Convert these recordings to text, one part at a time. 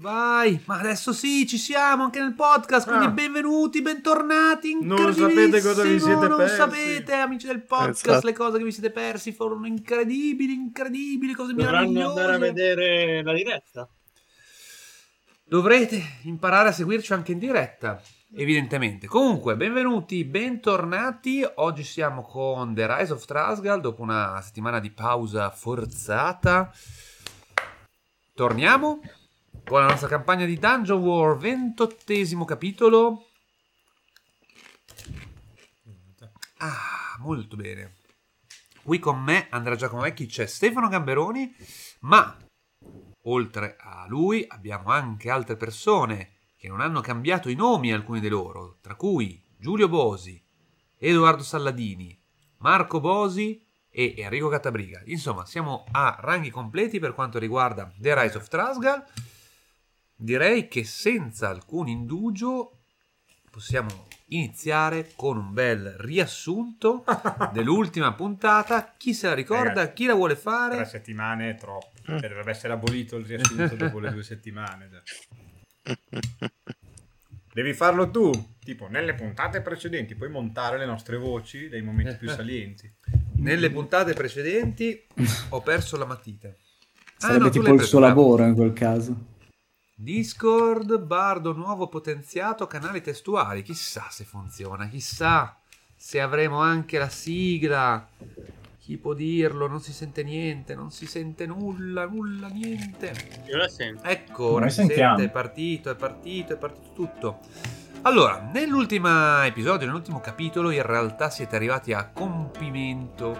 Vai, ma adesso sì, ci siamo anche nel podcast, quindi Ah. benvenuti, bentornati. Non sapete cosa vi siete Non persi. sapete, amici del podcast, Esatto. le cose che vi siete persi furono incredibili, incredibili, cose Dovranno meravigliose. andare a vedere la diretta. Dovrete imparare a seguirci anche in diretta, evidentemente. Comunque, benvenuti, bentornati. Oggi siamo con The Rise of Trasgal dopo una settimana di pausa forzata. Torniamo con la nostra campagna di Dungeon War, ventottesimo capitolo. Ah, molto bene. Qui con me, Andrea Giacomo Vecchi, c'è Stefano Gamberoni, ma oltre a lui abbiamo anche altre persone che non hanno cambiato i nomi alcuni di loro, tra cui Giulio Bosi, Edoardo Salladini, Marco Bosi e Enrico Catabriga. Insomma, siamo a ranghi completi per quanto riguarda The Rise of Trasgal. Direi che senza alcun indugio possiamo iniziare con un bel riassunto dell'ultima puntata. Chi se la ricorda? Ragazzi, chi la vuole Tre fare? settimane è troppo. Cioè, dovrebbe essere abolito il riassunto dopo le due settimane. Devi farlo tu, tipo nelle puntate precedenti, puoi montare le nostre voci dei momenti più salienti. Nelle puntate precedenti ho perso la matita. Ah, Sarebbe no, tu tipo il suo lavoro in quel caso. Discord, bardo nuovo potenziato, canali testuali. Chissà se funziona, chissà se avremo anche la sigla. Chi può dirlo? Non si sente niente, non si sente nulla, nulla, niente. Io la sento. Ecco, ora si sentiamo? sente, è partito, è partito, è partito tutto. Allora, nell'ultimo episodio, nell'ultimo capitolo, in realtà siete arrivati a compimento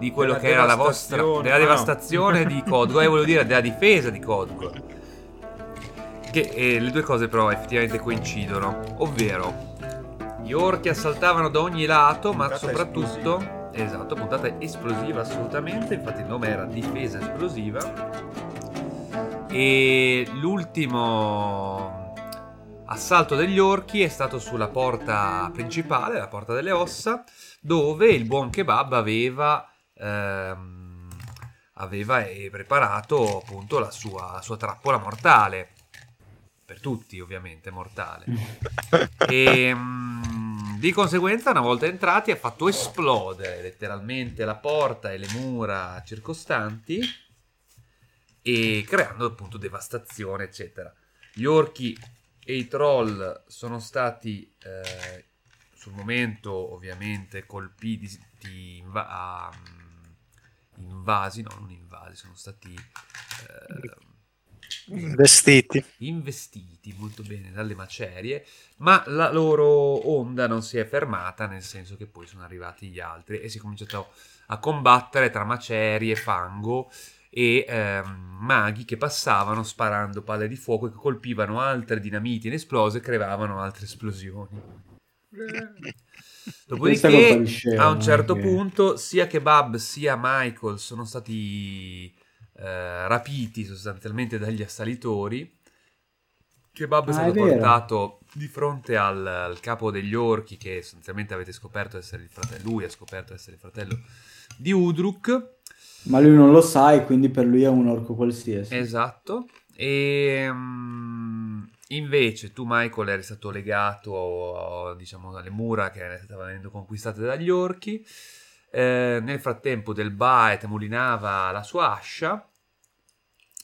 di quello Della che era la vostra devastazione, della ah, no. devastazione di Codgo, e volevo dire della difesa di Codgo. Che eh, le due cose però effettivamente coincidono, ovvero gli orchi assaltavano da ogni lato, ma Puntata soprattutto esatto, puntata esplosiva assolutamente, infatti il nome era difesa esplosiva. E l'ultimo assalto degli orchi è stato sulla porta principale, la porta delle ossa, dove il buon kebab aveva, ehm, aveva eh, preparato appunto la sua, la sua trappola mortale. Per tutti, ovviamente, mortale. E mm, di conseguenza, una volta entrati, ha fatto esplodere letteralmente la porta e le mura circostanti e creando appunto devastazione, eccetera. Gli orchi e i troll sono stati eh, sul momento ovviamente colpiti, ah, mm, invasi, no, non invasi, sono stati eh, Vestiti. investiti molto bene dalle macerie, ma la loro onda non si è fermata, nel senso che poi sono arrivati gli altri e si è cominciato a combattere tra macerie, fango e ehm, maghi che passavano sparando palle di fuoco e che colpivano altre dinamiti inesplose e creavano altre esplosioni. Dopodiché, a un certo punto, sia Kebab sia Michael sono stati eh, rapiti sostanzialmente dagli assalitori. Kebab è Ah, stato è portato di fronte al, al capo degli orchi, che sostanzialmente avete scoperto essere il fratello. Lui ha scoperto essere il fratello di Udruk. Ma lui non lo sa e quindi per lui è un orco qualsiasi. Esatto. E mm, invece tu, Michael, eri stato legato diciamo alle mura che stavano venendo conquistate dagli orchi. Eh, nel frattempo Del Baet mulinava la sua ascia.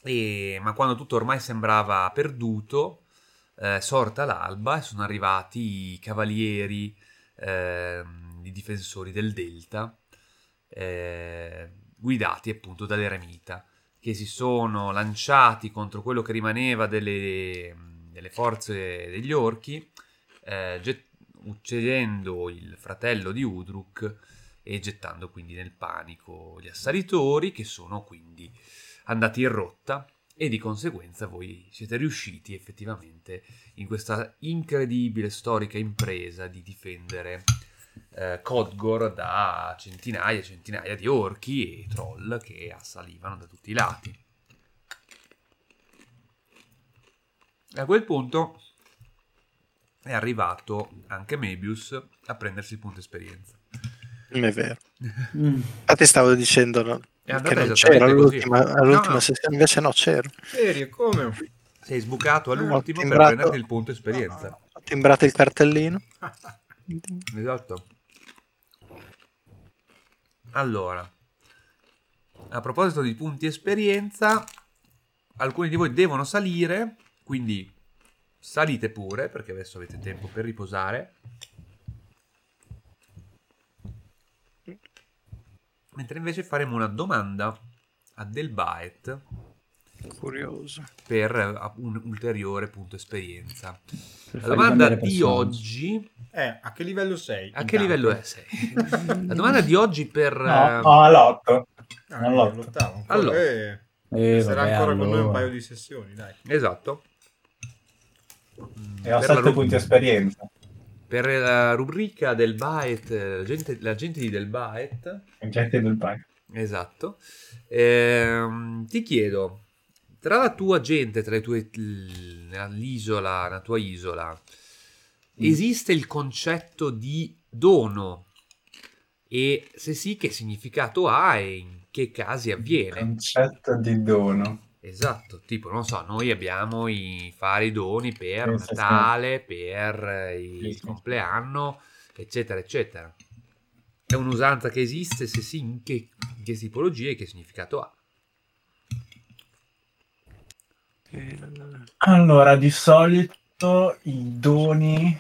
E- ma quando tutto ormai sembrava perduto, eh, sorta l'alba e sono arrivati i cavalieri ehm, i difensori del Delta, eh, guidati appunto dall'eremita che si sono lanciati contro quello che rimaneva delle, delle forze degli orchi, eh, get- uccidendo il fratello di Udruk e gettando quindi nel panico gli assalitori che sono quindi andati in rotta e di conseguenza voi siete riusciti effettivamente in questa incredibile storica impresa di difendere eh, Codgor da centinaia e centinaia di orchi e troll che assalivano da tutti i lati. E a quel punto è arrivato anche Mebius a prendersi il punto esperienza. Non è vero. Infatti stavo dicendo no, Andata non così. all'ultima, all'ultima No, no. sessione, invece no, c'ero. Serio, come? Sei sbucato all'ultimo Ho per timbrato- prenderti il punto esperienza. Ho timbrato il cartellino. Esatto. Allora, a proposito di punti esperienza, alcuni di voi devono salire, quindi salite pure perché adesso avete tempo per riposare. Mentre invece faremo una domanda a Delbaet Curioso. per eh, un ulteriore punto esperienza. Per La domanda di oggi Eh, a che livello sei? a che livello è? Sei? La domanda di oggi per... No, eh, no, all'otto. Ah, Non è l'otto. l'ottavo. Allora. Eh, Eh, sarà vabbè, ancora con noi un allora. paio di sessioni, dai. Esatto. E ho Per la 7 ru- punti esperienza. Per la rubrica del Baet, la gente, la gente di Del Baet, Gente del paio. esatto, ehm, ti chiedo, tra la tua gente, tra le tue, l'isola, la tua isola, esiste il concetto di dono? E se sì, che significato ha e in che casi avviene? Concetto di dono. Esatto, tipo, non so, noi abbiamo i fare i doni per Sì, sì, sì. Natale, per eh, il Sì, sì. compleanno, eccetera, eccetera. È un'usanza che esiste, se sì, in che, in che tipologia e che significato ha? Allora, di solito i doni,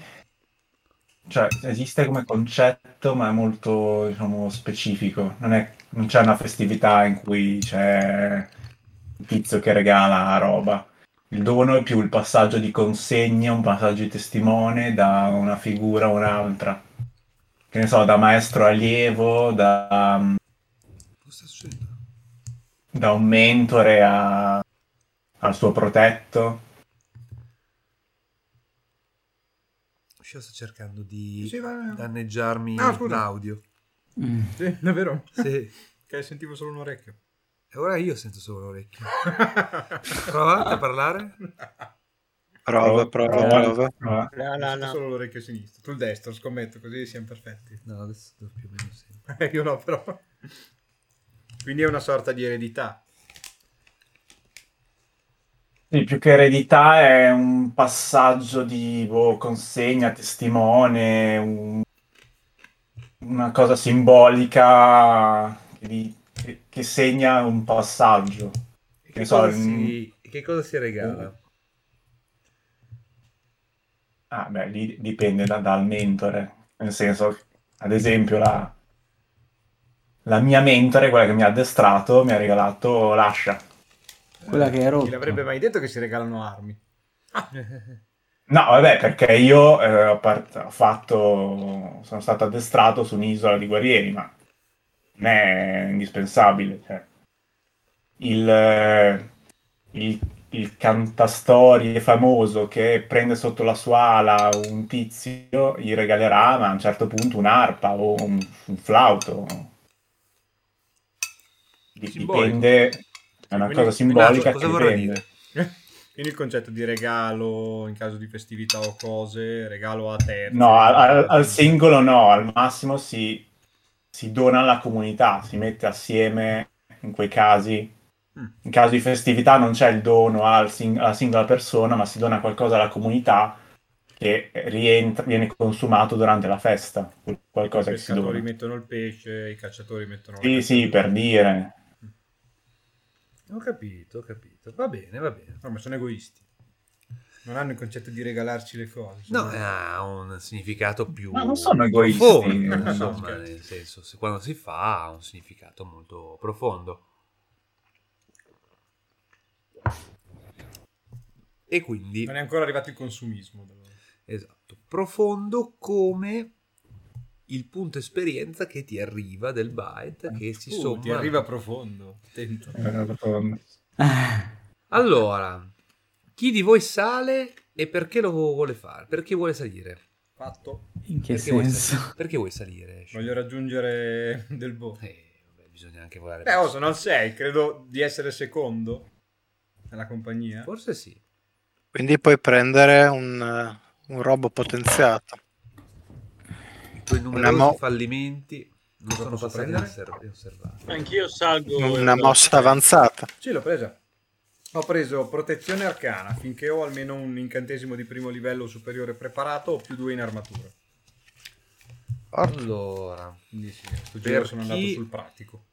cioè esiste come concetto, ma è molto, diciamo, specifico. Non, è- non c'è una festività in cui c'è tizio che regala roba. Il dono è più il passaggio di consegna, un passaggio di testimone da una figura a un'altra. Che ne so, da maestro allievo, da, da un mentore a- al suo protetto. Uscito sta cercando di Sì, va- danneggiarmi Ah, scusa. l'audio. Mm. Sì, davvero? Sì. Che sentivo solo un orecchio. E ora io sento solo l'orecchio. Provate a parlare? Prova, prova, prova. prova. No, no, no. solo l'orecchio sinistro. Tu il destro, scommetto, così siamo perfetti. No, adesso più o meno. Eh, Io no, però. Quindi è una sorta di eredità. Sì, più che eredità è un passaggio di boh, consegna, testimone, un- una cosa simbolica che, di- che- che segna un passaggio. Che che, so, cosa si, che cosa si regala? Ah, beh, lì dipende da- dal mentore. Nel senso, ad esempio, la, la mia mentore, quella che mi ha addestrato, mi ha regalato l'ascia. Quella che è Chi l'avrebbe mai detto che si regalano armi? No, vabbè, perché io eh, ho, part- ho fatto, sono stato addestrato su un'isola di guerrieri, ma non è indispensabile. cioè. Il, eh, il, il cantastorie famoso che prende sotto la sua ala un tizio, gli regalerà ma a un certo punto un'arpa o un, un flauto. Dipende, è una Quindi- cosa simbolica cosa che vorrei dipende. Quindi il concetto di regalo in caso di festività o cose, regalo a terzi. No, al, al- al singolo no, al massimo si, si dona alla comunità, si mette assieme in quei casi. Mm. In caso di festività non c'è il dono al sing- alla singola persona, ma si dona qualcosa alla comunità che rientra, viene consumato durante la festa. I Qualcosa che si pescatori dona. mettono il pesce, i cacciatori mettono Sì, la sì, per dire. Ho capito, ho capito. Va bene, va bene. No, ma sono egoisti. Non hanno il concetto di regalarci le cose. No, sono- ha un significato più Ma non sono egoisti. profondo, insomma, scherzo. nel senso, se quando si fa ha un significato molto profondo. E quindi, Non è ancora arrivato il consumismo. esatto, profondo come il punto esperienza che ti arriva del byte che si Uh, somma. ti arriva profondo. Attento. Allora, chi di voi sale e perché lo vuole fare? Perché vuole salire? Fatto. In che Perché vuoi senso? salire? Perché vuoi salire? Voglio raggiungere del boh. Eh, vabbè, bisogna anche volare. Beh, oh, sono al 6, credo di essere secondo nella compagnia. Forse sì. Quindi puoi prendere un, eh, un robo potenziato. I tuoi numerosi mo- fallimenti non sono passati prendere? inosser- osservati. Anch'io salgo. Una mossa avanzata. Sì, l'ho presa. Ho preso protezione arcana finché ho almeno un incantesimo di primo livello superiore preparato o più due in armatura. Allora, Quindi sì, sto Per giro sono andato chi- sul pratico.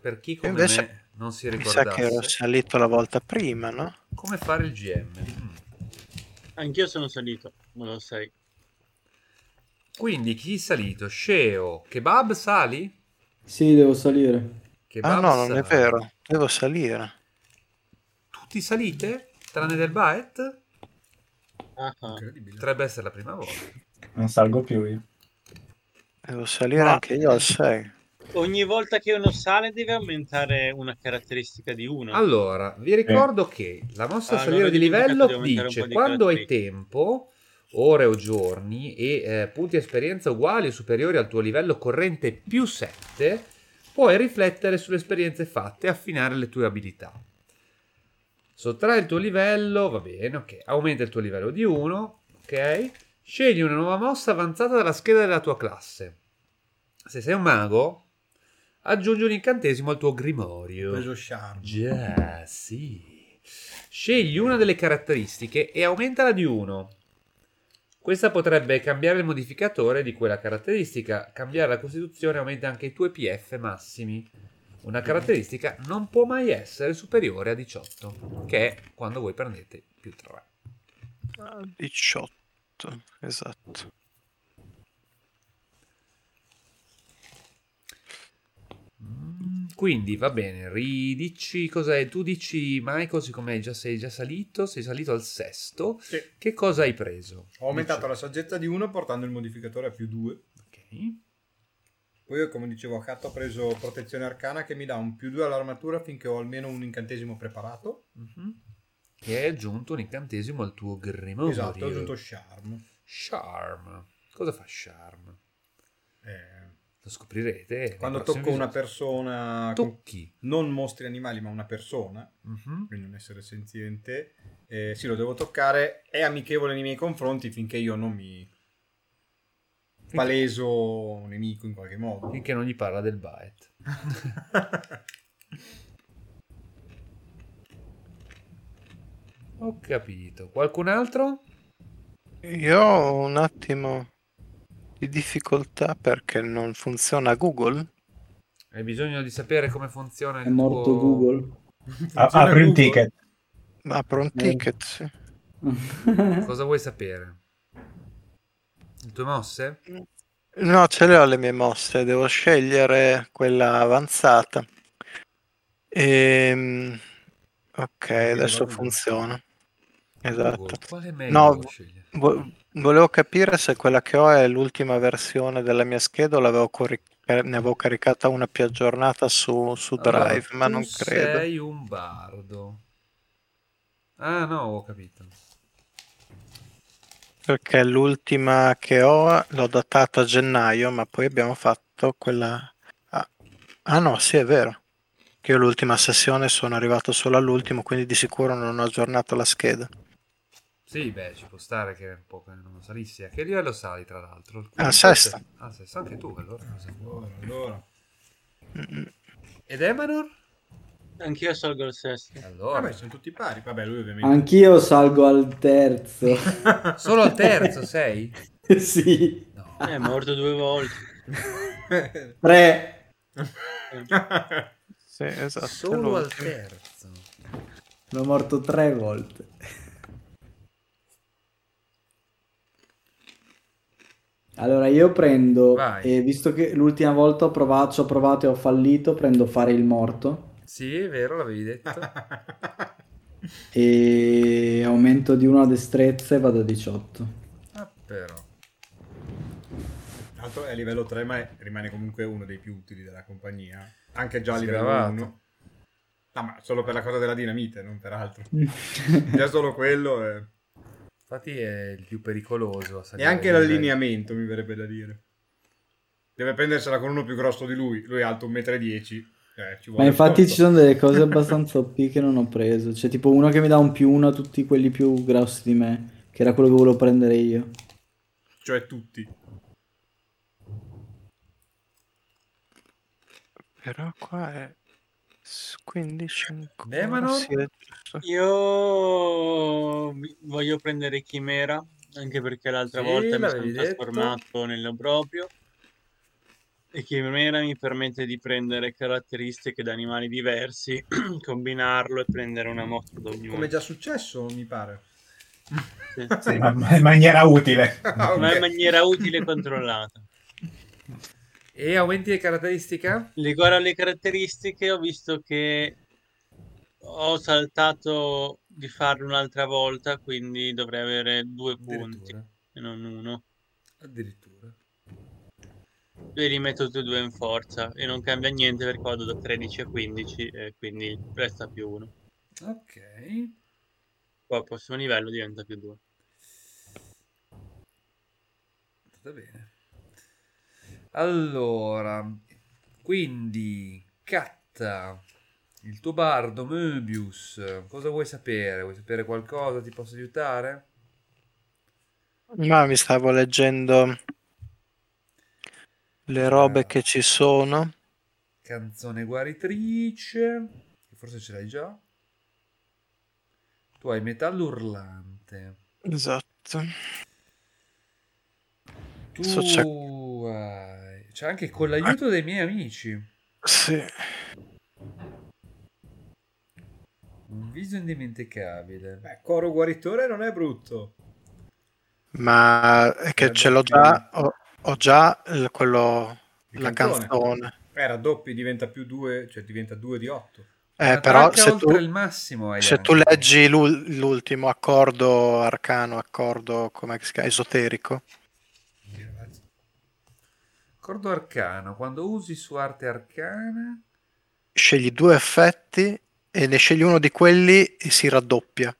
per chi come Invece- me non si Mi sa che ero ricordasse salito la volta prima, no? come fare il GM. Mm. Anch'io sono salito, ma lo sai. Quindi chi è salito? Sceo, Kebab sali? Sì, devo salire. Kebab Ah no, non sali. è vero. Devo salire. Tutti salite? Tranne del Baet? Incredibile. Potrebbe essere la prima volta. Non salgo più io. Devo salire Ma- anche io al 6. Ogni volta che uno sale deve aumentare una caratteristica di uno. Allora, vi ricordo che la mossa Ah, salire di livello dice di quando hai tempo, ore o giorni e eh, punti esperienza uguali o superiori al tuo livello corrente più 7, puoi riflettere sulle esperienze fatte e affinare le tue abilità. Sottrae il tuo livello, va bene, ok. Aumenta il tuo livello di 1, ok. Scegli una nuova mossa avanzata dalla scheda della tua classe. Se sei un mago, aggiungi un incantesimo al tuo grimorio. preso Charm. Già, sì. Scegli una delle caratteristiche e aumentala di 1. Questa potrebbe cambiare il modificatore di quella caratteristica. Cambiare la costituzione aumenta anche i tuoi PF massimi. Una caratteristica non può mai essere superiore a 18, che è quando voi prendete più 3. 18. Esatto. Mm, Quindi va bene, ridici cos'è? Tu dici, Michael, siccome già sei già salito, sei salito al sesto, Sì. che cosa hai preso? Ho aumentato la saggezza di 1 portando il modificatore a più 2. Ok. Poi, come dicevo, a Cat ho preso protezione arcana che mi dà un più 2 all'armatura finché ho almeno un incantesimo preparato. Mhm. E hai aggiunto un incantesimo al tuo grimorio. Esatto, ho aggiunto Charm. Charm. Cosa fa Charm? Eh, Lo scoprirete. quando tocco una persona, con- Tocchi. non mostri animali, ma una persona, Mhm. quindi un essere senziente, eh, sì, lo devo toccare, è amichevole nei miei confronti finché io non mi paleso nemico in qualche modo. Finché non gli parla del Baet. Ho capito. Qualcun altro? Io ho un attimo di difficoltà perché non funziona Google. Hai bisogno di sapere come funziona il È morto tuo... Google. A- Funziona apri un ticket. Apro un ticket, sì. Cosa vuoi sapere? Tue mosse? No, ce le ho le mie mosse, devo scegliere quella avanzata. Ehm, Ok, adesso funziona. Esatto. Meglio No? Vo- volevo capire se quella che ho è l'ultima versione della mia scheda o eh, ne avevo caricata una più aggiornata su, su Allora, Drive, ma tu non credo. sei un bardo. Ah no, ho capito. Perché l'ultima che ho l'ho datata a gennaio, ma poi abbiamo fatto quella... Ah, ah no, sì, è vero. Che io l'ultima sessione sono arrivato solo all'ultimo, quindi di sicuro non ho aggiornato la scheda. Sì, beh, ci può stare che un po' che non salissi. A che livello sali, tra l'altro? Ah, sesto. Ah, sesto anche tu, allora. Allora, allora. Ed Emanor? Anch'io salgo al sesto. Allora, Vabbè, sono tutti pari. Vabbè, lui ovviamente. Anch'io salgo al terzo. solo al terzo sei? sì. No. È morto due volte. Tre. Sì, esatto. Solo al terzo. Sono morto tre volte. Allora io prendo, Vai. e visto che l'ultima volta ho provato, ci ho provato e ho fallito, prendo fare il morto Sì, è vero, l'avevi detto. e aumento di una destrezza e vado a 18. Ah, però. L'altro è a livello 3, ma è- rimane comunque uno dei più utili della compagnia. Anche già a livello Sgravato. 1. No, ma solo per la cosa della dinamite, non per altro. Già solo quello è... Infatti è il più pericoloso. a E anche l'allineamento, mi verrebbe da dire. Deve prendersela con uno più grosso di lui. Lui è alto 1,10 m. Eh, Ma infatti ci sono delle cose abbastanza OP che non ho preso. C'è tipo uno che mi dà un più uno a tutti quelli più grossi di me, che era quello che volevo prendere io. Cioè tutti. Però qua è... S- Quindi 5. Demanor? Sì, è giusto. Io voglio prendere Chimera, anche perché l'altra Sì, volta mi sono detto. trasformato nell'obroprio. E Chimera mi permette di prendere caratteristiche da animali diversi, combinarlo e prendere una mossa da ognuno. Come è già successo, mi pare. Sì. Sì, ma ma in maniera utile. Ah, ok. Ma in maniera utile e controllata. E aumenti di caratteristica? Riguardo alle caratteristiche, ho visto che ho saltato di farlo un'altra volta, quindi dovrei avere due punti e non uno. Addirittura. Li metto tutti e due in forza e non cambia niente perché vado da 13 a 15 e quindi resta più uno. Ok. Poi al prossimo livello diventa più 2. Va bene. Allora, quindi, Catta, il tuo bardo, Möbius, cosa vuoi sapere? Vuoi sapere qualcosa? Ti posso aiutare? Ma mi stavo leggendo le robe che ci sono. Canzone guaritrice, forse ce l'hai già. Tu hai metallo urlante. Esatto. Tu So c'è- hai... C'è anche con l'aiuto dei miei amici. Sì. Un viso indimenticabile. Beh, coro guaritore non è brutto. Ma è che Eh, ce l'ho già. Ho, ho già il- quello. Il La canzone. canzone. Eh, raddoppi diventa più 2, cioè diventa 2 di 8. Eh, però se tu, il massimo se tu leggi l'ul- l'ultimo accordo arcano, accordo come si chiama, esoterico, Accordo arcano. Quando usi su arte arcana... scegli due effetti e ne scegli uno di quelli e si raddoppia.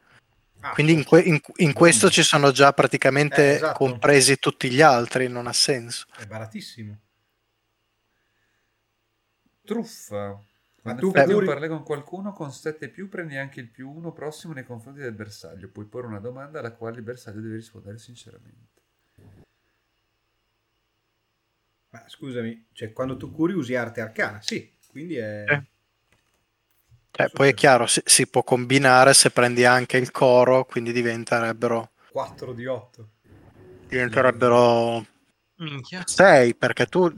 Ah, Quindi in, que- in- in questo ci sono già praticamente Eh, esatto. compresi tutti gli altri, non ha senso. è baratissimo. Truffa. Quando tu curi- parlè con qualcuno con 7 più prendi anche il più 1 prossimo nei confronti del bersaglio. Puoi porre una domanda alla quale il bersaglio deve rispondere sinceramente. Ma scusami, cioè quando tu curi usi arte arcana, sì, quindi è... Eh. Cioè, poi è chiaro, si, si può combinare se prendi anche il coro, quindi diventerebbero, 4 di 8. diventerebbero Minchia. 6 perché tu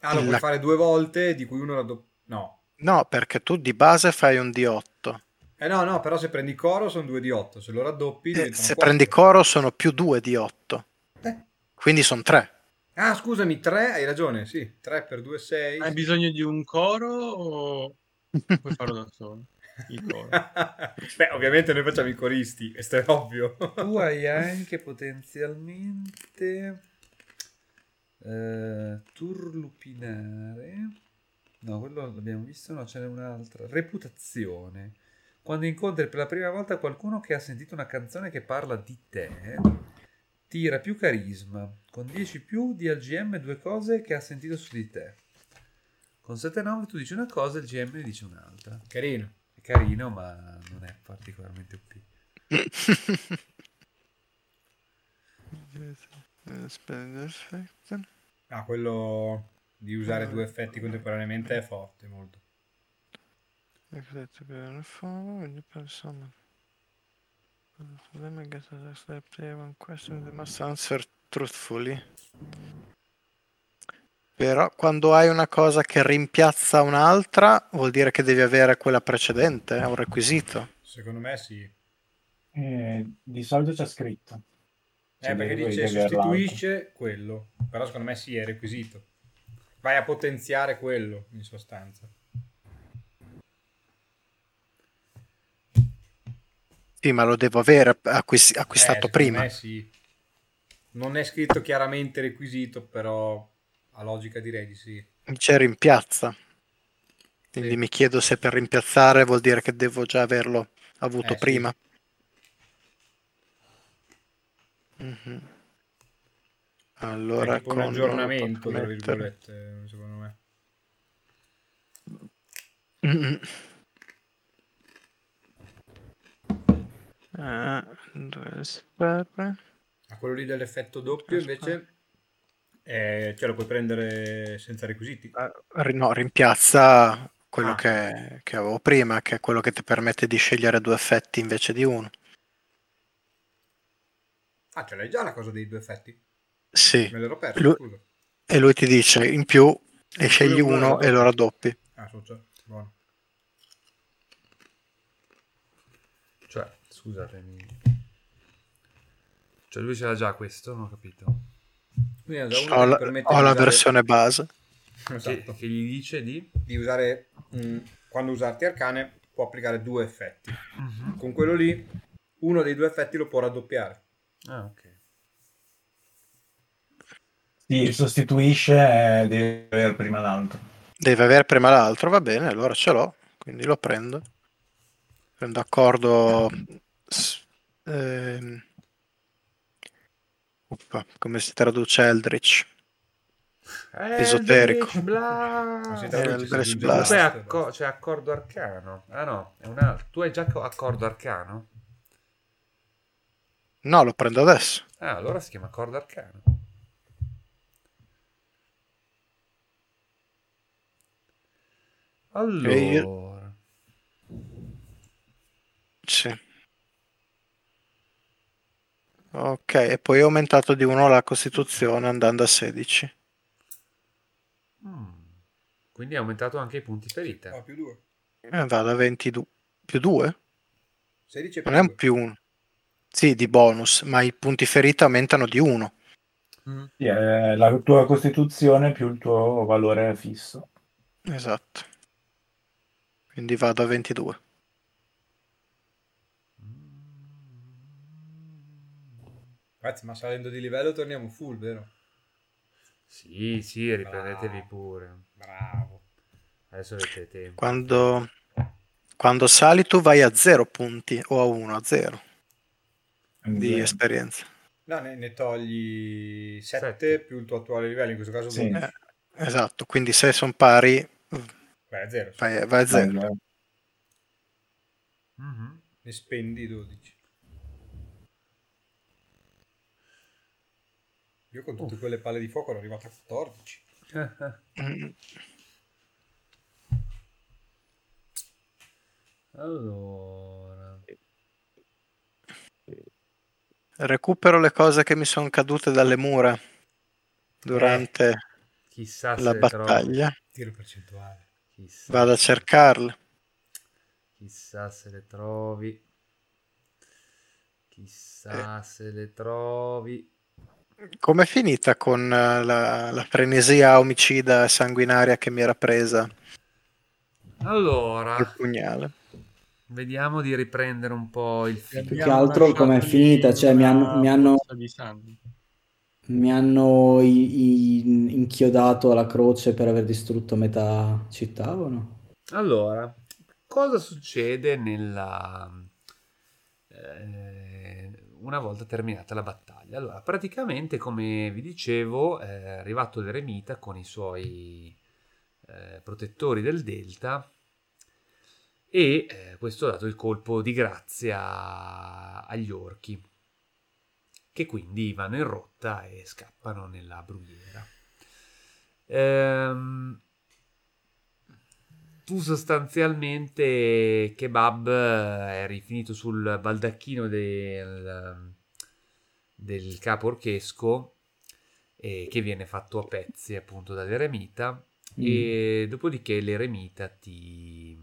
Ah, lo puoi La- fare due volte, di cui uno raddoppio... No. no, perché tu di base fai un D8. Eh no, no, però se prendi coro sono 2 di 8, se lo raddoppi Eh, se quattro. prendi coro sono più 2 di 8. Eh. Quindi sono 3. Ah, scusami, 3, hai ragione, sì. 3 per 2, 6. Hai bisogno di un coro o puoi farlo da solo? Il coro. Beh, ovviamente noi facciamo i coristi, questo è ovvio. Tu hai anche potenzialmente eh, turlupinare. No, quello l'abbiamo visto, no, ce n'è un'altra. Reputazione. Quando incontri per la prima volta qualcuno che ha sentito una canzone che parla di te, tira più carisma. Con 10 più di al GM due cose che ha sentito su di te. Con 7-9 tu dici una cosa e il GM ne dice un'altra. Carino. È carino, ma non è particolarmente OP. Ah, quello di usare due effetti contemporaneamente è forte, molto. Must answer truthfully. Però quando hai una cosa che rimpiazza un'altra, vuol dire che devi avere quella precedente, è un requisito. Secondo me sì. Eh, di solito c'è scritto. Eh, Cioè, perché devi- dice sostituisce quello. Però secondo me sì, è requisito. Vai a potenziare quello, in sostanza. Sì, ma lo devo avere acquis- acquistato Eh, secondo prima. me sì. Non è scritto chiaramente requisito, però a logica direi di sì. C'è rimpiazza. Quindi Sì. mi chiedo se per rimpiazzare vuol dire che devo già averlo avuto Eh, sì. prima. Mhm. Allora, è tipo un con- aggiornamento, tra virgolette, secondo me. Mhm. Ah, due sperme. A quello lì dell'effetto doppio invece eh, ce lo puoi prendere senza requisiti. Ah, No, rimpiazza quello Ah. che, che avevo prima, che è quello che ti permette di scegliere due effetti invece di uno. Ah, ce l'hai già la cosa dei due effetti? Sì, Me l'ero perso, Lui- scusa. e lui ti dice in più e scegli uno uno e lo raddoppi. Ah, già. Buono. Cioè, scusatemi. Cioè lui ce l'ha già questo, non ho capito. Ho già uno Ho che la, ho la usare- versione base. Che, Esatto. che gli dice di... Di usare... mm, quando usa arti arcane può applicare due effetti. Con quello lì, uno dei due effetti lo può raddoppiare. Ah, ok. Sì, sostituisce e deve avere prima l'altro. Deve avere prima l'altro, va bene, allora ce l'ho, quindi lo prendo. Prendo accordo... s- uppa, come si traduce Eldritch? Esoterico. Eldritch Blast. Non si Eh, traduce, il si Blast aggiunge Blast. Comunque è Blast. acco- c'è accordo arcano. Ah no, è un altro. Tu hai già co- accordo arcano? No, lo prendo adesso. Ah, allora si chiama accordo arcano. Allora. Sì. Ok, e poi ho aumentato di 1 la costituzione andando a 16. Mm. Quindi ha aumentato anche i punti ferita. Ah, più due. E vado a 22. Più 2? 16 e più Non è un più 1. Sì, di bonus, ma i punti ferita aumentano di 1. Sì, è la tua costituzione più il tuo valore fisso. Esatto. Quindi vado a 22. Ragazzi, ma salendo di livello torniamo full, vero? Sì, sì, riprendetevi Bravo. pure. Bravo. Adesso avete tempo. Quando, quando sali tu vai a 0 punti o a 1, a 0 di Quindi, esperienza. No, ne, ne togli 7 Sette. più il tuo attuale livello, in questo caso Sì. 12. Eh, esatto, quindi se sono pari Vai a 0. vai, vai a 0. eh, Mhm. Ne spendi 12. Io con tutte quelle palle di fuoco ero arrivato a 14. Mm, allora. Recupero le cose che mi sono cadute dalle mura durante Chissà se la le trovo. battaglia. Tiro percentuale. Chissà, Vado a cercarle. chissà se le trovi. Chissà Eh. se le trovi. Com'è finita con eh, la, la frenesia omicida e sanguinaria che mi era presa Allora, col pugnale? vediamo di riprendere un po' il filo. Più che altro com'è finita, cioè mi hanno- mi hanno-. Mi hanno i- i- inchiodato alla croce per aver distrutto metà città o no? Allora, cosa succede nella... eh, una volta terminata la battaglia? Allora, praticamente, come vi dicevo, è arrivato l'eremita con i suoi eh, protettori del delta e eh, questo ha dato il colpo di grazia agli orchi che quindi vanno in rotta e scappano nella brughiera. Ehm, tu sostanzialmente kebab eh, eri finito sul baldacchino del, del capo orchesco eh, che viene fatto a pezzi appunto dall'eremita e dopodiché l'eremita ti,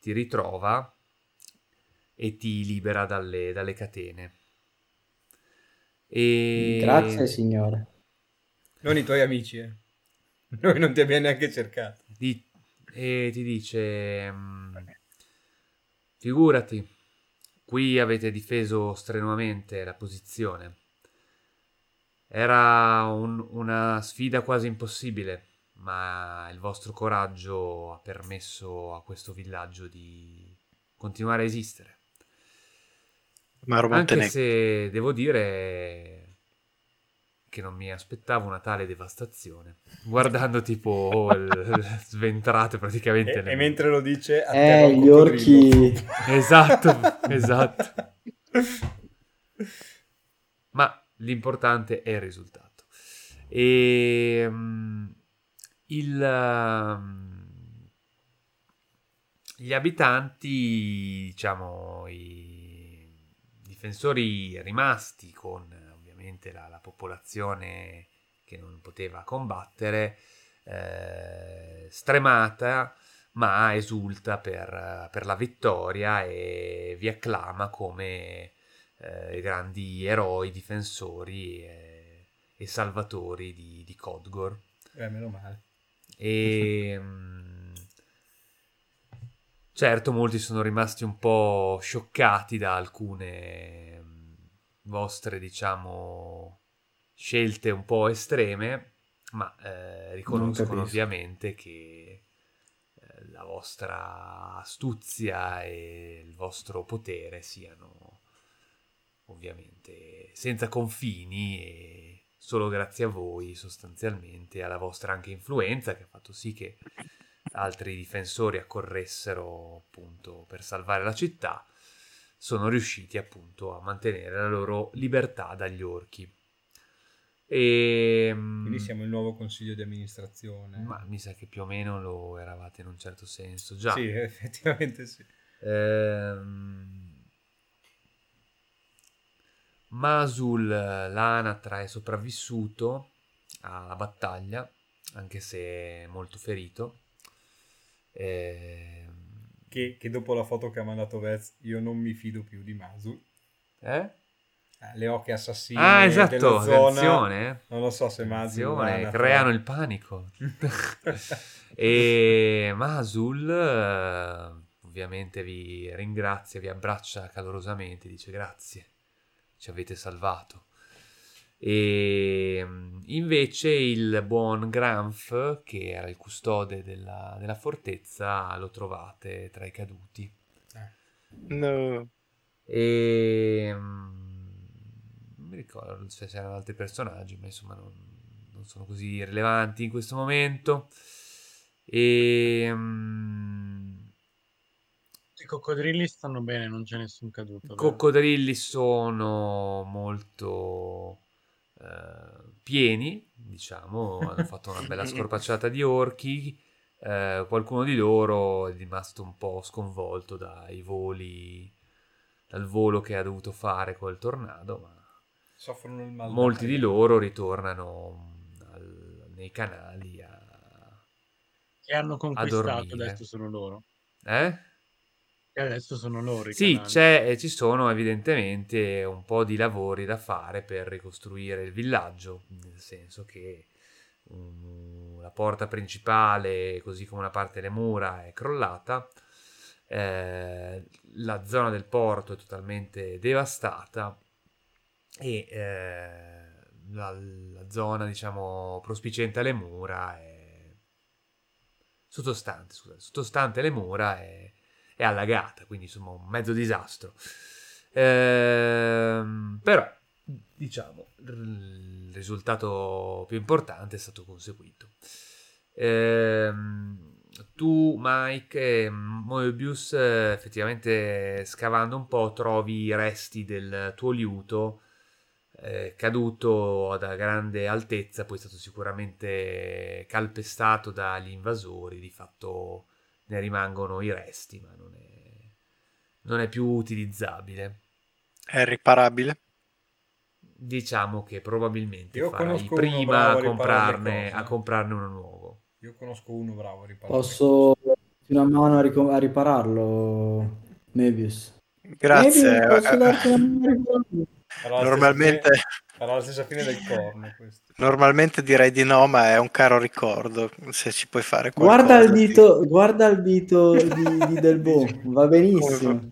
ti ritrova e ti libera dalle, dalle catene. E... Grazie signore. Non i tuoi amici, eh. Noi non ti abbiamo neanche cercato. Di- e ti dice mm, figurati qui avete difeso strenuamente la posizione. Era un- una sfida quasi impossibile ma il vostro coraggio ha permesso a questo villaggio di continuare a esistere. Maro anche se devo dire che non mi aspettavo una tale devastazione guardando tipo il- sventrate praticamente E, le- e mentre lo dice, Eh, gli orchi... Esatto, esatto. Ma l'importante è il risultato. E mm, il, um, gli abitanti, diciamo, i difensori rimasti con ovviamente la, la popolazione che non poteva combattere, eh, stremata, ma esulta per, per, la vittoria e vi acclama come eh, grandi eroi, difensori e, e salvatori di, di Codgor. Eh, meno male. E certo, molti sono rimasti un po' scioccati da alcune vostre, diciamo, scelte un po' estreme, ma eh, riconoscono ovviamente che eh, la vostra astuzia e il vostro potere siano ovviamente senza confini e solo grazie a voi sostanzialmente, alla vostra anche influenza che ha fatto sì che altri difensori accorressero appunto per salvare la città, sono riusciti appunto a mantenere la loro libertà dagli orchi. E, Quindi siamo il nuovo consiglio di amministrazione. Ma mi sa che più o meno lo eravate in un certo senso già. Sì, effettivamente sì. Ehm... Masul l'anatra è sopravvissuto alla battaglia, anche se molto ferito. Ehm... Che, che, dopo la foto che ha mandato Vez, io non mi fido più di Masul. Eh? le ocche assassine ah, esatto, della zona. Attenzione. Non lo so se Masul creano il panico. e Masul ovviamente vi ringrazia, vi abbraccia calorosamente, dice grazie, ci avete salvato. E invece il buon Granf, che era il custode della, della fortezza, lo trovate tra i caduti. No. E mi ricordo se c'erano altri personaggi, ma insomma non, non sono così rilevanti in questo momento. E... Um... I coccodrilli stanno bene, non c'è nessun caduto. I coccodrilli sono molto eh, pieni, diciamo, hanno fatto una bella scorpacciata di orchi. Eh, qualcuno di loro è rimasto un po' sconvolto dai voli, dal volo che ha dovuto fare col tornado, ma soffrono il mal molti di loro ritornano al, nei canali a che hanno conquistato adesso sono loro eh? E adesso sono loro sì ci sono evidentemente un po' di lavori da fare per ricostruire il villaggio nel senso che um, la porta principale così come una parte delle mura è crollata eh, la zona del porto è totalmente devastata e eh, la, la, zona diciamo prospiciente alle mura è sottostante, scusate, sottostante alle mura è, è, allagata quindi insomma un mezzo disastro. Ehm, però diciamo il risultato più importante è stato conseguito. Ehm, tu Mike e Moebius effettivamente scavando un po' trovi i resti del tuo liuto eh, caduto da grande altezza, poi è stato sicuramente calpestato dagli invasori, di fatto ne rimangono i resti, ma non è, non è più utilizzabile. È riparabile? Diciamo che probabilmente Io farai prima a comprarne, a comprarne uno nuovo. Io conosco uno bravo a ripararlo. Posso una mano a, ric- a ripararlo, Mebius? Grazie. Mebius, posso darti una mano a ripararlo? Normalmente... Farà la stessa fine del corno. Questo. Normalmente direi di no, ma è un caro ricordo. Se ci puoi fare qualcosa. Guarda il dito, di... guarda il dito di, di Delbo, va benissimo.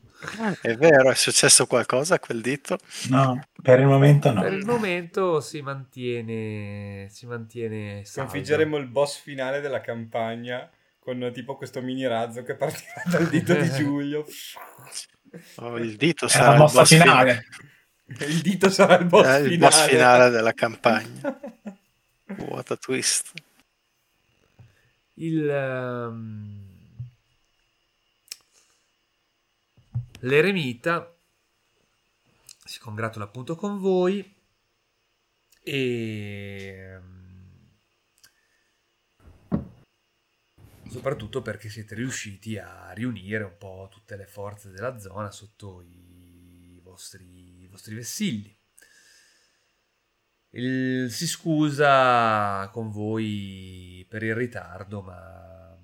È vero, è successo qualcosa a quel dito? No, per il momento no. Per il momento si mantiene, si mantiene. Sconfiggeremo il boss finale della campagna con tipo questo mini razzo che partirà dal dito di Giulio. Oh, il dito è sarà la mossa finale. Il dito sarà il boss, eh, il finale. boss finale della campagna. What a twist. Il... Um... L'eremita si congratula appunto con voi e soprattutto perché siete riusciti a riunire un po' tutte le forze della zona sotto i vostri, i vostri vessilli. Il- si scusa con voi per il ritardo, ma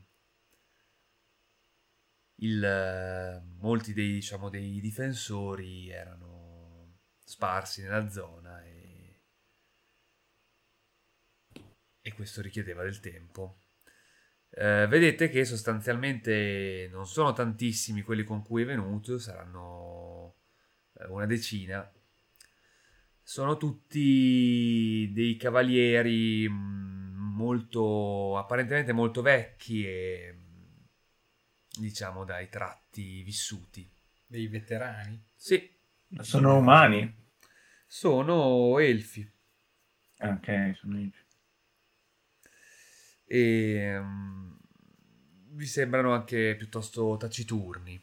il- molti dei, diciamo, dei difensori erano sparsi nella zona e, e questo richiedeva del tempo. Eh, vedete che sostanzialmente non sono tantissimi quelli con cui è venuto, saranno una decina. Sono tutti dei cavalieri mh, molto apparentemente molto vecchi e mh, diciamo dai tratti vissuti. Dei veterani. Sì, Sono umani. sono elfi Ok, sono io. e mm, vi sembrano anche piuttosto taciturni.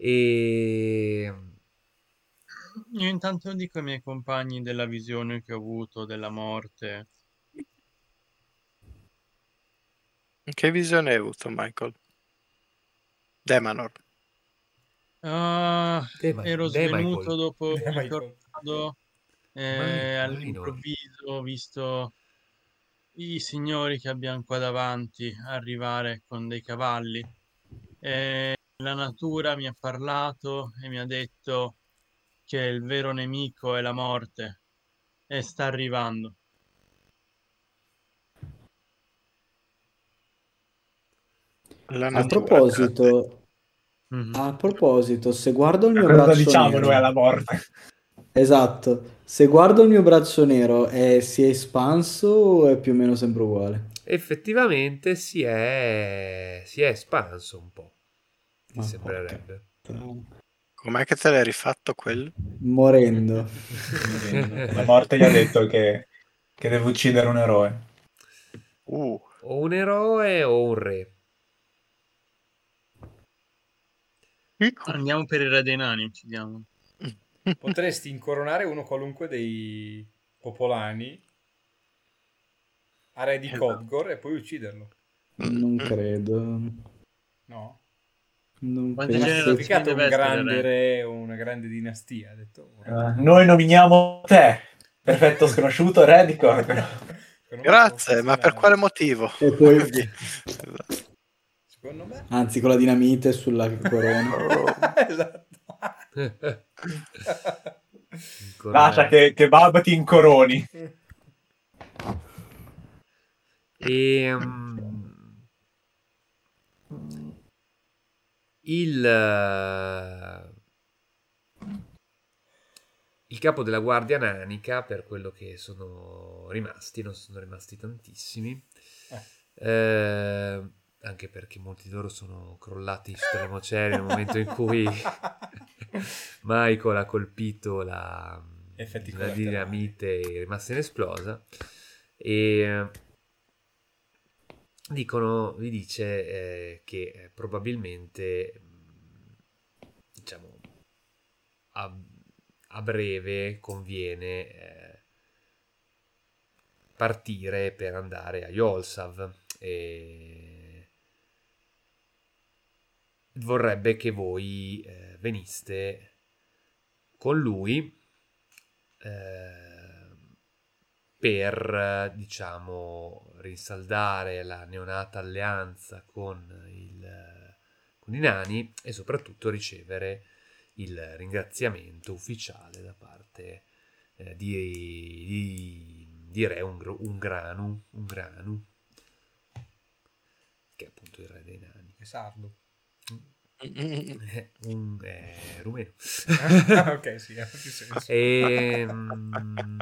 E Io intanto dico ai miei compagni della visione che ho avuto della morte. Che visione hai avuto, Michael? Demanor. Ah, Dema- ero svenuto dopo il tornado e Mai- all'improvviso ho visto i signori che abbiamo qua davanti arrivare con dei cavalli e la natura mi ha parlato e mi ha detto che il vero nemico è la morte e sta arrivando. A proposito, Mhm. a proposito, se guardo il mio Cosa braccio diciamo nero, noi alla morte? esatto, se guardo il mio braccio nero, è, si è espanso o è più o meno sempre uguale? effettivamente si è, si è espanso un po', ti Ah, sembrerebbe. Com'è che te l'hai rifatto quello? Morendo. La morte gli ha detto che, che deve uccidere un eroe. Uh, O un eroe o un re. Andiamo per il re dei nani, uccidiamo. Potresti incoronare uno qualunque dei popolani a re di. Codgor e poi ucciderlo. Non credo. No? Non penso. generazioni Significato un grande re? o una grande dinastia. Ha detto, Eh, noi nominiamo te, perfetto sconosciuto, re di Corcoran. grazie, ma per quale motivo? E poi. Secondo me. anzi, con la dinamite sulla corona. esatto. Lascia che, che Bab ti incoroni. E, mm, il, eh, il capo della guardia nanica, per quello che sono rimasti, non sono rimasti tantissimi, eh, anche perché molti di loro sono crollati sulle mocere nel momento in cui Michael ha colpito la, la dinamite è rimasta inesplosa e dicono, vi dice eh, che eh, probabilmente diciamo a, a breve conviene eh, partire per andare a Yolsav e vorrebbe che voi eh, veniste con lui eh, per diciamo rinsaldare la neonata alleanza con, il, con i nani e soprattutto ricevere il ringraziamento ufficiale da parte eh, di, di, di Re Ungr- Ungranu, Ungranu, che è appunto il re dei nani. È sardo. Eh, un, è rumeno. Ah, ok, sì, ha più senso. E, mm,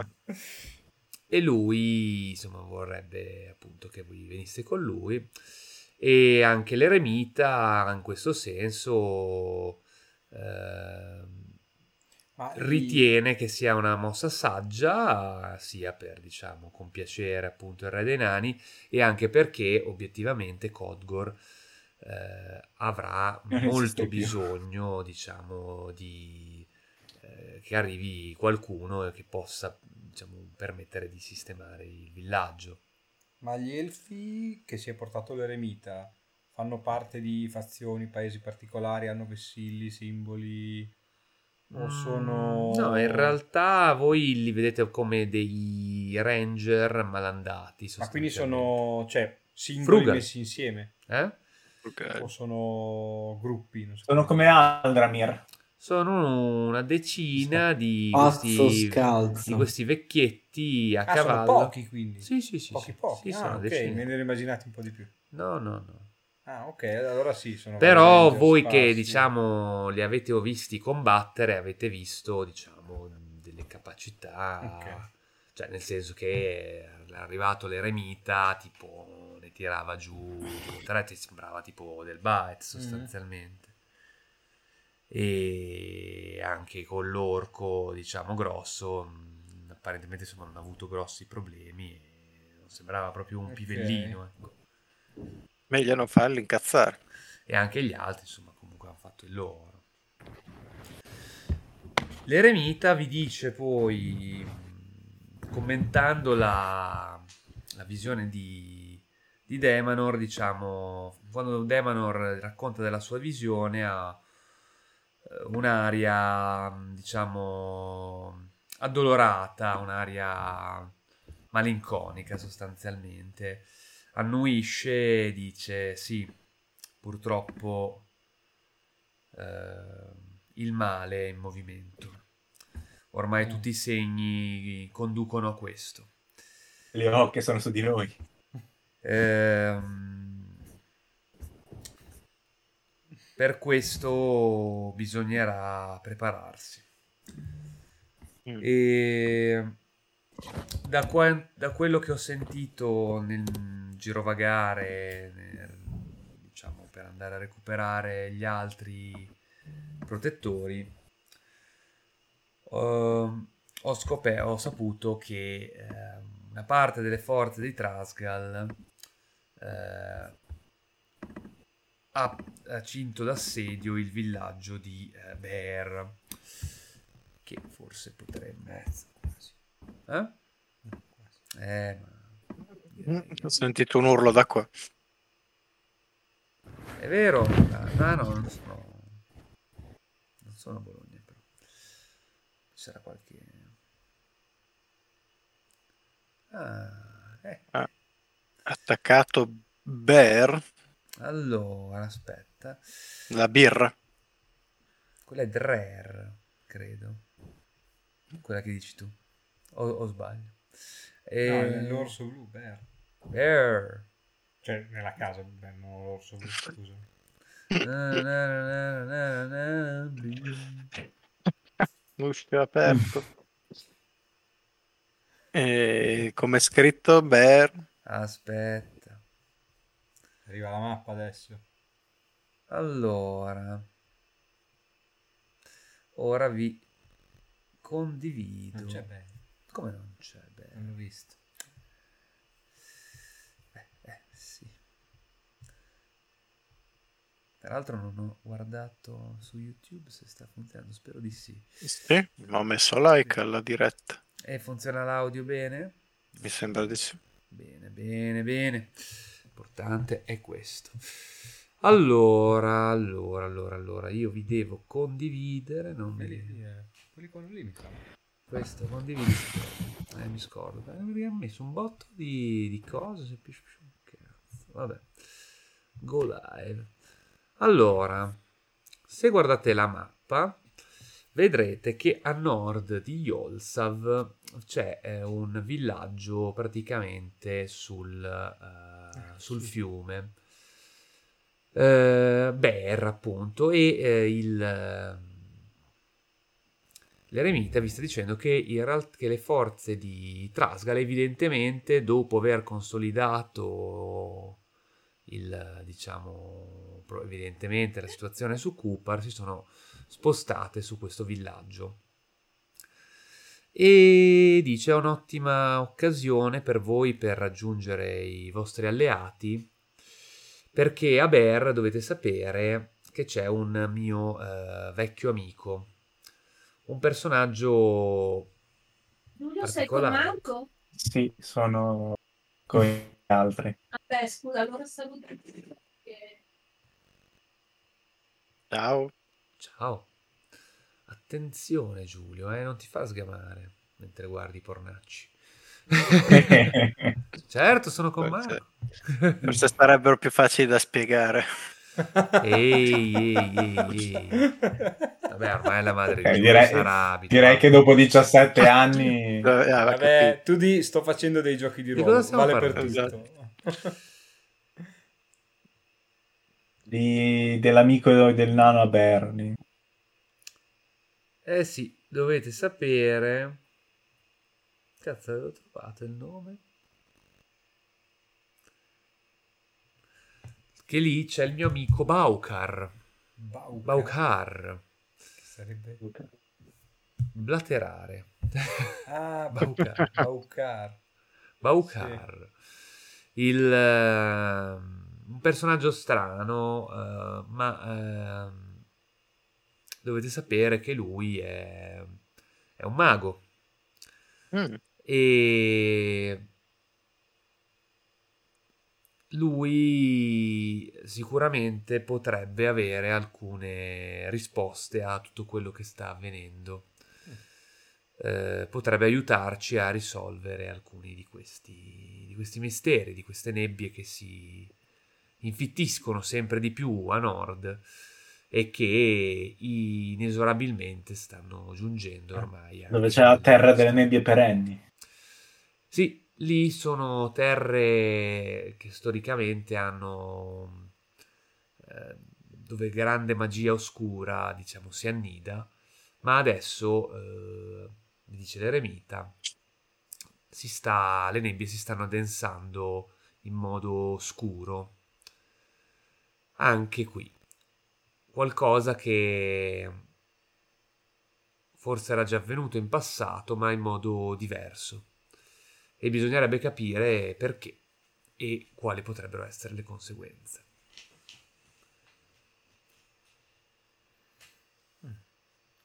e lui insomma vorrebbe appunto che voi venisse con lui. E anche l'eremita in questo senso i- ritiene che sia una mossa saggia sia per diciamo compiacere appunto il re dei nani e anche perché obiettivamente Codgor eh, avrà molto bisogno diciamo di eh, che arrivi qualcuno che possa diciamo permettere di sistemare il villaggio Ma gli elfi che si è portato l'eremita fanno parte di fazioni, paesi particolari, hanno vessilli, simboli o sono... Mm, No, in realtà voi li vedete come dei ranger malandati. Ma quindi sono, cioè, simboli Frugal. messi insieme? Eh? O sono gruppi? Non so. Sono come Aldramir. Sono una decina di questi, di questi vecchietti a Ah, sono cavallo. pochi quindi? Sì, sì, sì. Pochi sì. pochi? Sì, ah, sono ok, decine. me ne ero immaginati un po' di più. No, no, no. Ah, ok, allora sì, sono Però voi che sparsi. diciamo li avete visti combattere, avete visto diciamo delle capacità, Ok. cioè nel senso che è arrivato l'eremita, tipo ne tirava giù, tre ti sembrava tipo del Baet sostanzialmente. E anche con l'orco, diciamo grosso, mh, apparentemente insomma non ha avuto grossi problemi e sembrava proprio un Ok. pivellino, ecco. Meglio non farli incazzare. e anche gli altri insomma comunque hanno fatto il loro l'eremita vi dice poi mh, commentando la, la visione di, di Demanor diciamo quando Demanor racconta della sua visione ha un'aria diciamo addolorata un'aria malinconica sostanzialmente annuisce e dice sì purtroppo eh, il male è in movimento. Ormai Mm. tutti i segni conducono a questo. Le occhie sono su di noi. Ehm, per questo bisognerà prepararsi. Mm. E da, qua- da quello che ho sentito nel girovagare, nel- diciamo, per andare a recuperare gli altri protettori, ehm, ho, scop- ho saputo che ehm, una parte delle forze di Trasgal eh, ha cinto d'assedio il villaggio di eh, Bear che forse potremmo eh? Eh, ma Mm, Ho sentito un urlo da qua. è vero ah, no, no, non sono non sono a Bologna però ci sarà qualche ah, eh. Attaccato Bear, allora aspetta la birra. quella è Drer credo quella che dici tu o, o sbaglio e... No, è l'orso blu, Bear. Bear Cioè, nella casa, non l'orso blu, scusa. Na, na, aperto. E come è scritto Bear, aspetta Arriva la mappa adesso. allora ora vi condivido Non c'è Bear, come non c'è Bear? non l'ho visto. Eh, eh, sì. Peraltro non ho guardato su YouTube se sta funzionando, spero di sì. sì, ho messo like alla diretta. E funziona l'audio bene? Mi sembra di sì. Bene, bene, bene. L'importante è questo. Allora, allora, allora, allora, io vi devo condividere, non me li... quelli con il limite. Questo, condividi. Eh, mi scordo. Eh, perché ha messo un botto di, di cose. Cazzo, vabbè. Go live. Allora, se guardate la mappa, vedrete che a nord di Yolsav c'è eh, un villaggio praticamente sul, eh, sul fiume. Eh, Ber, appunto, e eh, il... eh, L'eremita vi sta dicendo che, in realtà, che le forze di Trasgal evidentemente dopo aver consolidato il, diciamo, evidentemente la situazione su Kupar si sono spostate su questo villaggio. E dice è un'ottima occasione per voi per raggiungere i vostri alleati perché a Ber dovete sapere che c'è un mio eh, vecchio amico un personaggio Giulio, sei con. Marco? Sì, sono con altri. Vabbè, scusa, allora saluto Ciao. Ciao. Attenzione Giulio, eh, non ti fa sgamare mentre guardi i pornacci. certo, sono con Forse- Marco. Forse sarebbero più facili da spiegare. Ehi, ehi, ehi, ehi. Vabbè, ormai la madre di Giulio direi- sarà abituata. Direi che dopo 17 anni... Eh, Vabbè, capito. tu di sto facendo dei giochi di Di ruolo, stiamo vale per tutto. di- dell'amico del nano a Bernie. Eh sì, dovete sapere... Cazzo, avevo trovato il nome? Che lì c'è il mio amico Baukar. Baucar. Baukar. Che sarebbe... Blaterare. Ah, Baucar. Baucar. Baukar. Il, ehm, un personaggio strano, eh, ma ehm, dovete sapere che lui è, è un mago. Mm, e lui sicuramente potrebbe avere alcune risposte a tutto quello che sta avvenendo. Eh, potrebbe aiutarci a risolvere alcuni di questi, di questi misteri, di queste nebbie che si infittiscono sempre di più a nord e che inesorabilmente stanno giungendo ormai. Dove c'è la terra delle nebbie perenni. sì, lì sono terre che storicamente hanno eh, dove grande magia oscura, diciamo, si annida, ma adesso, eh, dice l'eremita, si sta, le nebbie si stanno addensando in modo scuro. Anche qui. Qualcosa che forse era già avvenuto in passato, ma in modo diverso e bisognerebbe capire perché e quali potrebbero essere le conseguenze.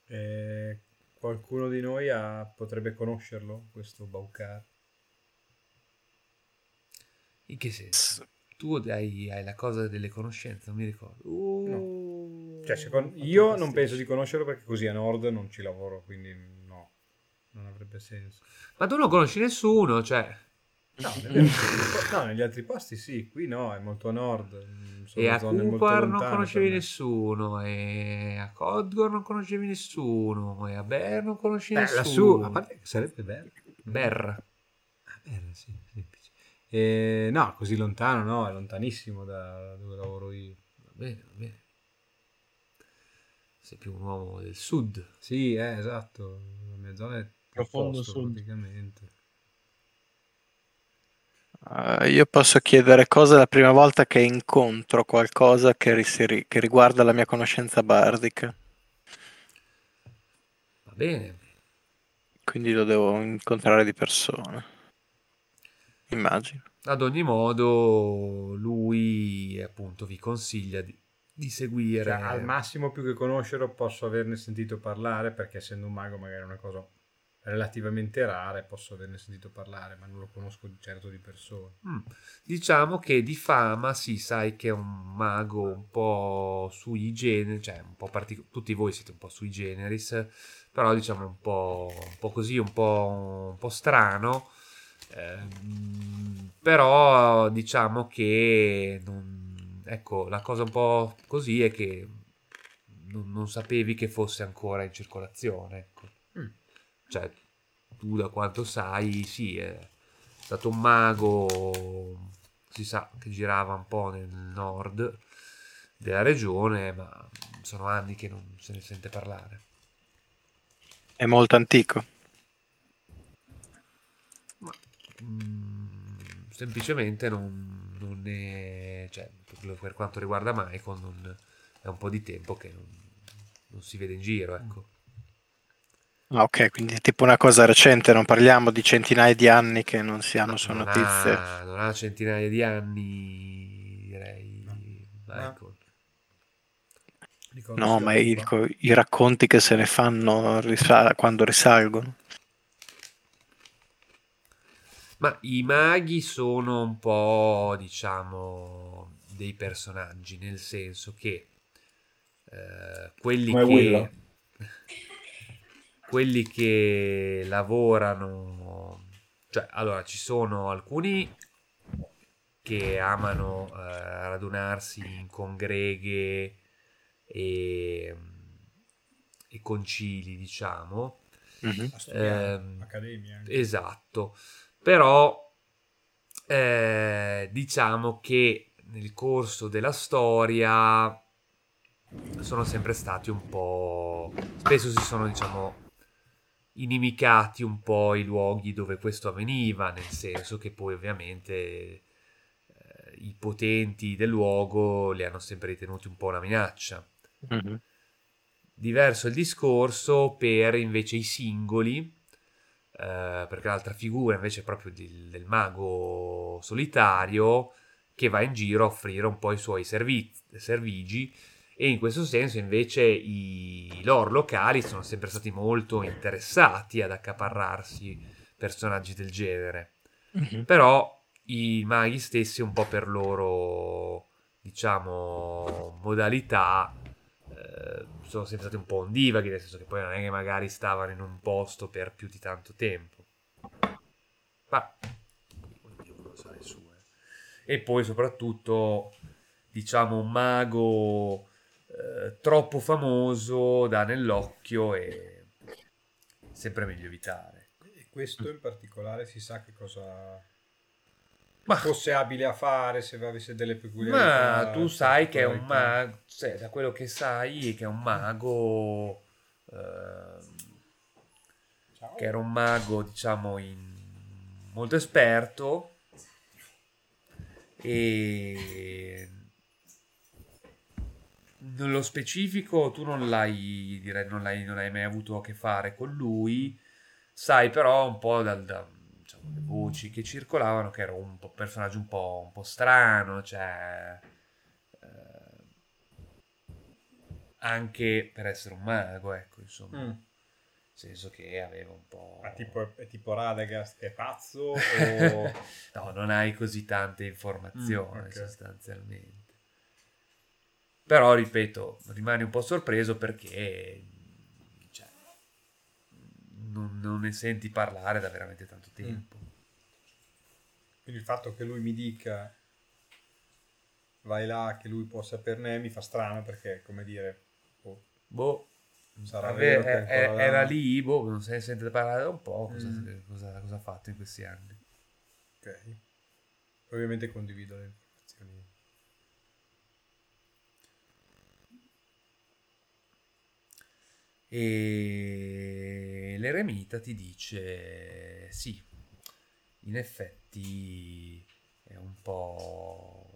Eh, qualcuno di noi ha- potrebbe conoscerlo, questo Baucar? In che senso? Tu hai, hai la cosa delle conoscenze, non mi ricordo. Uh, Cioè, secondo- io non penso di conoscerlo perché così a nord non ci lavoro, quindi no, non avrebbe senso. Ma tu non conosci nessuno, cioè... No, negli altri, no, negli altri posti sì, qui no, è molto a nord. sono E a zone molto Cupar non conoscevi nessuno, e a Codgor non conoscevi nessuno, e a Ber non conosci Eh, nessuno. lassù, a parte che sarebbe bello. Ber. Ah, bello, sì, semplice. Eh, no, così lontano, no, è lontanissimo da dove lavoro io. Va bene, va bene. Sei più un uomo del sud. Sì, eh, esatto, la mia zona è Profondo posto, sud. praticamente. Eh, io posso chiedere cosa la prima volta che incontro qualcosa che, ri- che riguarda la mia conoscenza bardica. Va bene. Quindi lo devo incontrare di persona. Immagino. Ad ogni modo, lui appunto vi consiglia di, di seguire. Cioè, al massimo più che conoscerlo posso averne sentito parlare perché essendo un mago magari è una cosa relativamente rara posso averne sentito parlare, ma non lo conosco certo di persona. Mm. Diciamo che di fama si sai che è un mago un po' sui generis, cioè un po' particolare. Tutti voi siete un po' sui generis, però diciamo un po', un po' così, un po', un po' strano. Ehm, però diciamo che non- ecco, la cosa un po' così è che non, non sapevi che fosse ancora in circolazione. Ecco. Mm. Cioè, tu da quanto sai, sì, è stato un mago, si sa, che girava un po' nel nord della regione, ma sono anni che non se ne sente parlare. È molto antico. Ma, mm, semplicemente non, non è... Cioè, per, quanto riguarda Michael, non, è un po' di tempo che non, non si vede in giro, ecco. Ah, ok, quindi è tipo una cosa recente, non parliamo di centinaia di anni che non si hanno su non, notizie. ha, non ha centinaia di anni, direi, No. Michael. Ricordo No, ma i, i racconti che se ne fanno risa- quando risalgono. Ma i maghi sono un po', diciamo, dei personaggi, nel senso che eh, quelli Come che Willow. quelli che lavorano, cioè, allora ci sono alcuni che amano eh, radunarsi in congreghe e, e concili, diciamo. Mhm. Studiare, Ehm, accademia. anche. Esatto, però eh, diciamo che nel corso della storia sono sempre stati un po'... spesso si sono, diciamo, inimicati un po' i luoghi dove questo avveniva, nel senso che poi ovviamente eh, i potenti del luogo li hanno sempre ritenuti un po' una minaccia. Mhm. Diverso il discorso per invece i singoli, eh, perché l'altra figura invece è proprio del, del mago solitario che va in giro a offrire un po' i suoi servizi, servigi e in questo senso invece i loro locali sono sempre stati molto interessati ad accaparrarsi personaggi del genere. Mhm. Però i maghi stessi, un po' per loro, diciamo, modalità, sono sempre stati un po' ondivaghi, nel senso che poi non è che magari stavano in un posto per più di tanto tempo. Ma ognuno sa le. E poi soprattutto, diciamo, un mago eh, troppo famoso dà nell'occhio e sempre meglio evitare. E questo in particolare si sa che cosa Ma fosse abile a fare, se avesse delle peculiarità. Ma tu sai che è un mago, cioè, da quello che sai, che è un mago, Ciao. che era un mago, diciamo, in- molto esperto e nello specifico tu non l'hai, direi, non l'hai, non hai mai avuto a che fare con lui, sai però un po' dal, da, diciamo, le voci che circolavano che era un personaggio un po', un po' strano, cioè eh, anche per essere un mago, ecco, insomma, Mm. nel senso che aveva un po'... Ma tipo, è tipo Radagast che è pazzo o... no, non hai così tante informazioni Mm, ok. sostanzialmente. Però, ripeto, rimani un po' sorpreso perché non, non ne senti parlare da veramente tanto Mm. tempo. Quindi il fatto che lui mi dica vai là, che lui può saperne, mi fa strano perché, come dire, oh, Boh, Sarà vero che è era lì, boh, non se ne sente parlare un po', cosa, Mm. cosa- cosa ha fatto in questi anni. ok. Ovviamente condivido le informazioni. E l'eremita ti dice sì, in effetti è un po'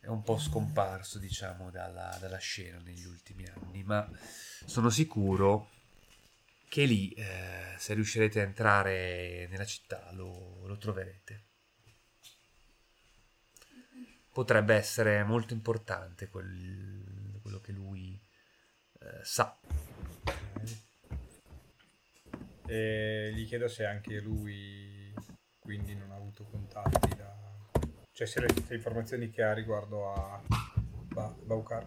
è un po' scomparso diciamo dalla, dalla scena negli ultimi anni ma sono sicuro che lì eh, se riuscirete a entrare nella città lo, lo troverete. Potrebbe essere molto importante quel- quello che lui eh, sa E gli chiedo se anche lui quindi non ha avuto contatti da... Cioè se le, le informazioni che ha riguardo a ba- Baukar,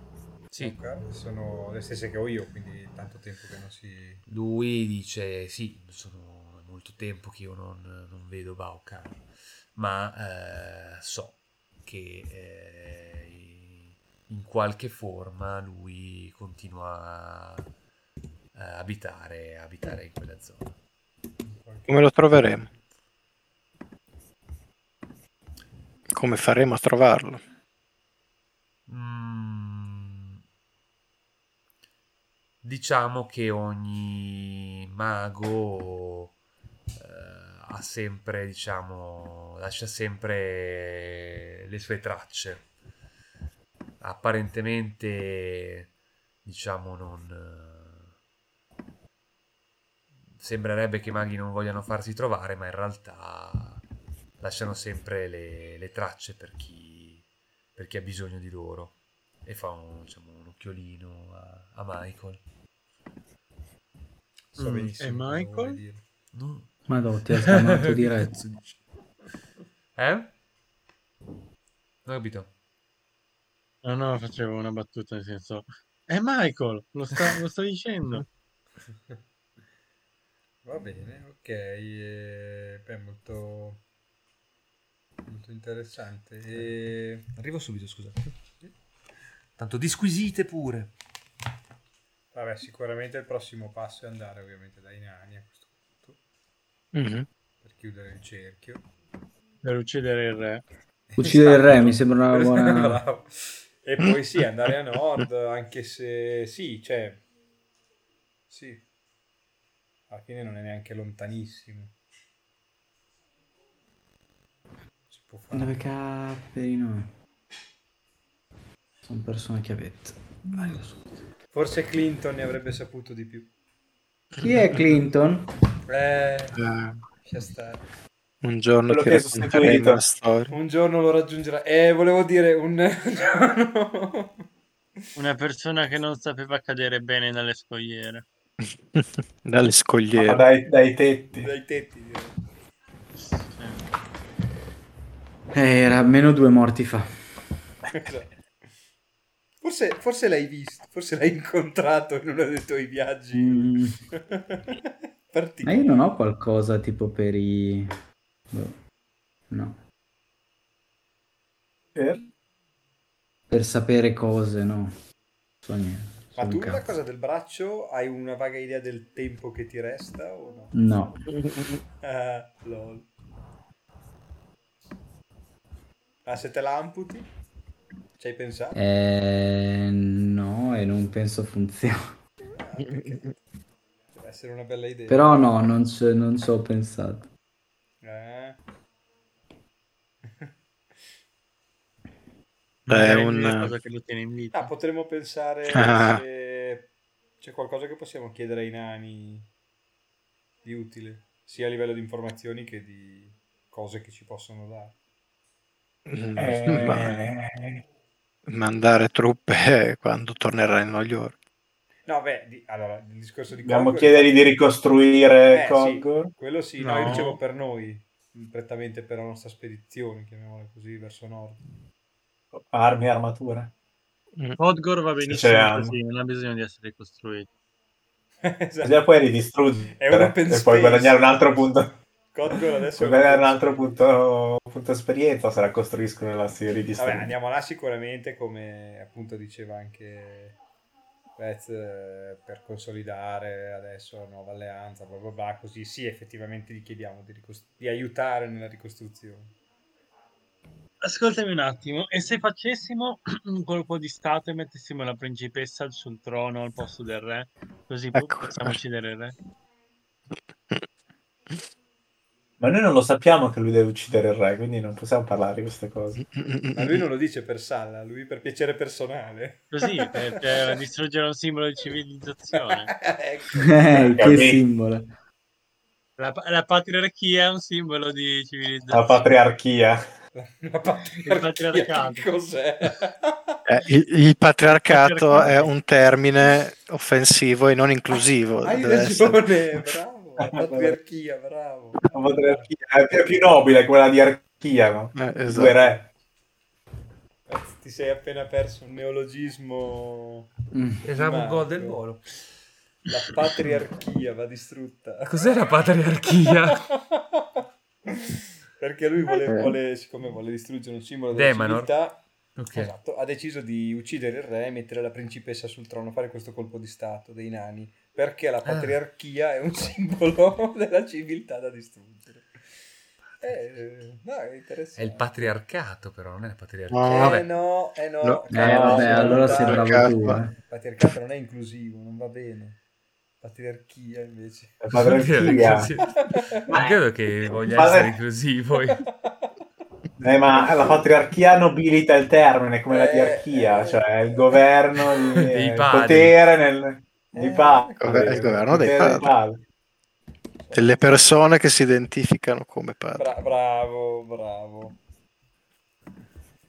Sì. Sono le stesse che ho io, quindi tanto tempo che non si... Lui dice: Sì, sono molto tempo che io non, non vedo Baukar, ma eh, so che eh, in qualche forma lui continua a, a abitare, abitare in quella zona. Come lo troveremo? Come faremo a trovarlo? Mm, diciamo che ogni mago eh, ha sempre, diciamo, lascia sempre le sue tracce. Apparentemente, diciamo, non. Sembrerebbe che i maghi non vogliano farsi trovare, ma in realtà lasciano sempre le, le tracce per chi, per chi ha bisogno di loro e fa un, diciamo, un occhiolino a, a Michael. So Mm, e Michael? vuoi dire. No, ti ha scamato diretto. Eh? Non ho capito. No, no, facevo una battuta nel senso... È Michael, lo sta, lo sto dicendo. Va bene, ok. eh, beh, molto, molto interessante. E... Arrivo subito, scusa. Tanto disquisite pure. Vabbè, sicuramente il prossimo passo è andare ovviamente dai nani a questo punto Mhm. per chiudere il cerchio. Per uccidere il re. Uccidere il re Esatto. mi sembra una buona... E poi sì, andare a nord, anche se sì, cioè sì. Alla fine non è neanche lontanissimo. Si può fare. Dove cappero? Sono persone chiavette. Vai, lo so. Forse Clinton ne avrebbe saputo di più. Chi è Clinton? Eh, Eh, lascia stare. un giorno Quello ti racconteremo la storia. Un giorno lo raggiungerà. Eh, volevo dire un un giorno. Una persona che non sapeva cadere bene dalle scogliere. Dalle Ah, scogliere. dai, dai tetti. Dai tetti. Eh, era meno due morti fa. Forse, forse l'hai visto, forse l'hai incontrato in uno dei tuoi viaggi. Mm. Ma io non ho qualcosa tipo per i... boh, No. Per? Per sapere cose, no. So niente. Ma tu cazzo. cosa del braccio hai una vaga idea del tempo che ti resta o no? No. Ah, lol. Ah, se te la amputi? Ci hai pensato? Eh, no, e non penso funzioni. Ah, Deve essere una bella idea. Però no, non ci ho pensato. Eh. Beh, Magari un- l'unica cosa che lo tiene in vita. Ah, potremmo pensare Ah. se c'è qualcosa che possiamo chiedere ai nani di utile, sia a livello di informazioni che di cose che ci possono dare. Mm, ma- Eh, mandare truppe quando tornerai a New York. No, beh, di- allora, il discorso di dobbiamo Kogor- chiedergli di ricostruire Eh, sì, Kogor. quello sì, no, io No. dicevo per noi, prettamente per la nostra spedizione, chiamiamola così, verso nord. Armi e armature. Mm. Podgor va benissimo così, non ha bisogno di essere ricostruito. Esatto. Già puoi ridistruggere e space. poi guadagnare un altro punto. Codgor adesso Puoi guadagnare un altro punto, punto esperienza se la costruiscono la si Vabbè, ridistrugge. andiamo là sicuramente, come appunto diceva anche Vez, eh, per consolidare adesso la nuova alleanza, bla bla bla, così sì, effettivamente gli chiediamo di, ricos- di aiutare nella ricostruzione. Ascoltami un attimo, e se facessimo un colpo di stato e mettessimo la principessa sul trono al posto del re, così po- Ecco. possiamo uccidere il re? Ma noi non lo sappiamo che lui deve uccidere il re, quindi non possiamo parlare di queste cose. Ma lui non lo dice per Salla, lui per piacere personale. Così, per, per distruggere un simbolo di civilizzazione. ecco. Eh, che simbolo. La, la patriarchia è un simbolo di La civilizzazione. patriarchia. La patriarchia, patriarcato. che cos'è? Eh, il, il patriarcato Patriarcato. è un termine offensivo e non inclusivo. Hai deve essere. ragione, bravo. La patriarchia, bravo. La patriarchia è più, nobile quella di archia, no? Eh, Due esatto. re. Ti sei appena perso un neologismo. Mm. Esatto, un gol del volo. La patriarchia va distrutta. Cos'è la patriarchia? Perché lui vuole, Eh. vuole- siccome vuole distruggere un simbolo della Demanor. civiltà, Ok. esatto, ha deciso di uccidere il re e mettere la principessa sul trono, fare questo colpo di stato dei nani, perché la patriarchia è un simbolo della civiltà da distruggere. Eh, no, è interessante. È il patriarcato, però, non è la patriarchia. No. Eh Vabbè. no, eh no. No. Eh, vabbè, allora bravo tu, eh. Il patriarcato non è inclusivo, non va bene. Patriarchia invece. La patriarchia. Non credo che voglia Vabbè. essere inclusivo. Eh, ma la patriarchia nobilita il termine come la Eh, diarchia, eh. cioè il governo, il, Dei il padri. potere nel, dei Eh, padri. il governo dei potere padri. Delle persone che si identificano come padri. Bra- bravo, bravo.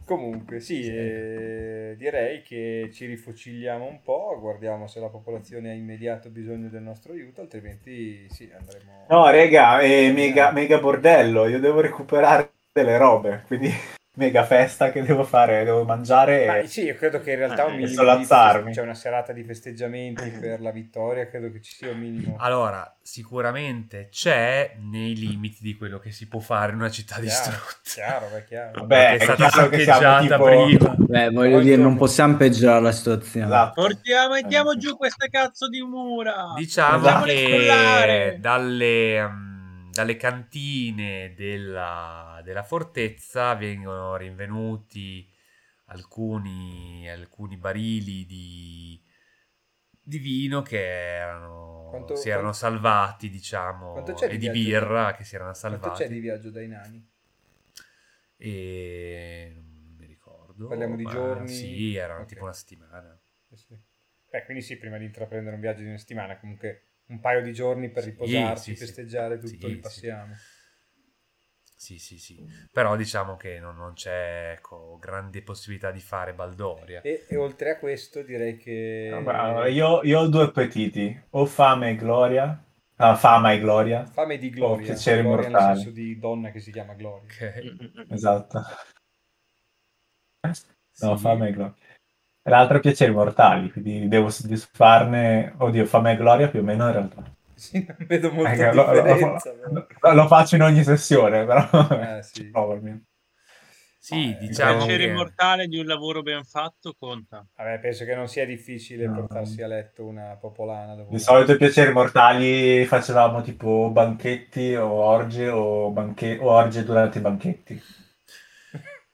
Comunque, sì, eh, direi che ci rifocilliamo un po', guardiamo se la popolazione ha immediato bisogno del nostro aiuto, altrimenti sì, andremo... No, rega, è mega, mega bordello. Io devo recuperare delle robe, quindi mega festa che devo fare, devo mangiare. Ma e- sì, io credo che in realtà un e minimo c'è una serata di festeggiamenti per la vittoria, credo che ci sia un minimo... Allora, sicuramente c'è nei limiti di quello che si può fare in una città Chiaro, distrutta. chiaro, beh, chiaro. Vabbè, Perché è è stata chiaro che siamo saccheggiata tipo- prima. Beh, voglio dire, non possiamo peggiorare la situazione. Esatto. Portiamo, mettiamo giù queste cazzo di mura. Diciamo Facciamole che dalle, mm, dalle cantine della, della fortezza vengono rinvenuti alcuni, alcuni barili di, di vino che erano, Quanto- si erano quanto- salvati, diciamo, quanto di e di viaggio? birra che si erano Quanto salvati. c'è di viaggio dai nani? E non mi ricordo. Parliamo di ma giorni? Sì, erano Ok. tipo una settimana. Eh sì. Beh, quindi sì, prima di intraprendere un viaggio di una settimana, comunque un paio di giorni per riposarsi, sì, sì. festeggiare tutto, Sì, li sì. passiamo. Sì, sì, sì. Però diciamo che non, non c'è ecco, grande possibilità di fare Baldoria. E, e oltre a questo direi che... Vabbè, allora, io, io ho due appetiti, o fame e gloria, ah, fama e gloria, Fame di gloria, Oh, piaceri gloria nel mortali. senso di donna che si chiama Gloria. Ok. esatto. No, Sì. fame e gloria. E l'altro è piaceri mortali, quindi devo soddisfarne, oddio, fame e gloria più o meno in realtà. Sì, non vedo molta Eh, lo, lo- lo- lo faccio in ogni sessione, però Eh, sì. Sì, Ah, diciamo il piacere che... mortale di un lavoro ben fatto conta. Vabbè, penso che non sia difficile No. portarsi a letto una popolana. Dopo Di una- solito i piaceri mortali facevamo tipo banchetti o orge o, banche- o orge durante i banchetti.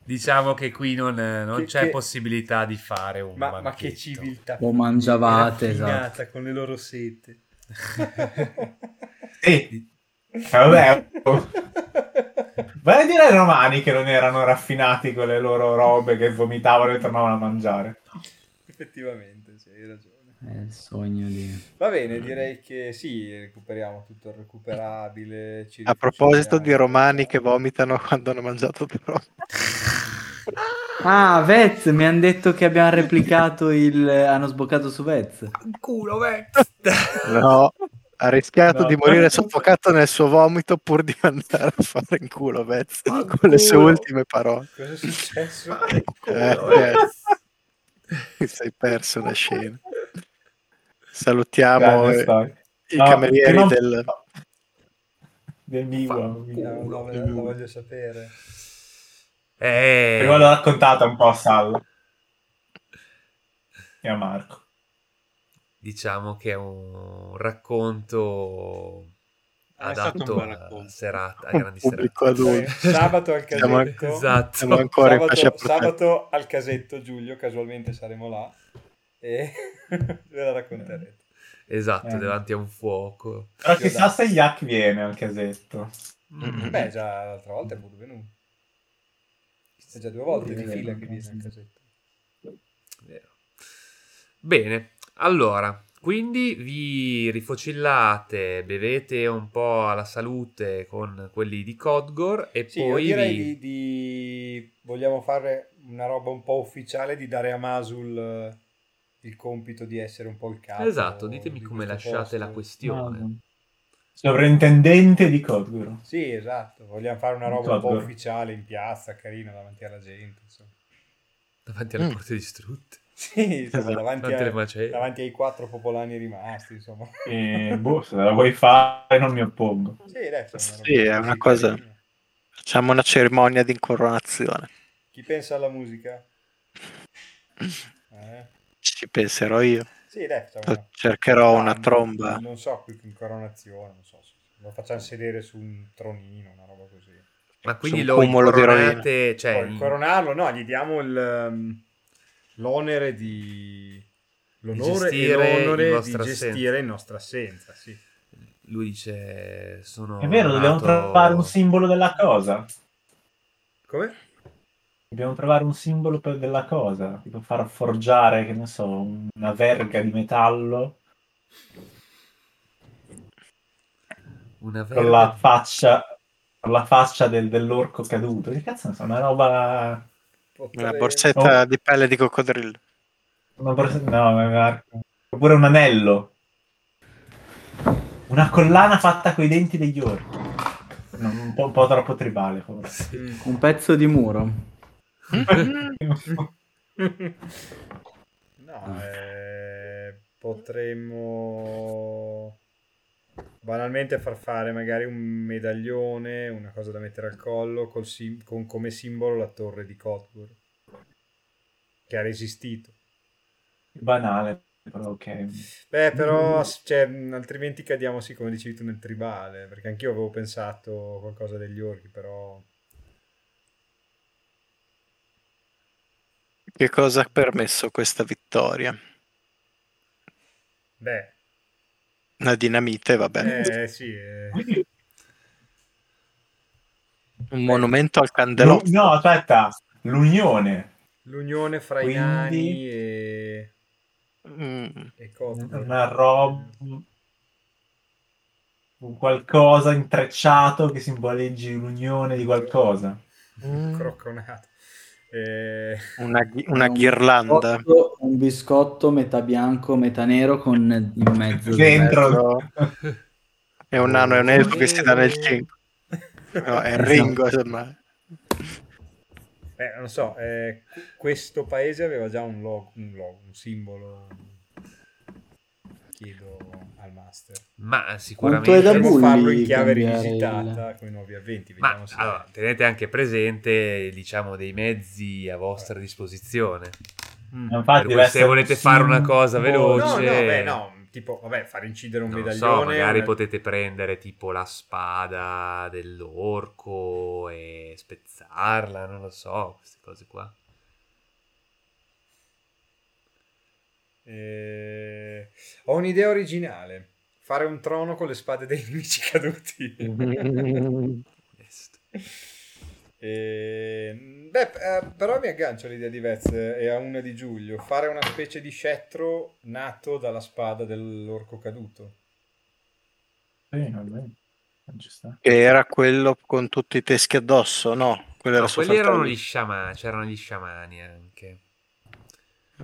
Diciamo che qui non, non Che- c'è che- possibilità di fare un Ma, ma che civiltà. O mangiavate, esatto. con le loro sete. Sì, Eh, vabbè. Vai a dire ai romani che non erano raffinati con le loro robe che vomitavano e tornavano a mangiare. Effettivamente, sì, hai ragione. È il sogno di... Va bene, direi che sì, recuperiamo tutto il recuperabile. ci A proposito di romani che vomitano quando hanno mangiato troppo. Ah, Vez, mi hanno detto che abbiamo replicato il... hanno sboccato su Vez. Culo, Vex! No, ha rischiato No. di morire soffocato nel suo vomito pur di andare a fare in culo Vez con le sue culo. ultime parole. Cosa è successo? Eh, eh, sei perso la scena. Salutiamo eh, i No, camerieri prima- del... del Miwa. La voglio sapere. Eh, Prima l'ho raccontata un po' a Salla e a Marco. diciamo che è un racconto È stato un adatto a serata, a grandi serate. pubblico adulto. Sabato al casetto. Esatto. Sabato, sabato al casetto, Giulio, casualmente saremo là e ve la racconterete. Esatto, Eh. davanti a un fuoco. Però chissà se Yak viene al casetto. Mm. Beh, già l'altra volta è pure venuto. È già due volte di Sì, fila che viene sì. al casetto. Vero. Bene, allora, quindi vi rifocillate, bevete un po' alla salute con quelli di Codgor e Sì, io poi direi vi... di, di- vogliamo fare una roba un po' ufficiale di dare a Masul eh, il compito di essere un po' il capo. Esatto, ditemi di come lasciate la posto. questione. Sovrintendente di Codguro. Sì, esatto, vogliamo fare una roba un po' ufficiale in piazza, carina davanti alla gente, insomma. Davanti alle Mm. porte distrutte, Sì, insomma, Esatto. davanti, davanti a- davanti ai quattro popolani rimasti, insomma. E boh, se la vuoi fare non mi oppongo. Sì, insomma, Sì, è una cosa- carina. Facciamo una cerimonia di incoronazione. Chi pensa alla musica? Eh? Ci penserò io. Sì, dai, facciamo una- Cercherò Ah, una non- tromba. Non so, qui in coronazione, non so, lo facciamo sedere su un tronino, una roba così. Ma quindi lo di incoronate, cioè, Poi coronarlo, no, gli diamo il, um, l'onere di l'onore e gestire in l'onore di gestire assenza. in nostra assenza, sì. lui dice sono È vero, dobbiamo nato- trovare un simbolo della cosa. Come? Dobbiamo trovare un simbolo per- della cosa. Tipo far forgiare, che ne so, una verga di metallo una con la verga- faccia, con la faccia del- dell'orco caduto. Che cazzo ne so, una roba Una borsetta Oh. di pelle di coccodrillo. Una borsa- No. Oppure un anello. Una collana fatta coi denti degli orchi. Un po', un po' troppo tribale, forse. Un pezzo di muro. No, eh, potremmo banalmente far fare magari un medaglione, una cosa da mettere al collo col sim- con come simbolo la torre di Kotbur che ha resistito. Banale, però ok. Beh, però cioè, mh, altrimenti cadiamo, sì, come dicevi tu, nel tribale, perché anch'io avevo pensato qualcosa degli orchi, però... Che cosa ha permesso questa vittoria? Beh, Una dinamite, va bene. eh, sì, eh, Un monumento al candelotto. No, aspetta, l'unione. l'unione fra i Quindi- nani e, Mm. e Kotbur. Una roba... Un qualcosa intrecciato che simboleggi l'unione di qualcosa. Mm. crocconato. Eh, Una, una ghirlanda. Biscotto- Un biscotto metà bianco, metà nero con in mezzo. Dentro. È un nano e un elfo che si dà nel 5. No, è Ringo, insomma. eh, non so, eh, qu- questo paese aveva già un logo, un, logo, un simbolo. Chiedo al master. Ma Quanto sicuramente... Potremmo farlo in chiave rivisitata con i nuovi avventi. Vediamo Ma se allora, tenete anche presente, diciamo, dei mezzi a vostra disposizione. Mm. Infatti se volete fare una cosa veloce- No, no, beh, no, tipo, vabbè, far incidere un Non medaglione. so, magari una- potete prendere tipo la spada dell'orco e spezzarla, non lo so, queste cose qua. Eh, Ho un'idea originale. Fare un trono con le spade dei nemici caduti. Onesto. Eh, beh, eh, però mi aggancio all'idea di Vez e a una di Giulio. Fare una specie di scettro nato dalla spada dell'orco caduto. Che era quello con tutti i teschi addosso, no? Quello era No, quelli erano gli sciamani, c'erano gli sciamani anche.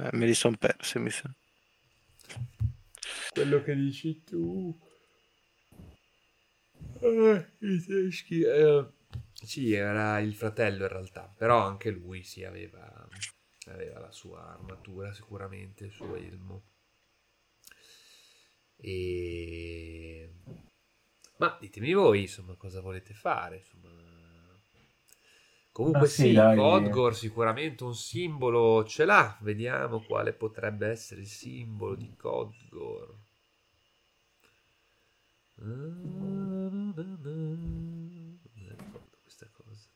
Eh, me li sono persi, mi sa. Quello che dici tu. Eh, i teschi. eh, sì, era il fratello in realtà, però anche lui sì, aveva, aveva la sua armatura sicuramente, il suo elmo. E... Ma ditemi voi, insomma, cosa volete fare, insomma... Comunque Ma sì, sì, dai. Sicuramente un simbolo ce l'ha, vediamo quale potrebbe essere il simbolo di Codgor. Non ricordo questa cosa.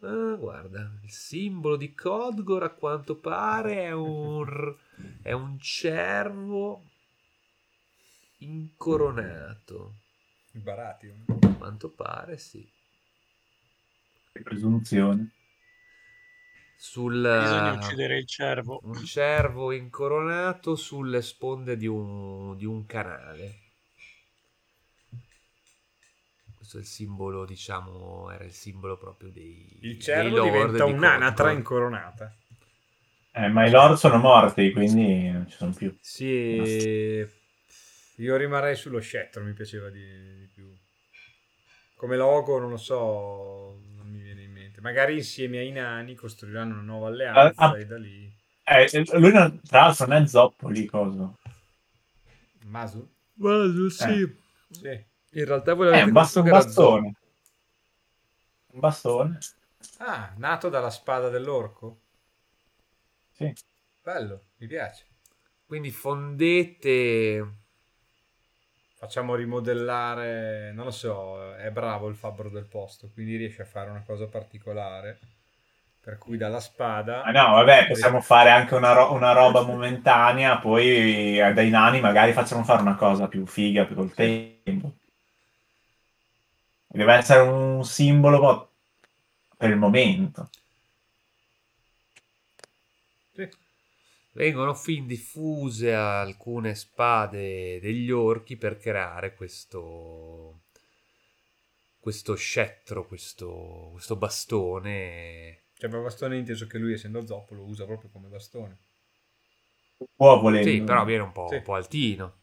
Ah, guarda, il simbolo di Codgor a quanto pare è un, è un cervo incoronato. Il Baratheon. A quanto pare, sì. Presunzione. Sul, Bisogna eh, uccidere il cervo. un cervo incoronato sulle sponde di un, di un canale. Questo è il simbolo, diciamo, era il simbolo proprio dei Il dei cervo lord diventa di un'anatra incoronata. Eh, ma i lord sono morti, quindi non ci sono più. Sì, io rimarrei sullo scettro, mi piaceva di, di più. Come logo, non lo so, non mi viene in mente. Magari insieme ai nani costruiranno una nuova alleanza Ah, ah. e da lì... Eh, lui non, tra l'altro non è zoppo lì, coso. Masu? Guarda, sì. Sì. In realtà È l'avete un, bast- un detto che era bastone. Un bastone. Ah, nato dalla spada dell'orco? Sì. Bello, mi piace. Quindi fondete Facciamo rimodellare, non lo so, è bravo il fabbro del posto, quindi riesce a fare una cosa particolare. Per cui dalla spada... Ah, no, vabbè, possiamo fare anche una, ro- una roba momentanea, poi eh, dai nani magari facciamo fare una cosa più figa più col tempo. Deve essere un simbolo per il momento. Vengono fin diffuse alcune spade degli orchi per creare questo questo scettro, questo, questo bastone. Cioè, per bastone inteso che lui, essendo zoppo, lo usa proprio come bastone. Può volendo. Sì, però viene un po', Sì. un po' altino.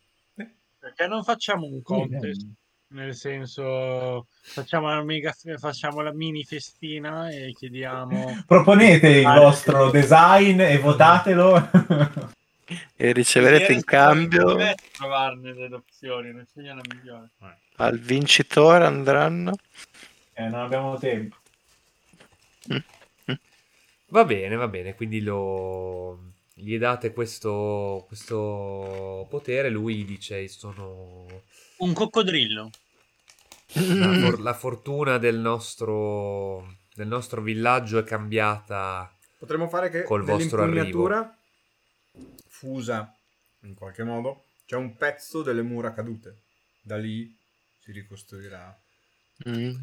Perché non facciamo un contest? Nel senso, facciamo la, mega, facciamo la mini festina e chiediamo... Proponete il Ah, vostro sì. design e votatelo. E riceverete in cambio trovarne delle opzioni, non c'è la migliore. al vincitore andranno. Eh, non abbiamo tempo. Va bene, va bene, quindi lo... gli date questo, questo potere, lui dice sono Un coccodrillo. La, for- la fortuna del nostro, del nostro villaggio è cambiata. Potremmo fare che Col vostro nell'impugnatura fusa in qualche modo c'è un pezzo delle mura cadute. Da lì si ricostruirà. Mm.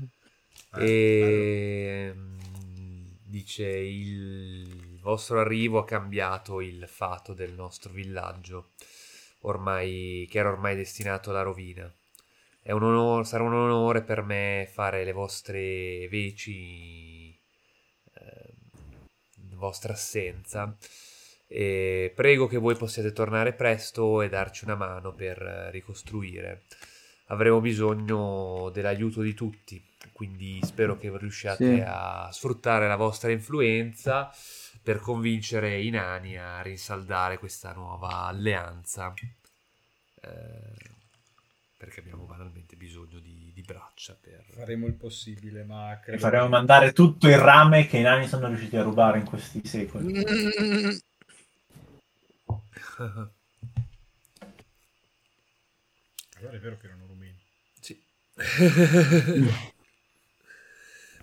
Eh, E mm, dice il vostro arrivo ha cambiato il fato del nostro villaggio, ormai, che era ormai destinato alla rovina. È un onore- sarà un onore per me fare le vostre veci eh, in vostra assenza. E prego che voi possiate tornare presto e darci una mano per ricostruire. Avremo bisogno dell'aiuto di tutti, quindi spero che riusciate Sì. a sfruttare la vostra influenza per convincere i nani a rinsaldare questa nuova alleanza. Eh, perché abbiamo banalmente bisogno di, di braccia per... Faremo il possibile, ma E credo faremo che- mandare tutto il rame che i nani sono riusciti a rubare in questi secoli. Allora è vero che erano rumeni. Sì.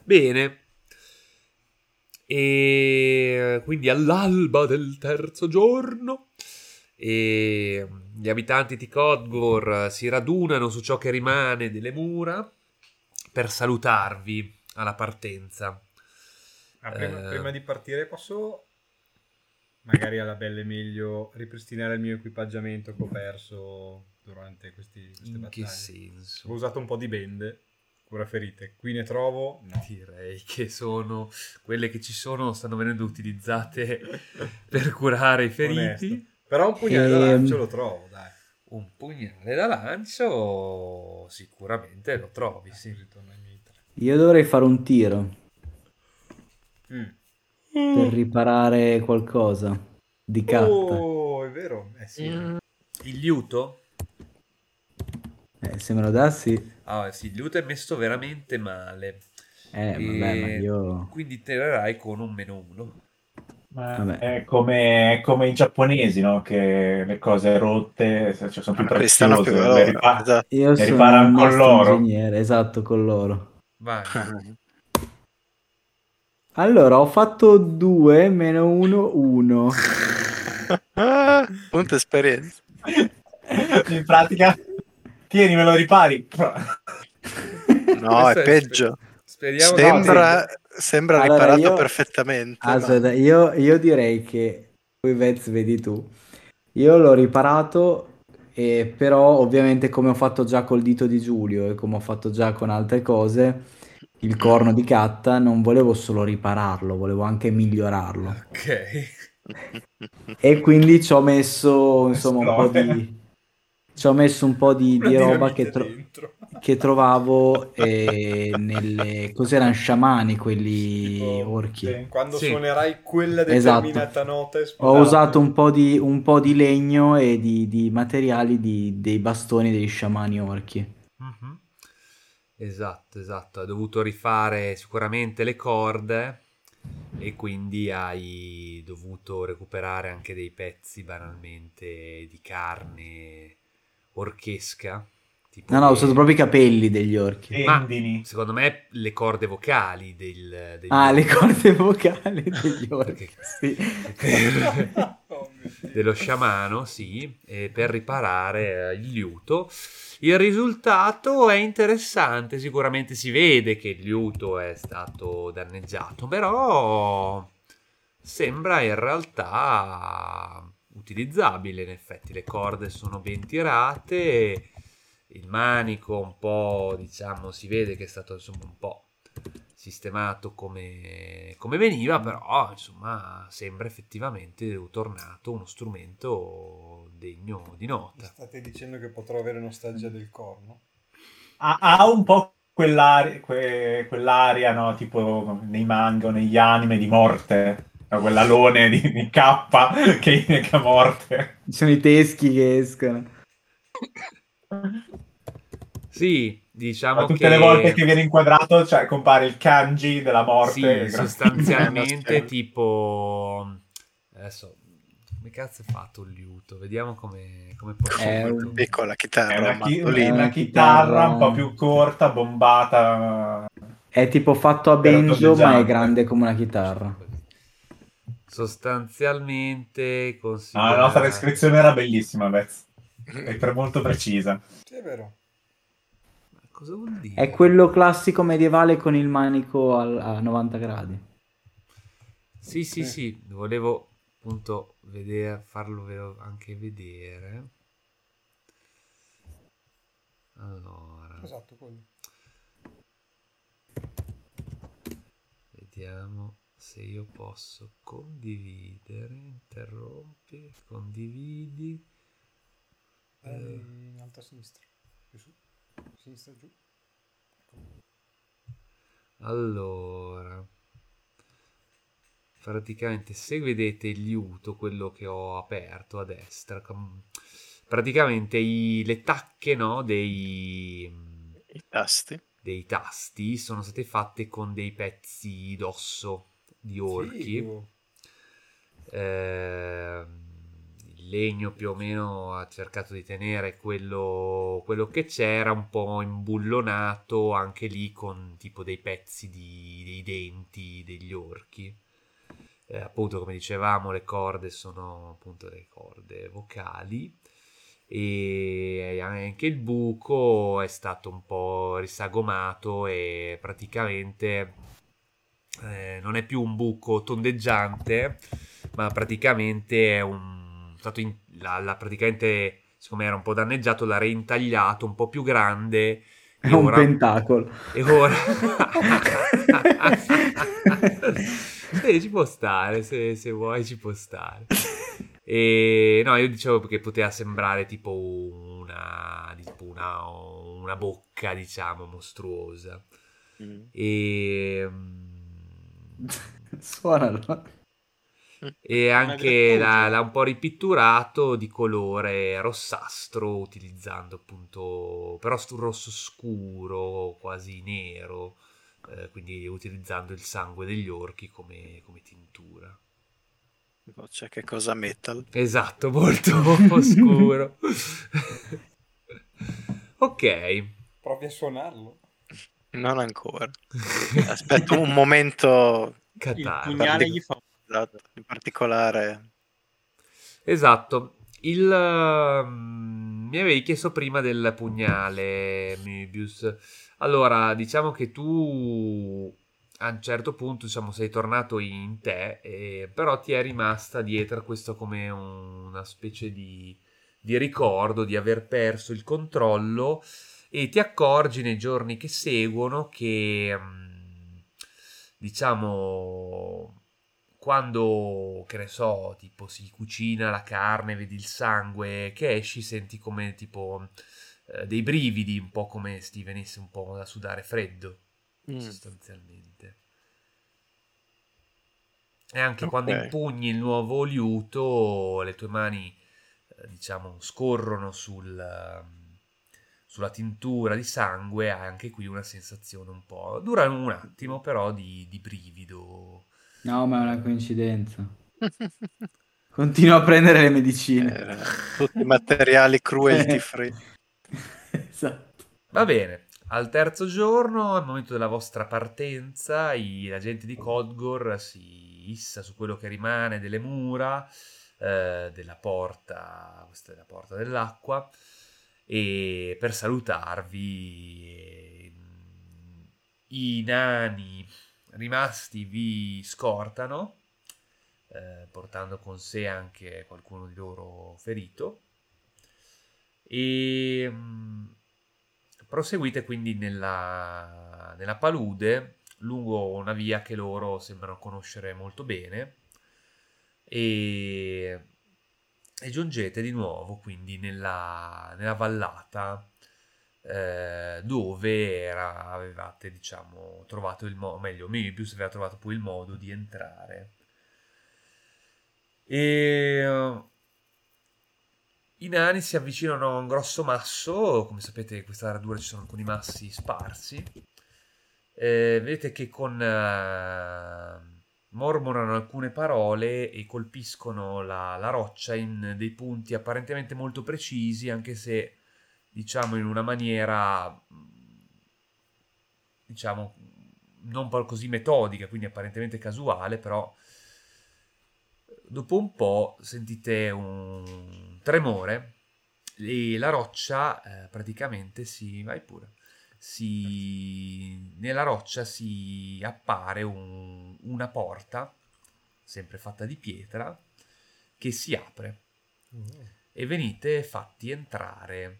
Bene. E quindi all'alba del terzo giorno e gli abitanti di Codgor si radunano su ciò che rimane delle mura per salutarvi alla partenza. Ah, prima, Eh. prima di partire posso magari alla belle meglio ripristinare il mio equipaggiamento che ho perso durante questi, queste In che battaglie. senso? Ho usato un po' di bende, cura ferite. Qui ne trovo? No. Direi che sono quelle che ci sono, stanno venendo utilizzate per curare i feriti. Onesto. Però un pugnale e... da ehm, lancio lo trovo, dai. Un pugnale da lancio sicuramente lo trovi, sì. Io dovrei fare un tiro. Mm. Per riparare qualcosa di K. Oh, è vero. Eh, sì. mm. Il liuto? Eh, se me lo dassi... Ah, sì, il liuto è messo veramente male. Eh, vabbè, io... Quindi tirerai con un meno 1. Vabbè. è come, è come i giapponesi, no? Che le cose rotte cioè, sono più Acquistano più preziose. valore. le ripa- esatto. Io E sono ripara un con l'oro. ingegnere, esatto, con l'oro. Vai. Allora, ho fatto 2 meno 1, 1. Ah, punto esperienza. In pratica, tieni, me lo ripari. No, Questo è peggio. Speriamo che- Sembra, sembra Allora, riparato io- perfettamente. Aspetta, io, io direi che poi Vez vedi tu. Io l'ho riparato, e però ovviamente come ho fatto già col dito di Giulio e come ho fatto già con altre cose, il corno di Catta non volevo solo ripararlo, volevo anche migliorarlo. Ok. E quindi ci ho messo insomma un po' di... Ci ho messo un po' di, di roba che, tro- che trovavo eh, nelle... Cos'erano sciamani quelli Tipo, orchi? sì. Quando Sì. suonerai quella Esatto. determinata nota Ho usato un po' di, un po' di legno e di, di materiali di- dei bastoni degli sciamani orchi. Mhm. Esatto, esatto. Hai dovuto rifare sicuramente le corde e quindi hai dovuto recuperare anche dei pezzi banalmente di carne orchesca. tipo No, no, ho le- usato proprio i capelli degli orchi. Ma-. Secondo me le corde vocali del, degli Ah, le orchi. corde vocali degli orchi. Sì. Dello sciamano, sì, e per riparare eh, il liuto. Il risultato è interessante, sicuramente si vede che il liuto è stato danneggiato, però sembra in realtà utilizzabile, in effetti le corde sono ben tirate il manico un po', diciamo, si vede che è stato insomma un po' sistemato come, come veniva, però insomma sembra effettivamente tornato uno strumento degno di Mi nota. state dicendo che potrò avere nostalgia del corno? Ha, ha un po' quell'aria, que- quell'aria, no? Tipo nei manga o negli anime di morte. No, Quell'alone di, di K che indica morte. Ci sono i teschi che escono. Sì, diciamo Ma tutte che le volte che viene inquadrato, cioè, compare il kanji della morte. sì, sostanzialmente tipo adesso come cazzo è fatto il liuto? Vediamo come come posso È farlo. un Piccola È chitarra, una, un chi- mandolino. una una chitarra un po' più corta, bombata. È tipo fatto a banjo, ma è grande come una chitarra. Sostanzialmente No, considera... la nostra descrizione era bellissima, Vez. È per molto precisa. Sì, è vero. Ma Cosa vuol dire? È quello classico medievale con il manico al- a 90 gradi. Sì, sì, Sì. sì, volevo appunto vedere, farlo anche vedere. Allora, Esatto, quello. vediamo se io posso condividere, interrompi, condividi. Eh, in alto a sinistra. Più su. Sinistra giù. Allora, praticamente se vedete il liuto, quello che ho aperto a destra, com- praticamente i- le tacche no, dei, I tasti. dei tasti sono state fatte con dei pezzi d'osso di orchi. Ehm, il legno più o meno ha cercato di tenere quello, quello che c'era, un po' imbullonato anche lì con tipo dei pezzi di- dei denti degli orchi. Eh, appunto, come dicevamo, le corde sono appunto le corde vocali e anche il buco è stato un po' risagomato e praticamente eh, non è più un buco tondeggiante, ma praticamente è un stato in, la, la- praticamente siccome era un po' danneggiato l'ha reintagliato un po' più grande È e un ora, pentacolo. e ora Sì, ci può stare se, se vuoi ci può stare e no io dicevo che poteva sembrare tipo una tipo una, una bocca diciamo mostruosa Mm. e Suonalo. e anche l'ha, l'ha un po' ripitturato di colore rossastro utilizzando appunto però stu rosso scuro quasi nero eh, quindi utilizzando il sangue degli orchi come, come tintura C'è che cosa metal. esatto molto scuro ok Provi a suonarlo. Non ancora. Aspetto un momento Il Catarro. pugnale gli fa esatto, in particolare. Esatto. Il, ehm, mi avevi chiesto prima del pugnale, Möbius. Allora, diciamo che tu a un certo punto, diciamo, sei tornato in te, eh, però ti è rimasta dietro questo come un- una specie di, di ricordo di aver perso il controllo e ti accorgi nei giorni che seguono che, mm, diciamo, quando, che ne so, tipo si cucina la carne, vedi il sangue che esci, senti come tipo eh, dei brividi, un po' come se ti venisse un po' da sudare freddo, Mm. sostanzialmente. E anche Ok. quando impugni il nuovo liuto, le tue mani, eh, diciamo, scorrono sul, sulla tintura di sangue, hai anche qui una sensazione un po'... Dura un attimo, però, di, di brivido. No, ma è una coincidenza. Continua a prendere le medicine. Eh, tutti i materiali cruelty free. esatto. Va bene, al terzo giorno, al momento della vostra partenza, i- la gente di Codgor si issa su quello che rimane delle mura eh, della porta, questa è la porta dell'acqua, e per salutarvi i nani rimasti vi scortano, eh, portando con sé anche qualcuno di loro ferito. E mm, proseguite quindi nella, nella palude lungo una via che loro sembrano conoscere molto bene e, e giungete di nuovo quindi nella, nella vallata eh, dove era, avevate diciamo trovato il modo meglio Mebius aveva trovato poi il modo di entrare. E i nani si avvicinano a un grosso masso come sapete in questa radura ci sono alcuni massi sparsi. Eh, vedete che con eh, mormorano alcune parole e colpiscono la, la, roccia in dei punti apparentemente molto precisi, anche se diciamo in una maniera diciamo non così metodica, quindi apparentemente casuale, però dopo un po' sentite un tremore e la roccia eh, praticamente si vai pure si, nella roccia si appare un, una porta, sempre fatta di pietra, che si apre mm. e venite fatti entrare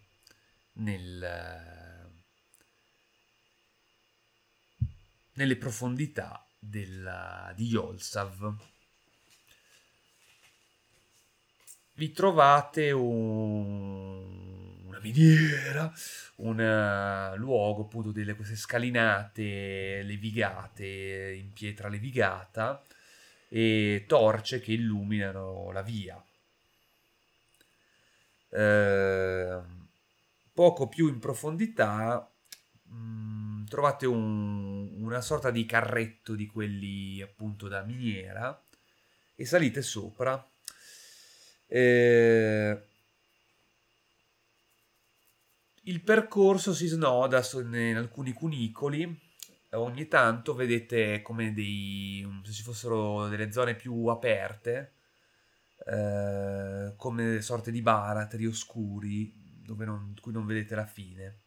nel, nelle profondità del, di Yolsav. Vi trovate un, una miniera un uh, luogo appunto delle queste scalinate levigate in pietra levigata e torce che illuminano la via. Eh, poco più in profondità mh, mm, trovate un, una sorta di carretto di quelli appunto da miniera e salite sopra. Eh, il percorso si snoda in alcuni cunicoli, ogni tanto vedete come dei, se ci fossero delle zone più aperte, eh, come sorte di baratri oscuri, dove non, cui non vedete la fine.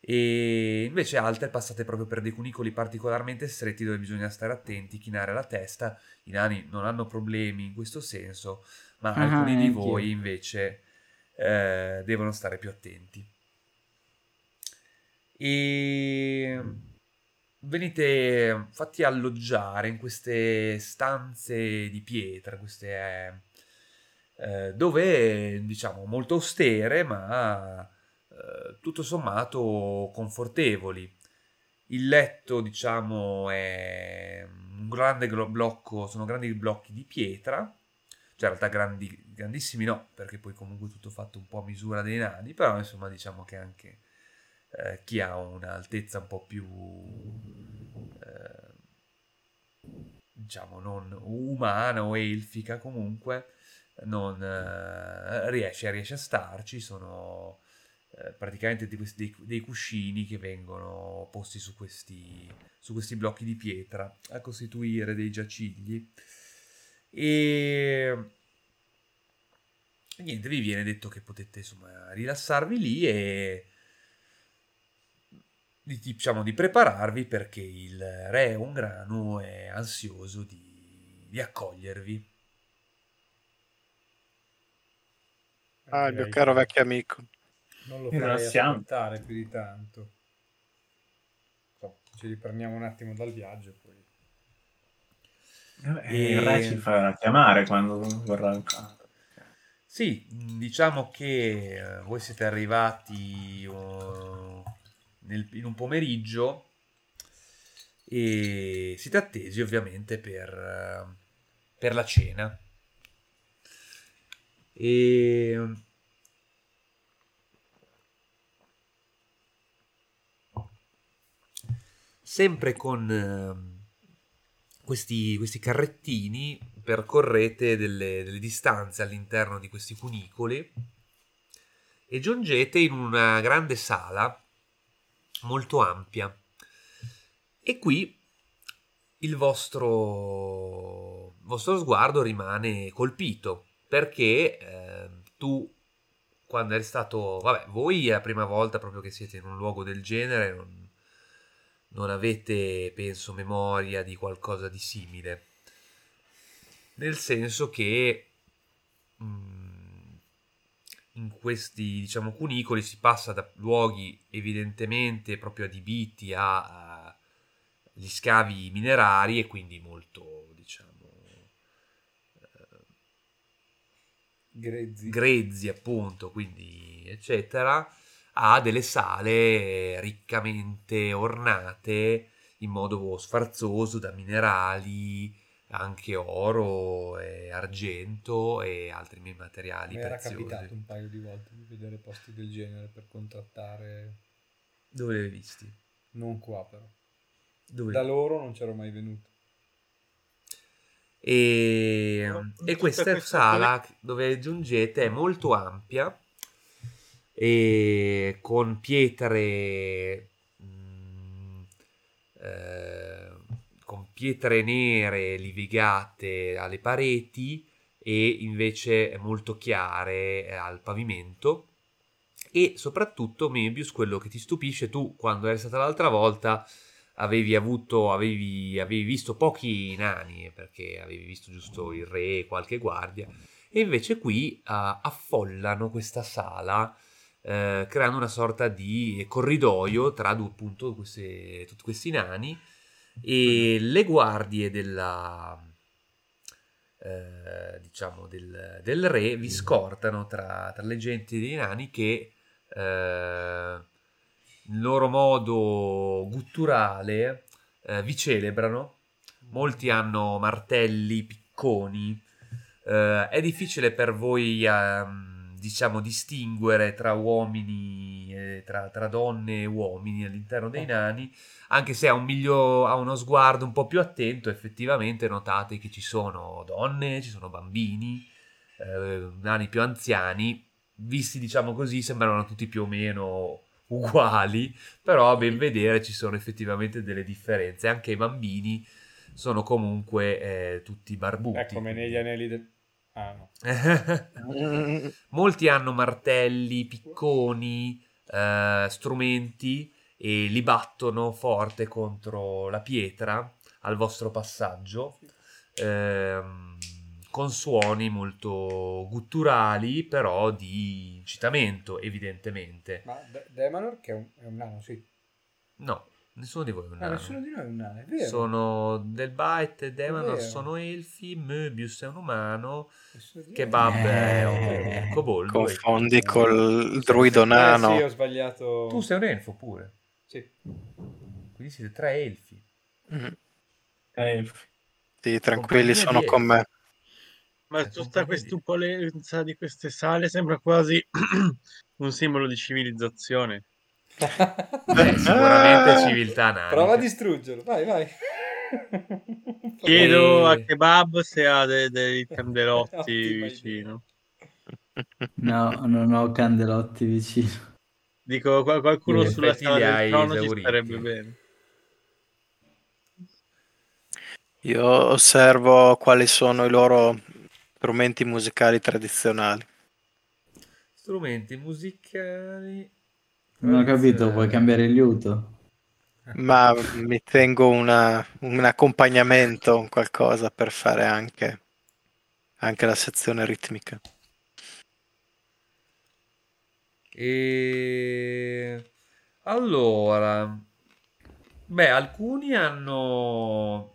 E invece altre passate proprio per dei cunicoli particolarmente stretti dove bisogna stare attenti, chinare la testa. I nani non hanno problemi in questo senso, ma ah, alcuni di voi invece eh, devono stare più attenti e venite fatti alloggiare in queste stanze di pietra, queste eh, dove diciamo molto austere ma eh, tutto sommato confortevoli. Il letto diciamo è un grande blocco, sono grandi blocchi di pietra, cioè in realtà grandi, grandissimi no, perché poi comunque tutto fatto un po' a misura dei nani, però insomma diciamo che anche eh, chi ha un'altezza un po' più eh, diciamo non umana o elfica comunque non eh, riesce, riesce, a starci. Sono eh, praticamente dei, dei, dei, cuscini che vengono posti su questi, su questi blocchi di pietra a costituire dei giacigli. E niente vi viene detto che potete insomma rilassarvi lì e di, diciamo, di prepararvi perché il re Ungrano è ansioso di, di accogliervi. Ah, il mio caro vecchio amico. Non lo farei aspettare più di tanto. So, ci riprendiamo un attimo dal viaggio poi. Eh, il re ci farà chiamare quando vorrà ancora. Sì, diciamo che eh, voi siete arrivati uh, nel, in un pomeriggio e siete attesi ovviamente per, per la cena. E sempre con eh, questi, questi, carrettini percorrete delle, delle, distanze all'interno di questi cunicoli e giungete in una grande sala molto ampia. E qui il vostro, vostro sguardo rimane colpito perché eh, tu quando eri stato vabbè voi è la prima volta proprio che siete in un luogo del genere non, non avete penso memoria di qualcosa di simile nel senso che mh, mm, in questi diciamo cunicoli si passa da luoghi evidentemente proprio adibiti a, a gli scavi minerari e quindi molto diciamo Grezzi. grezzi appunto quindi eccetera ha delle sale riccamente ornate in modo sfarzoso da minerali anche oro e argento e altri materiali Mi era preziosi capitato un paio di volte di vedere posti del genere per contrattare, dove li hai visti? non qua però. Dove Da loro non c'ero mai venuto. E, Non e questa sala dove giungete è molto ampia e con pietre mm, eh, con pietre nere livigate alle pareti e invece molto chiare eh, al pavimento. E soprattutto Mebius quello che ti stupisce tu quando eri stata l'altra volta avevi avuto avevi, avevi visto pochi nani perché avevi visto giusto il re e qualche guardia e invece qui ah, affollano questa sala eh, creando una sorta di corridoio tra appunto queste- tutti questi nani e le guardie della eh, diciamo del, del re vi scortano tra, tra le genti dei nani che eh, in loro modo gutturale eh, vi celebrano. Molti hanno martelli picconi. Eh, è difficile per voi ehm, diciamo distinguere tra uomini e tra, tra donne e uomini all'interno dei nani anche se a, un miglio- a uno sguardo un po' più attento effettivamente notate che ci sono donne, ci sono bambini, eh, nani più anziani, visti diciamo così sembrano tutti più o meno uguali, però a ben vedere ci sono effettivamente delle differenze, anche i bambini sono comunque eh, tutti barbuti. È come negli anelli del... Ah no. Molti hanno martelli, picconi, eh, strumenti e li battono forte contro la pietra al vostro passaggio ehm, con suoni molto gutturali però di incitamento evidentemente Ma De- Demanor che è un, è un nano, sì. no nessuno di voi è un Ah, nano nessuno di noi è un nano, è vero. sono del Bite e Demanor sono elfi Möbius è un umano noi. Kebab è un Eh, kobold Confondi col druido Eh, nano. sì, ho sbagliato. tu sei un elfo pure Sì. quindi siete tre elfi Mm, Eh, Sì, tranquilli, sono con me. Ma Eh, tutta compagnia questa di- upolenza di queste sale sembra quasi un simbolo di civilizzazione. Beh, sicuramente civiltà nanica. Prova a distruggerlo, vai, vai. Chiedo E- a Kebab se ha de- dei candelotti Ottima vicino. No, non ho candelotti vicino. Dico, qual- qualcuno In sulla sala del trono ci esauriti. starebbe bene. Io osservo quali sono i loro strumenti musicali tradizionali. Strumenti musicali. Non ho capito, vuoi cambiare il liuto? Ma mi tengo una- un accompagnamento, un qualcosa per fare anche, anche la sezione ritmica. E allora, beh, alcuni hanno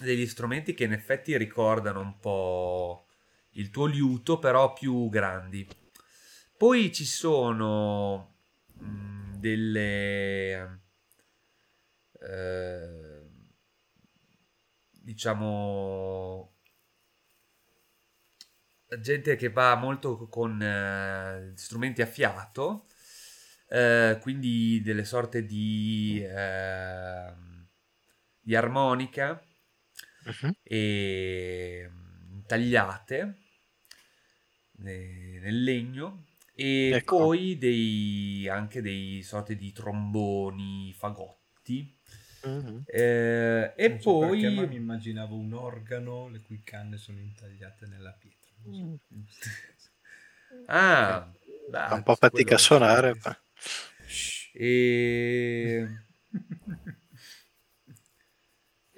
degli strumenti che in effetti ricordano un po' il tuo liuto, però più grandi. Poi ci sono delle eh, diciamo gente che va molto con eh, strumenti a fiato, eh, quindi delle sorte di, ehm, di armonica Mhm. e mm, tagliate ne- nel legno e Ecco. poi dei, anche dei sorti di tromboni, fagotti. Mhm. Eh, e so perché, ma mi poi immaginavo un organo le cui canne sono intagliate nella pietra. Non so. ah, Fa un po' fatica a suonare. ma- E...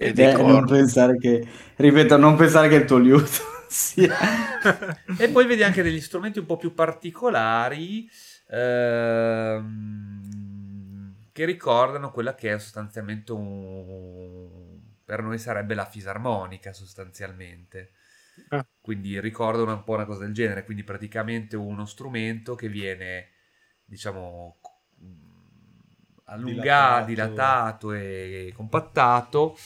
E Beh, dico, non pensare che, ripeto, non pensare che è il tuo liuto. Sia. e poi vedi anche degli strumenti un po' più particolari ehm, che ricordano quella che è sostanzialmente un... per noi sarebbe la fisarmonica sostanzialmente. Ah. Quindi ricordano un po' una cosa del genere, quindi praticamente uno strumento che viene, diciamo, allungato, Dilatato. dilatato e compattato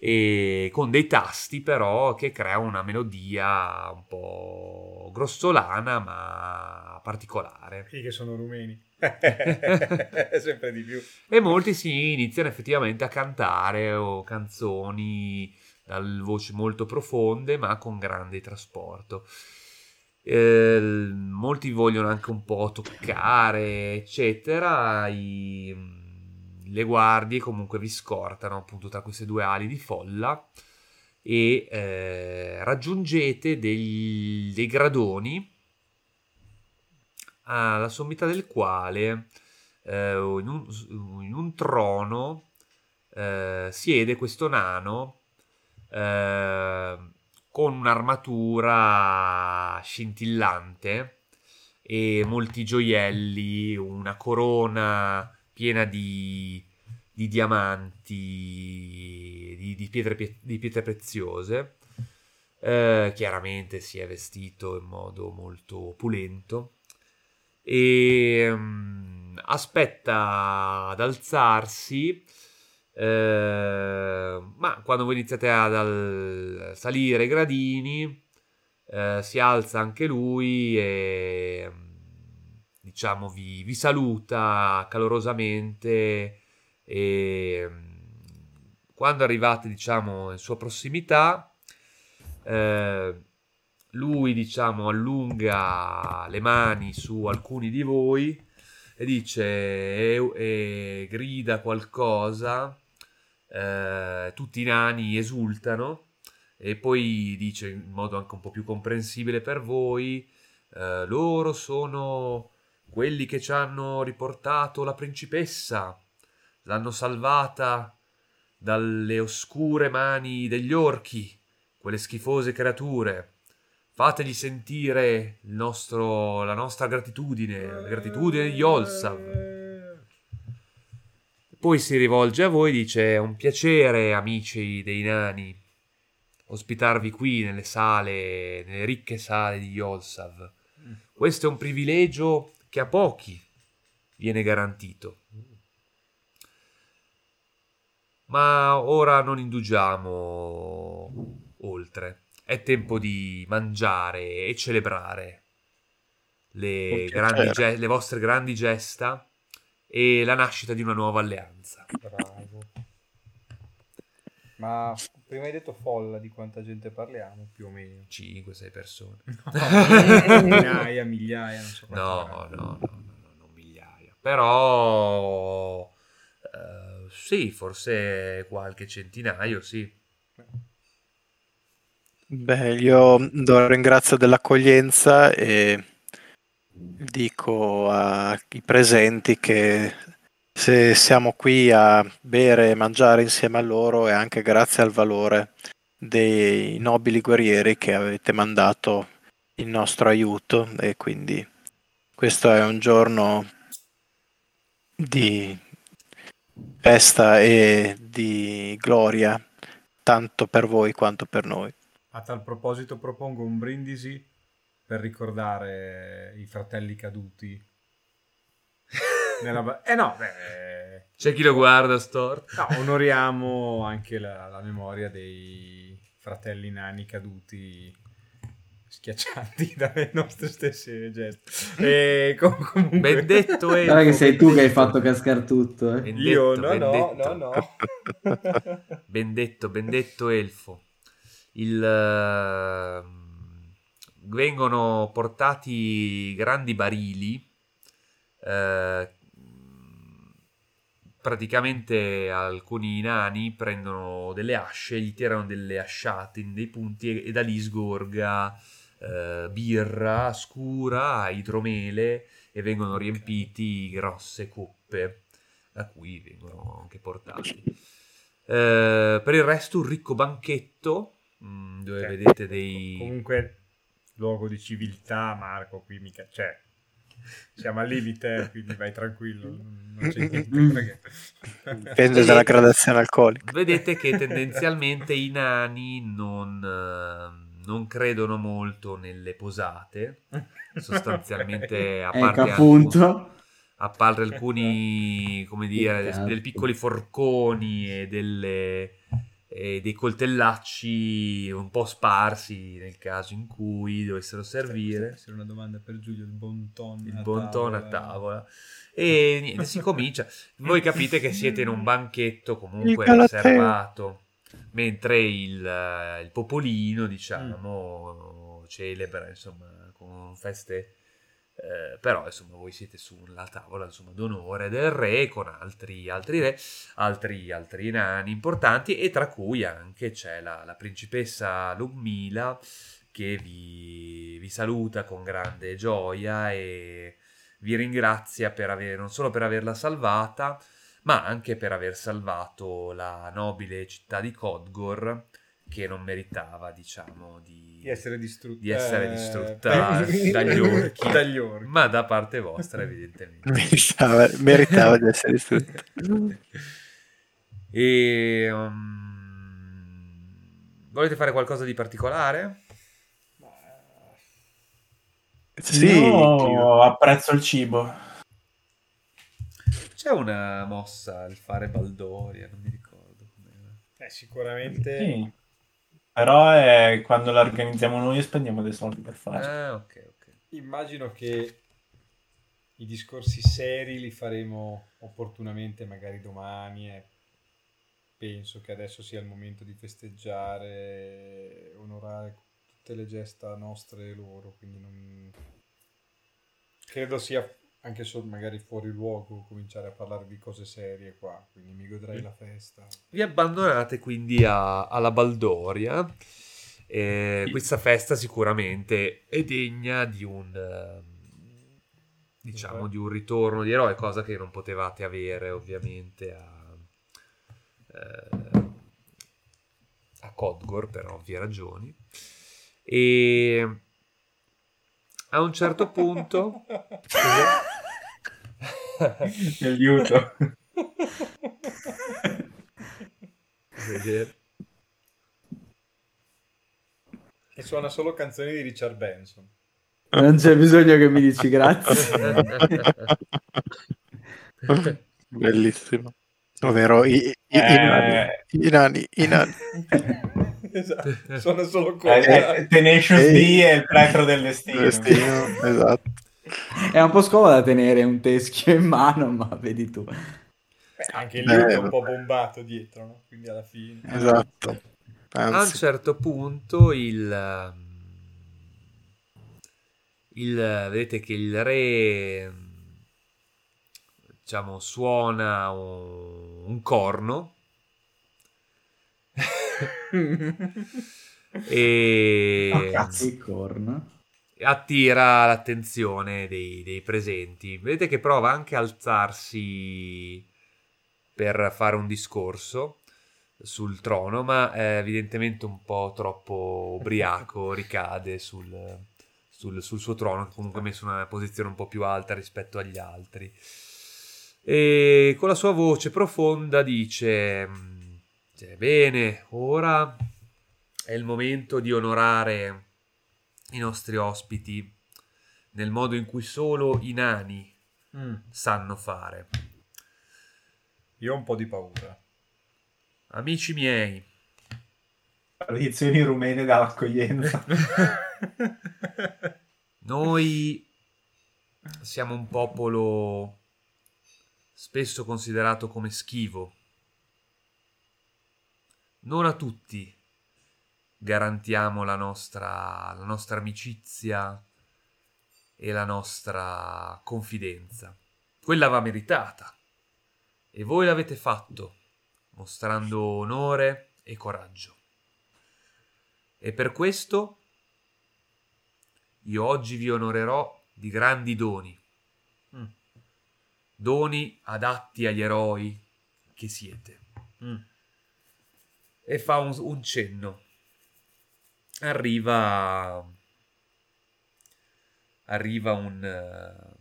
e con dei tasti però che crea una melodia un po' grossolana ma particolare. I che sono rumeni. Sempre di più. E molti si iniziano effettivamente a cantare o canzoni dal voci molto profonde ma con grande trasporto. Eh, molti vogliono anche un po' toccare, eccetera. I- le guardie comunque vi scortano appunto tra queste due ali di folla e eh, raggiungete dei, dei gradoni alla sommità del quale eh, in, un, in un trono eh, siede questo nano eh, con un'armatura scintillante e molti gioielli, una corona piena di, di diamanti, di, di pietre, pie- di pietre preziose. Eh, chiaramente si è vestito in modo molto opulento e mm, aspetta ad alzarsi eh, ma quando voi iniziate ad al- salire i gradini eh, si alza anche lui e mm, diciamo vi, vi saluta calorosamente e mm, quando arrivate diciamo in sua prossimità eh, lui diciamo allunga le mani su alcuni di voi e dice e, e grida qualcosa. Eh, tutti i nani esultano e poi dice in modo anche un po' più comprensibile per voi eh, loro sono quelli che ci hanno riportato la principessa l'hanno salvata dalle oscure mani degli orchi quelle schifose creature fategli sentire nostro, la nostra gratitudine la gratitudine di Yolsav poi si rivolge a voi e dice: È un piacere, amici dei nani, ospitarvi qui nelle sale, nelle ricche sale di Yolsav. Questo è un privilegio che a pochi viene garantito. Ma ora non indugiamo oltre. È tempo di mangiare e celebrare le, grandi ge- le vostre grandi gesta e la nascita di una nuova alleanza. Bravo. Ma prima hai detto folla di quanta gente parliamo, più o meno. 5-6 persone. migliaia, migliaia, non so No, no, no, no, no, non migliaia. Però eh, sì, forse qualche centinaio, sì. Beh, io do ringrazio dell'accoglienza e dico ai presenti che se siamo qui a bere e mangiare insieme a loro è anche grazie al valore dei nobili guerrieri che avete mandato il nostro aiuto e quindi questo è un giorno di festa e di gloria tanto per voi quanto per noi. A tal proposito propongo un brindisi per ricordare i fratelli caduti. Nella eh no, beh, C'è chi lo guarda storto. no, onoriamo anche la, la memoria dei fratelli nani caduti schiacciati dalle nostre stesse gesta. E com- comunque... Ben detto e Guarda che sei tu che hai fatto cascare tutto. Eh. Ben Io detto, no, ben no, detto. no, no. Ben detto, ben detto elfo. Il, ehm, vengono portati grandi barili. eh, praticamente alcuni nani prendono delle asce, gli tirano delle asciate in dei punti e, e da lì sgorga eh, birra scura, idromele e vengono riempiti grosse coppe da cui vengono anche portati. Eh, per il resto un ricco banchetto mm, dove Ok. vedete dei... Comunque, luogo di civiltà, Marco, qui mica c'è. Siamo al limite, quindi vai tranquillo. Non c'è niente. Dipende dalla gradazione alcolica. Vedete che tendenzialmente i nani non, eh, non credono molto nelle posate, sostanzialmente a Ecco parte, appunto. a parte alcuni, come dire, dei piccoli forconi e delle, e dei coltellacci un po' sparsi nel caso in cui dovessero servire. Essere una domanda per Giulio, il bon ton il a bon ton a tavola. tavola e niente si comincia voi capite che siete in un banchetto comunque riservato mentre il, eh, il popolino diciamo celebra insomma con feste eh, però insomma voi siete sulla tavola insomma d'onore del re con altri, altri re altri, altri nani importanti e tra cui anche c'è la, la principessa Lugmila che vi, vi saluta con grande gioia e vi ringrazia per aver, non solo per averla salvata, ma anche per aver salvato la nobile città di Kodgor, che non meritava, diciamo, di, Di essere distrutta. di essere eh, distrutta per- dagli orchi. dagli orchi. ma da parte vostra, evidentemente. Meritava, meritava di essere distrutto. E um, volete fare qualcosa di particolare? Sì, Io apprezzo il cibo. C'è una mossa, il fare Baldoria, non mi ricordo com'era. Eh, sicuramente Sì. Però è quando la organizziamo noi e spendiamo dei soldi per farlo. Ah, ok, ok. immagino che i discorsi seri li faremo opportunamente magari domani e penso che adesso sia il momento di festeggiare, onorare tutte le gesta nostre e loro, quindi non... credo sia anche solo magari fuori luogo cominciare a parlare di cose serie qua, quindi mi godrei la festa. Vi abbandonate quindi a- alla Baldoria. E Sì. Questa festa sicuramente è degna di un ehm, diciamo Ok. di un ritorno di eroe, cosa che non potevate avere ovviamente a eh, a Codgor per ovvie ragioni. E a un certo punto aiuto. Vedere. E suona solo canzoni di Richard Benson. Non c'è bisogno che mi dici grazie. Bellissimo. Ovvero i, i, i nani, Eh, i nani, i nani. esatto, suona solo eh, quello. eh, Tenacious Ehi. D è il plectro del destino. Destino, esatto. È un po' scomodo da tenere un teschio in mano, ma vedi tu. Beh, anche il Beh, liuto è un po' bombato dietro, no? Quindi alla fine... Esatto. A un Anzi, certo punto il, ehm, il vedete che il re diciamo suona un, un corno e Oh, cazzo. Che corno. Attira l'attenzione dei, dei presenti. Vedete che prova anche a alzarsi per fare un discorso sul trono, ma è evidentemente un po' troppo ubriaco, ricade sul, sul- sul suo trono, comunque messo in una posizione un po' più alta rispetto agli altri. E con la sua voce profonda dice: "Mm, cioè, Bene, ora è il momento di onorare i nostri ospiti nel modo in cui solo i nani Mm. sanno fare. Io ho un po' di paura. Amici miei, Tradizioni rumene dall'accoglienza. noi siamo un popolo spesso considerato come schivo. Non a tutti garantiamo la nostra, la nostra amicizia e la nostra confidenza. Quella va meritata e voi l'avete fatto mostrando onore e coraggio. E per questo io oggi vi onorerò di grandi doni, Mm. doni adatti agli eroi che siete. Mm. E fa un, un cenno arriva arriva un eh,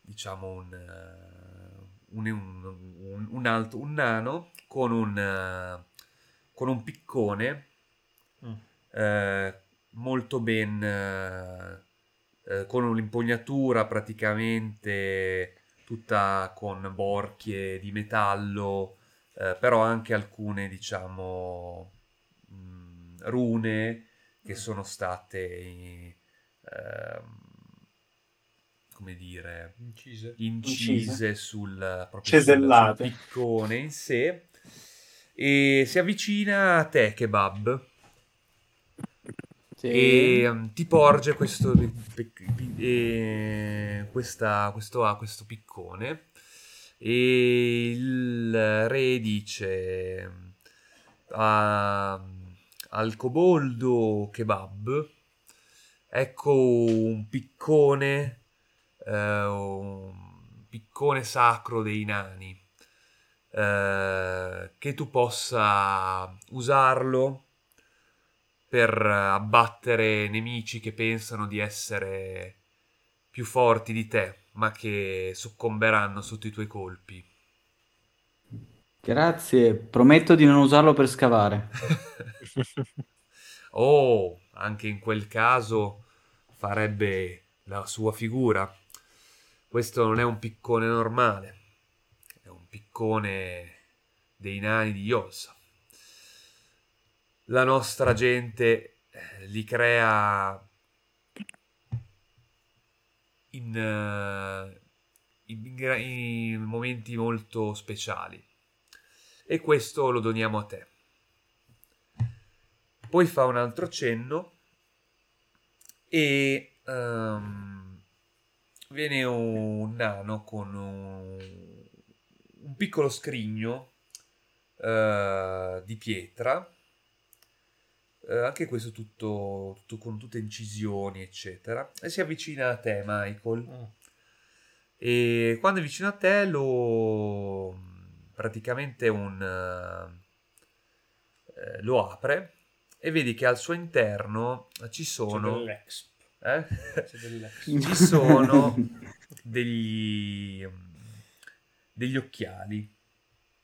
diciamo un, eh, un, un, un, un alto un nano con un eh, con un piccone Mm. eh, molto ben eh, con un'impugnatura praticamente tutta con borchie di metallo eh, però anche alcune diciamo rune che sono state ehm, come dire Incise. incise Incise. sul proprio Cesellate. sul piccone in sé e si avvicina a te kebab Sì. e um, ti porge questo, pe- e questa- questo, ah, questo piccone e il re dice a- al coboldo kebab ecco un piccone eh, un piccone sacro dei nani eh, che tu possa usarlo per abbattere nemici che pensano di essere più forti di te, ma che soccomberanno sotto i tuoi colpi. Grazie, prometto di non usarlo per scavare. Oh, anche in quel caso farebbe la sua figura. Questo non è un piccone normale, è un piccone dei nani di Yolsa. La nostra gente eh, li crea in, eh, in in momenti molto speciali. E questo lo doniamo a te. Poi fa un altro cenno e ehm, viene un nano con un, un piccolo scrigno eh, di pietra, eh, anche questo tutto, tutto con tutte incisioni, eccetera, e si avvicina a te, Michael. Mm. E quando è vicino a te lo praticamente un eh, lo apre e vedi che al suo interno ci C'è sono eh? Ci sono degli degli occhiali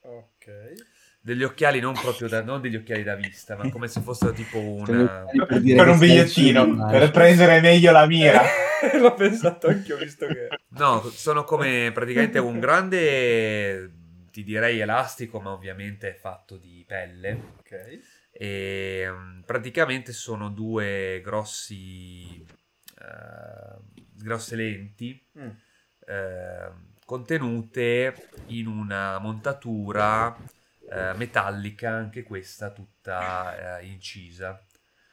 Ok. degli occhiali non proprio da non degli occhiali da vista ma come se fossero tipo una Per dire per un bigliettino, per prendere meglio la mira. L'ho pensato anche ho visto che... no sono come praticamente un grande ti direi elastico ma ovviamente è fatto di pelle Ok. E mm, praticamente sono due grossi eh, grosse lenti Mm. eh, contenute in una montatura eh, metallica anche questa tutta eh, incisa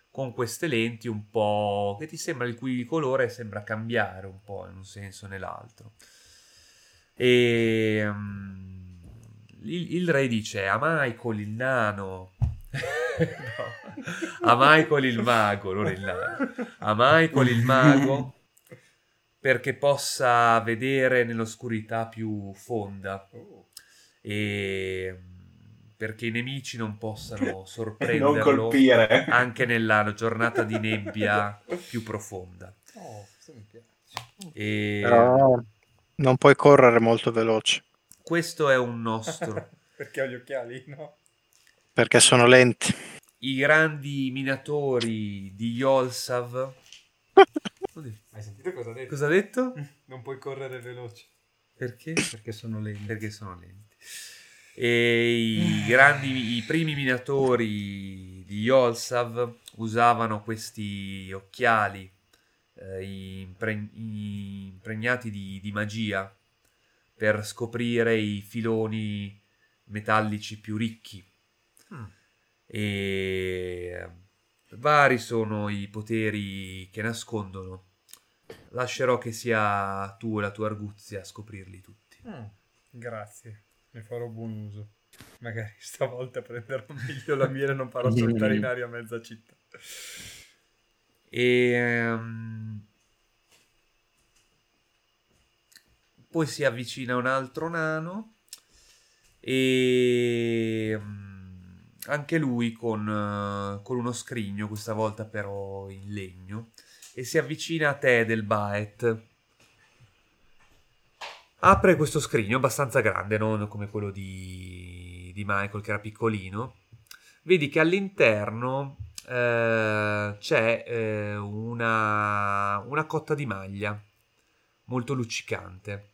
con queste lenti un po' che ti sembra il cui colore sembra cambiare un po' in un senso o nell'altro e mm, il, il re dice a Michael il nano No. a Michael il mago non il nano a Michael il mago perché possa vedere nell'oscurità più fonda e perché i nemici non possano non sorprenderlo colpire. anche nella giornata di nebbia più profonda. Oh, questo mi piace. E Però non puoi correre molto veloce questo è un nostro. Perché ho gli occhiali, no? Perché sono lenti. I grandi minatori di Yolsav. Hai sentito cosa ha detto? Cosa ha detto? Non puoi correre veloce. Perché? Perché sono lenti. Perché sono lenti. E i grandi, i primi minatori di Yolsav usavano questi occhiali eh, impre- impregnati di, di magia per scoprire i filoni metallici più ricchi. Mm. E vari sono i poteri che nascondono. Lascerò che sia tu e la tua arguzia a scoprirli tutti. Mm, Grazie, ne farò buon uso. Magari stavolta prenderò meglio la mira e non farò saltare in aria mezza città. E ehm, poi si avvicina un altro nano e mm, anche lui con, eh, con uno scrigno, questa volta però in legno, e si avvicina a te del Baet. Apre questo scrigno abbastanza grande, non come quello di, di Michael che era piccolino. Vedi che all'interno eh, c'è eh, una, una cotta di maglia molto luccicante.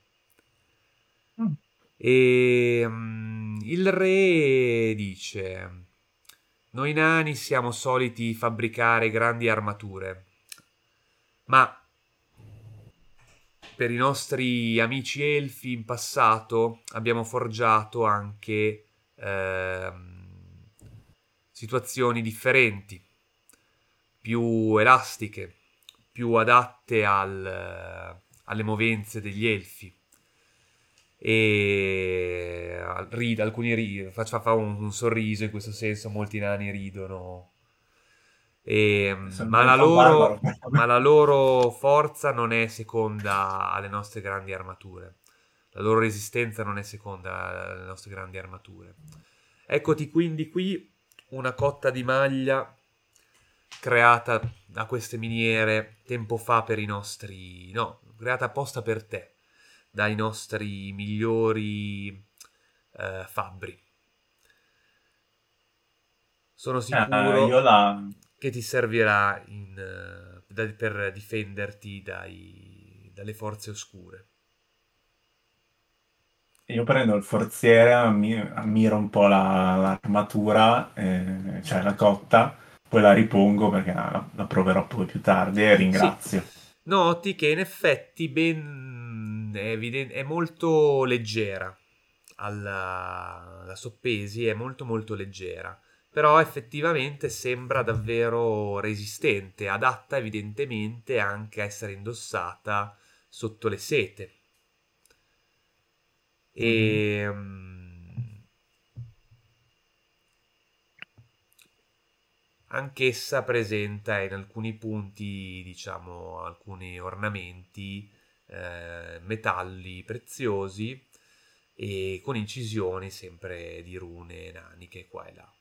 Mm. E mm, il re dice: Noi nani siamo soliti fabbricare grandi armature, ma per i nostri amici elfi in passato abbiamo forgiato anche ehm, situazioni differenti, più elastiche, più adatte al, alle movenze degli elfi. E ride, alcuni ridono, fa, fa un, un sorriso in questo senso, molti nani ridono. E, Sembra ma, la loro, ma la loro forza non è seconda alle nostre grandi armature. La loro resistenza non è seconda alle nostre grandi armature. Eccoti quindi qui una cotta di maglia creata da queste miniere tempo fa per i nostri... no, creata apposta per te, dai nostri migliori eh, fabbri. Sono Eh, sicuro io la, che ti servirà in, eh, da- per difenderti dai- dalle forze oscure. io prendo il forziere, ammi- ammiro un po' la- l'armatura, eh, cioè la cotta, poi la ripongo perché la, la proverò poi più tardi e ringrazio. Noti che in effetti ben è, eviden- è molto leggera alla, alla soppesi, è molto molto leggera, però effettivamente sembra davvero resistente, adatta evidentemente anche a essere indossata sotto le sete. E mm, anch'essa presenta in alcuni punti, diciamo, alcuni ornamenti, eh, metalli preziosi e con incisioni sempre di rune naniche qua e là.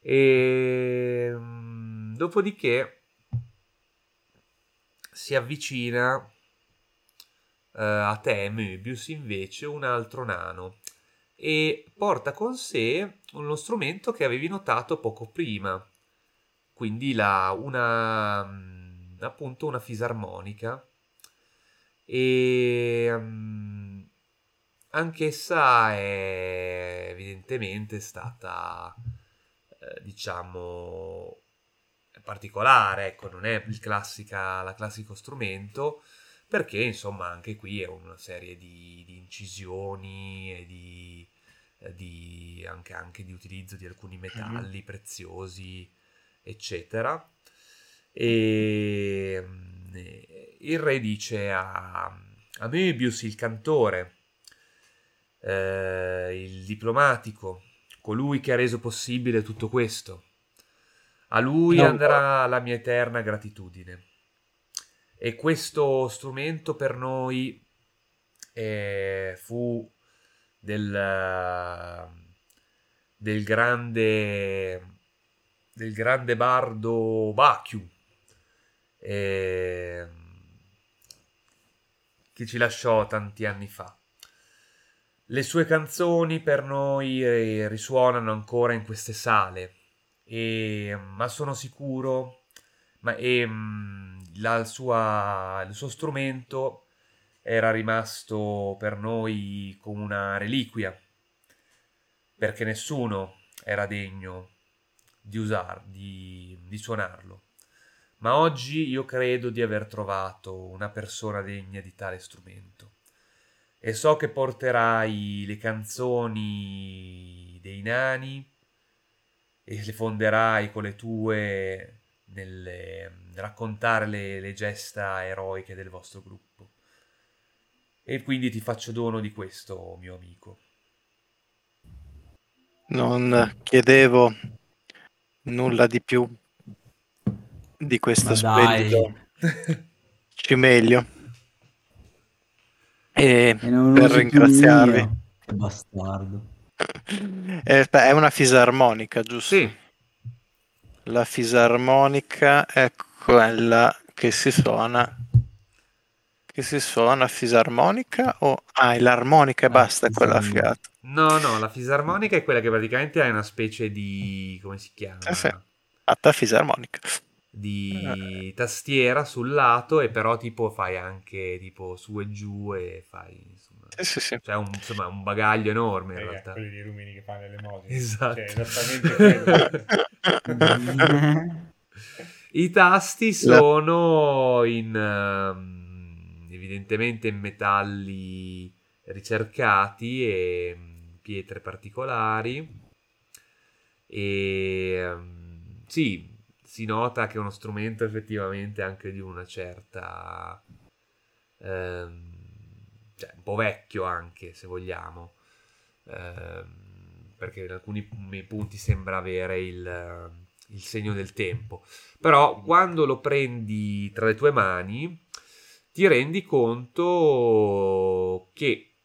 E mm, dopodiché si avvicina eh, a te, Möbius, invece, un altro nano e porta con sé uno strumento che avevi notato poco prima, quindi la, una, appunto una fisarmonica e mm, anch'essa è evidentemente stata eh, diciamo particolare, ecco, non è il classica, la classico strumento, perché insomma anche qui è una serie di, di incisioni e di, eh, di- anche, anche di utilizzo di alcuni metalli preziosi, eccetera. E mm, il re dice a, a Möbius, il cantore, eh, il diplomatico, colui che ha reso possibile tutto questo. A lui No. andrà la mia eterna gratitudine. E questo strumento per noi eh, fu del, del grande del grande bardo Bachiu eh, che ci lasciò tanti anni fa. Le sue canzoni per noi eh, risuonano ancora in queste sale, e- ma sono sicuro ma, e, la sua- il suo strumento era rimasto per noi come una reliquia, perché nessuno era degno di usar, di, di suonarlo. Ma oggi io credo di aver trovato una persona degna di tale strumento. E so che porterai le canzoni dei nani e le fonderai con le tue nel raccontare le, le gesta eroiche del vostro gruppo. E quindi ti faccio dono di questo, mio amico. Non chiedevo nulla di più di questo Ma splendido dai. cimelio. E E per ringraziarvi. Che bastardo. Eh, è una fisarmonica, giusto? Sì, La fisarmonica è quella che si suona. Che si suona fisarmonica o... Ah, è l'armonica e Ah, basta, è quella a fisarmonica. fiato. no, no, la fisarmonica è quella che praticamente è una specie di... come si chiama? Eh sì. Fatta a fisarmonica. Di tastiera sul lato e però tipo fai anche tipo su e giù e fai insomma... Sì, sì, sì. Cioè un, insomma, un bagaglio enorme in Raga, realtà. quelli di Rumini che fanno le mosche. Esatto. Cioè, esattamente quello. I tasti sono in ehm, evidentemente in metalli ricercati e mm, pietre particolari e ehm, sì, si nota che è uno strumento effettivamente anche di una certa ehm, cioè un po' vecchio anche se vogliamo. Ehm, perché in alcuni pu- punti sembra avere il, il segno del tempo. Però quando lo prendi tra le tue mani ti rendi conto che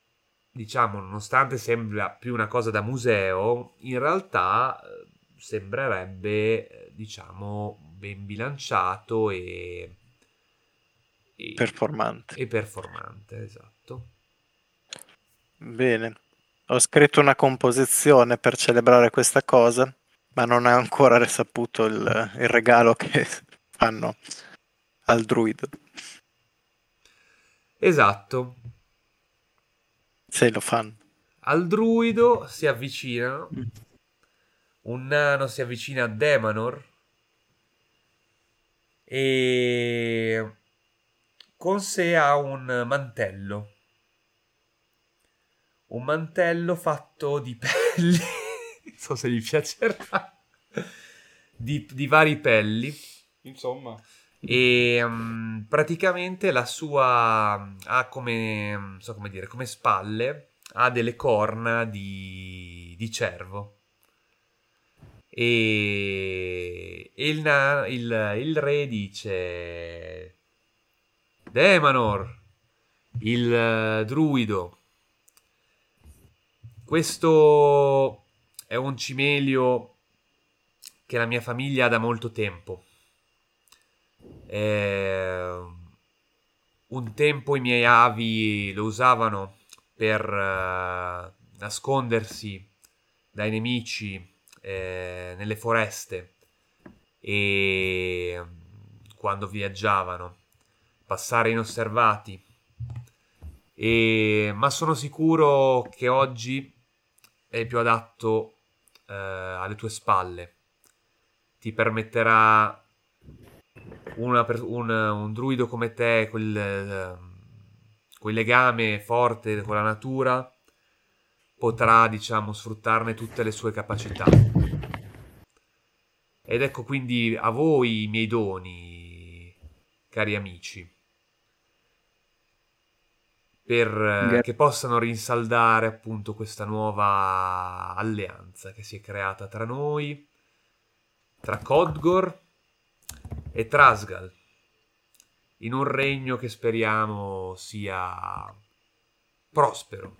diciamo nonostante sembra più una cosa da museo in realtà eh, sembrerebbe diciamo ben bilanciato e, e, Performante. e performante esatto Bene. Ho scritto una composizione per celebrare questa cosa, ma non ho ancora risaputo il, il regalo che fanno al druido. esatto Se lo fanno. Al druido si avvicinano. Un nano si avvicina a Demanor. E con sé ha un mantello. Un mantello fatto di pelli. non so se gli piacerà. Di, di vari pelli. Insomma, E mm, praticamente la sua ha come, so come dire, come spalle, ha delle corna di, di cervo. E, il, na- il- il re dice: Demanor, il eh, druido, questo è un cimelio che la mia famiglia ha da molto tempo. Eh, un tempo i miei avi lo usavano per eh, nascondersi dai nemici eh, nelle foreste e mm, quando viaggiavano, passare inosservati. E- ma sono sicuro che oggi è più adatto eh, alle tue spalle. Ti permetterà una un, un druido come te, quel, ehm, quel legame forte con la natura, potrà, diciamo, sfruttarne tutte le sue capacità. Ed ecco quindi a voi i miei doni, cari amici, per, eh, che possano rinsaldare appunto questa nuova alleanza che si è creata tra noi, tra Codgor e Trasgal, in un regno che speriamo sia prospero.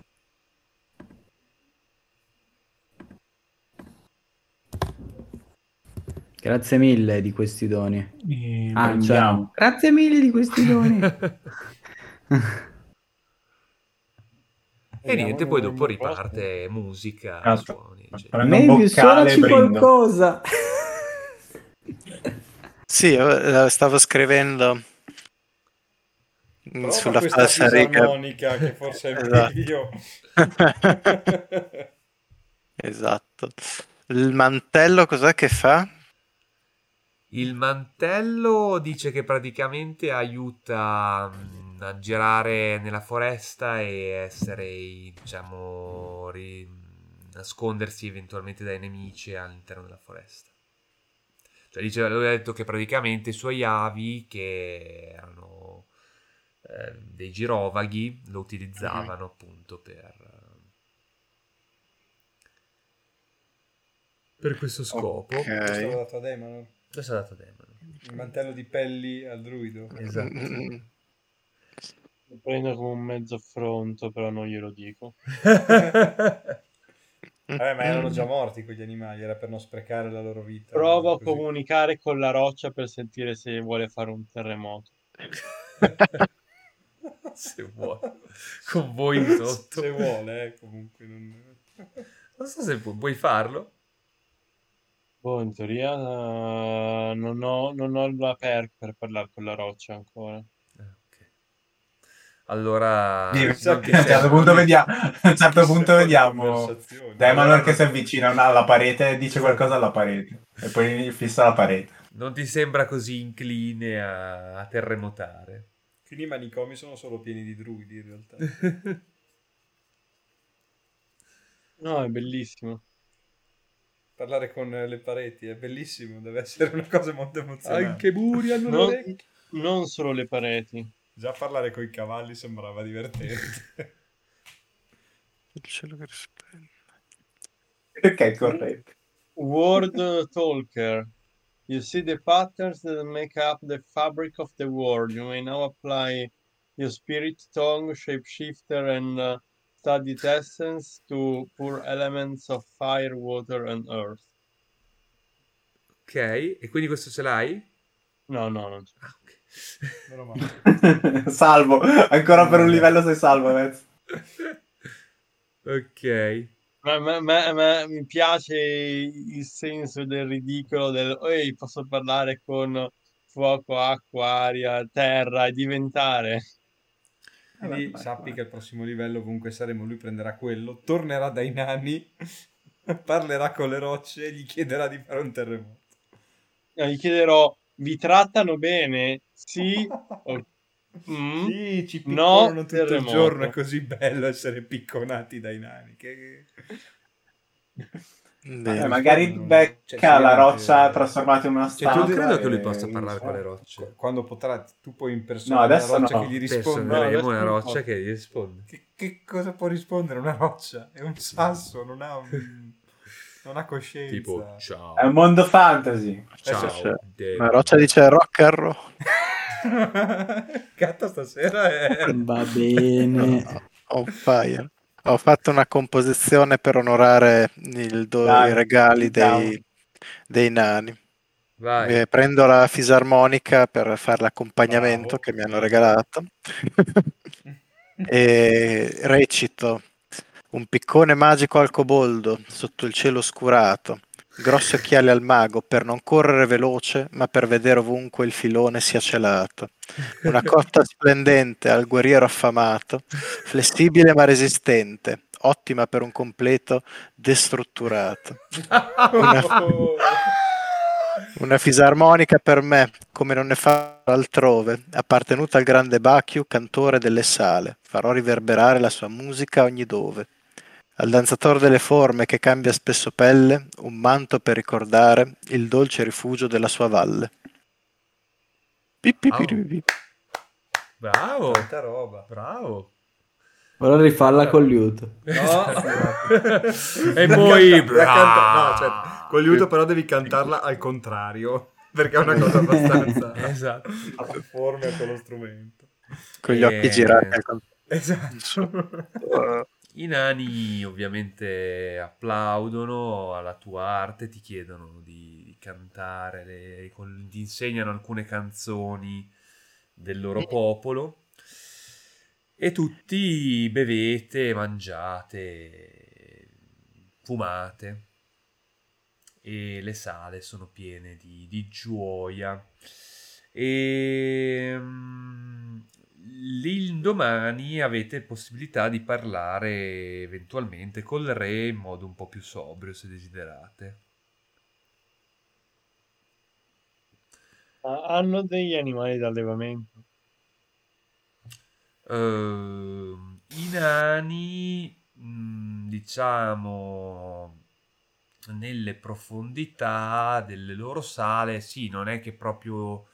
Grazie mille di questi doni. E Ah, cioè. Grazie mille di questi doni. E niente, poi dopo riparte musica, Ah, suoni, boccale e suonaci brindo. qualcosa. Sì, eh, stavo scrivendo prova sulla falsa riga. che forse è Esatto. meglio. Esatto. Il mantello cos'è che fa? Il mantello dice che praticamente aiuta mm, a girare nella foresta e essere, diciamo, ri- nascondersi eventualmente dai nemici all'interno della foresta. Cioè, dice, lui ha detto che praticamente i suoi avi, che erano eh, dei girovaghi, lo utilizzavano appunto per, per questo scopo. Ok. Questo l'ho dato a Demon. Questo è dato a Demon. Il mantello di pelli al druido. Esatto. Lo prendo come un mezzo affronto, però non glielo dico. Vabbè, ma erano già morti quegli animali, era per non sprecare la loro vita. Provo a Così. comunicare con la roccia per sentire se vuole fare un terremoto. Se vuoi. Con voi sotto. Se vuole, eh, comunque. Non... Non so se pu- puoi farlo. Boh, in teoria eh, non ho, non ho la perk per parlare con la roccia ancora. Ok. Allora... Che a un certo punto vediamo, a un certo punto vediamo. Daimler che si avvicina alla parete e dice qualcosa alla parete e poi fissa la parete. Non ti sembra così incline a, a terremotare. Quindi i manicomi sono solo pieni di druidi in realtà. No, è bellissimo. Parlare con le pareti è bellissimo, deve essere una cosa molto emozionante. i muri hanno Non, non solo le pareti. Già parlare con i cavalli sembrava divertente. Il cielo che risplende. Perché è corretto? Word Talker. You see the patterns that make up the fabric of the world. You may now apply your spirit tongue, shapeshifter, and uh, studied essence to pour elements of fire, water, and earth. Ok, e quindi questo ce l'hai? No, no, non c'è. Ah, ok. Meno male. salvo, ancora per un livello sei salvo, Vez. ok. Ma, ma- ma- ma mi piace il senso del ridicolo del ehi, posso parlare con fuoco, acqua, aria, terra e diventare. Quindi sappi che al prossimo livello, ovunque saremo, lui prenderà quello, tornerà dai nani, parlerà con le rocce e gli chiederà di fare un terremoto. No, Gli chiederò, vi trattano bene? Sì? Mm? Sì, ci No, picconano tutto terremoto. il giorno, è così bello essere picconati dai nani. Che... Eh, magari Cioè, becca sì, la roccia trasformata in una Cioè, stanza. tu credo che lui possa parlare con le rocce. Quando potrà, tu puoi No, impersonare adesso la roccia no. che gli risponde. Personeremo adesso una roccia posso. che gli risponde. Che, che cosa può rispondere una roccia? È un sasso, non ha, un- non ha coscienza. Tipo, ciao. È un mondo fantasy. Ciao. Cioè, David. La roccia dice rock and roll. Gatto stasera è... Va bene. On fire. Ho fatto una composizione per onorare do- Dai, i regali dei, dei nani. Vai. Prendo la fisarmonica per fare l'accompagnamento Bravo. che mi hanno regalato e recito un piccone magico al coboldo sotto il cielo oscurato, grossi occhiali al mago per non correre veloce ma per vedere ovunque il filone sia celato, una cotta splendente al guerriero affamato, flessibile ma resistente, ottima per un completo destrutturato. Una fisarmonica per me, come non ne fa altrove, appartenuta al grande Bacchiu, cantore delle sale. Farò riverberare la sua musica ogni dove. Al danzatore delle forme che cambia spesso pelle, un manto per ricordare il dolce rifugio della sua valle. Pi, pi, pi, pi, pi. Bravo. Tanta roba. Bravo. Ora rifalla con liuto. No. E poi- Devi canta- No, cioè, con liuto però devi cantarla al contrario, perché è una cosa abbastanza Esatto. conforme a quello strumento. Con gli Eh, occhi girati al Esatto. I nani ovviamente applaudono alla tua arte, ti chiedono di, di cantare, le- con- ti insegnano alcune canzoni del loro popolo e tutti bevete, mangiate, fumate e le sale sono piene di, di gioia. E mm, l'indomani avete possibilità di parlare eventualmente col re in modo un po' più sobrio se desiderate. Hanno degli animali d'allevamento. Ehm, I nani, mm, diciamo, nelle profondità delle loro sale, sì, non è che proprio...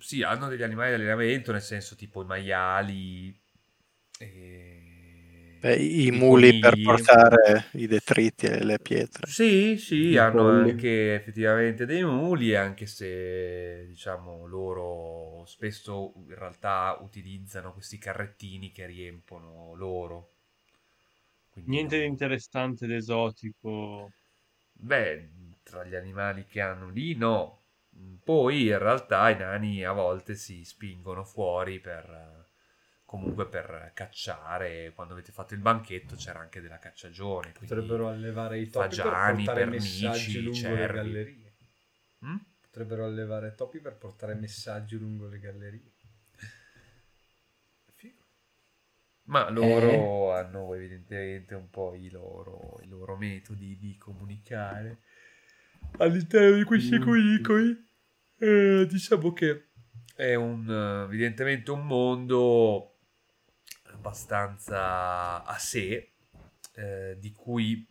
Sì, hanno degli animali di allenamento, nel senso tipo i maiali, e- Beh, I i muli per portare i detriti e le pietre. Sì, sì, I hanno polli. anche effettivamente dei muli, anche se diciamo loro spesso in realtà utilizzano questi carrettini che riempono loro. quindi Niente no. di interessante ed esotico. Beh, tra gli animali che hanno lì, no. Poi in realtà i nani a volte si spingono fuori per eh, comunque per cacciare. Quando avete fatto il banchetto c'era anche della cacciagione. Potrebbero allevare i topi fagiani, per portare pernici, messaggi lungo le cervi. gallerie. Mm? Potrebbero allevare topi per portare messaggi lungo le gallerie. Ma loro hanno evidentemente un po' i loro, i loro metodi di comunicare all'interno di questi Mm. Eh, diciamo che è un, evidentemente un mondo abbastanza a sé, eh, di cui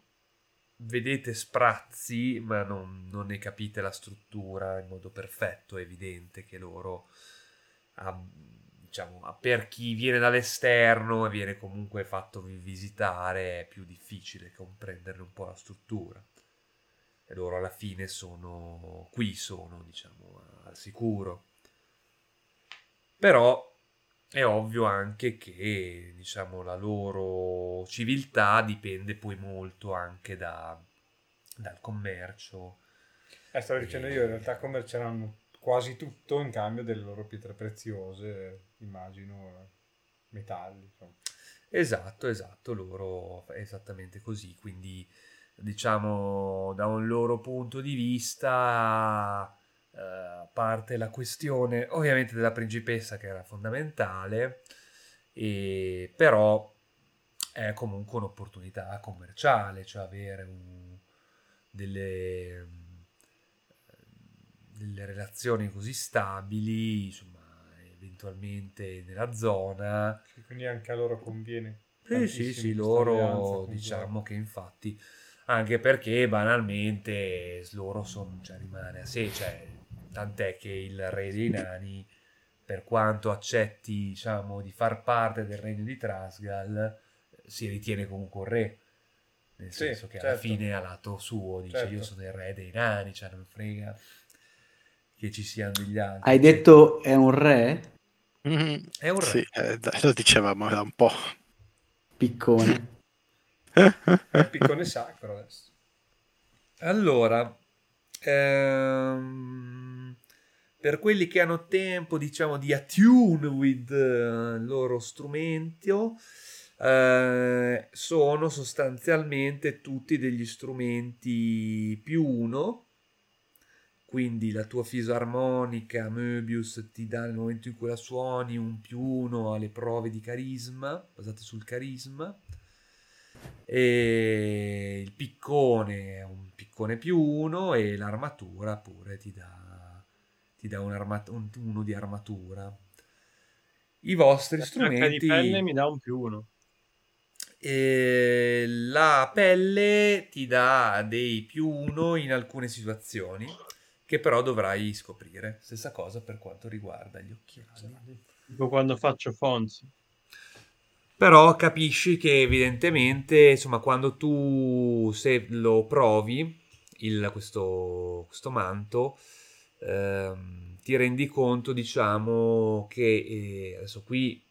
vedete sprazzi, ma non, non ne capite la struttura in modo perfetto. È evidente che loro, ah, diciamo, per chi viene dall'esterno e viene comunque fatto vi- visitare, è più difficile comprenderne un po' la struttura. E loro alla fine sono qui, sono, diciamo, al sicuro. Però è ovvio anche che, diciamo, la loro civiltà dipende poi molto anche da- dal commercio. Eh, stavo dicendo io, in realtà commerceranno quasi tutto in cambio delle loro pietre preziose, immagino, metalli. Insomma. Esatto, esatto, loro è esattamente così, quindi diciamo da un loro punto di vista eh, parte la questione ovviamente della principessa che era fondamentale, e, però è comunque un'opportunità commerciale, cioè avere un- delle, delle relazioni così stabili, insomma, eventualmente nella zona. Che Quindi anche a loro conviene. Sì, sì, sì, loro diciamo che infatti, anche perché banalmente loro sono, cioè, rimane a sé, cioè, tant'è che il re dei nani, per quanto accetti, diciamo, di far parte del regno di Trasgal, si ritiene comunque un re. Nel Sì, senso che alla certo. fine a lato suo dice Certo. io sono il re dei nani, cioè non frega che ci siano degli altri. Hai detto è un re? Mhm. È un re. Sì, eh, lo dicevamo da un po'. Piccone. È piccone sacro adesso. Allora, ehm, per quelli che hanno tempo, diciamo, di attune with eh, il loro strumento, eh, sono sostanzialmente tutti degli strumenti più uno. Quindi la tua fisarmonica Möbius ti dà nel momento in cui la suoni un più uno alle prove di carisma, basate sul carisma e il piccone è un piccone più uno e l'armatura pure ti dà, ti dà un, arma- un- uno di armatura. I vostri La giacca di strumenti... pelle mi dà un più uno. e la pelle ti dà dei più uno in alcune situazioni che però dovrai scoprire. Stessa cosa per quanto riguarda gli occhiali. Tipo quando faccio Fonzi. Però capisci che evidentemente, insomma, quando tu se lo provi, il- questo, questo manto, ehm, ti rendi conto, diciamo, che eh, adesso qui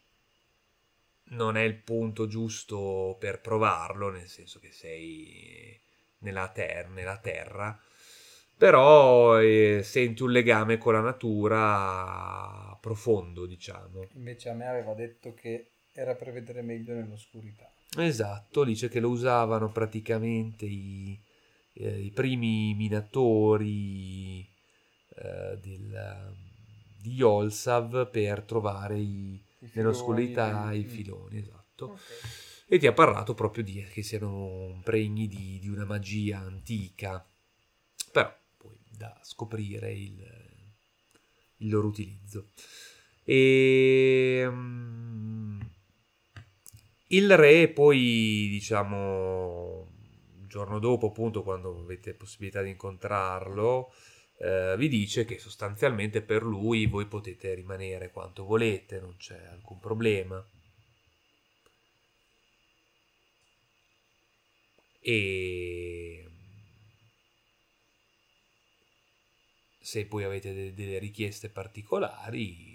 non è il punto giusto per provarlo, nel senso che sei nella, ter- nella terra, però eh, senti un legame con la natura profondo, diciamo. Invece a me aveva detto che era per vedere meglio nell'oscurità. Esatto, dice che lo usavano praticamente i, eh, i primi minatori eh, del, di Yolsav per trovare i, I nell'oscurità i mm. filoni, esatto. Ok. E ti ha parlato proprio di che siano pregni di, di una magia antica, però poi da scoprire il, il loro utilizzo. E mm, il re poi, diciamo, il giorno dopo, appunto, quando avete possibilità di incontrarlo, eh, vi dice che sostanzialmente per lui voi potete rimanere quanto volete, non c'è alcun problema. E se poi avete de- delle richieste particolari,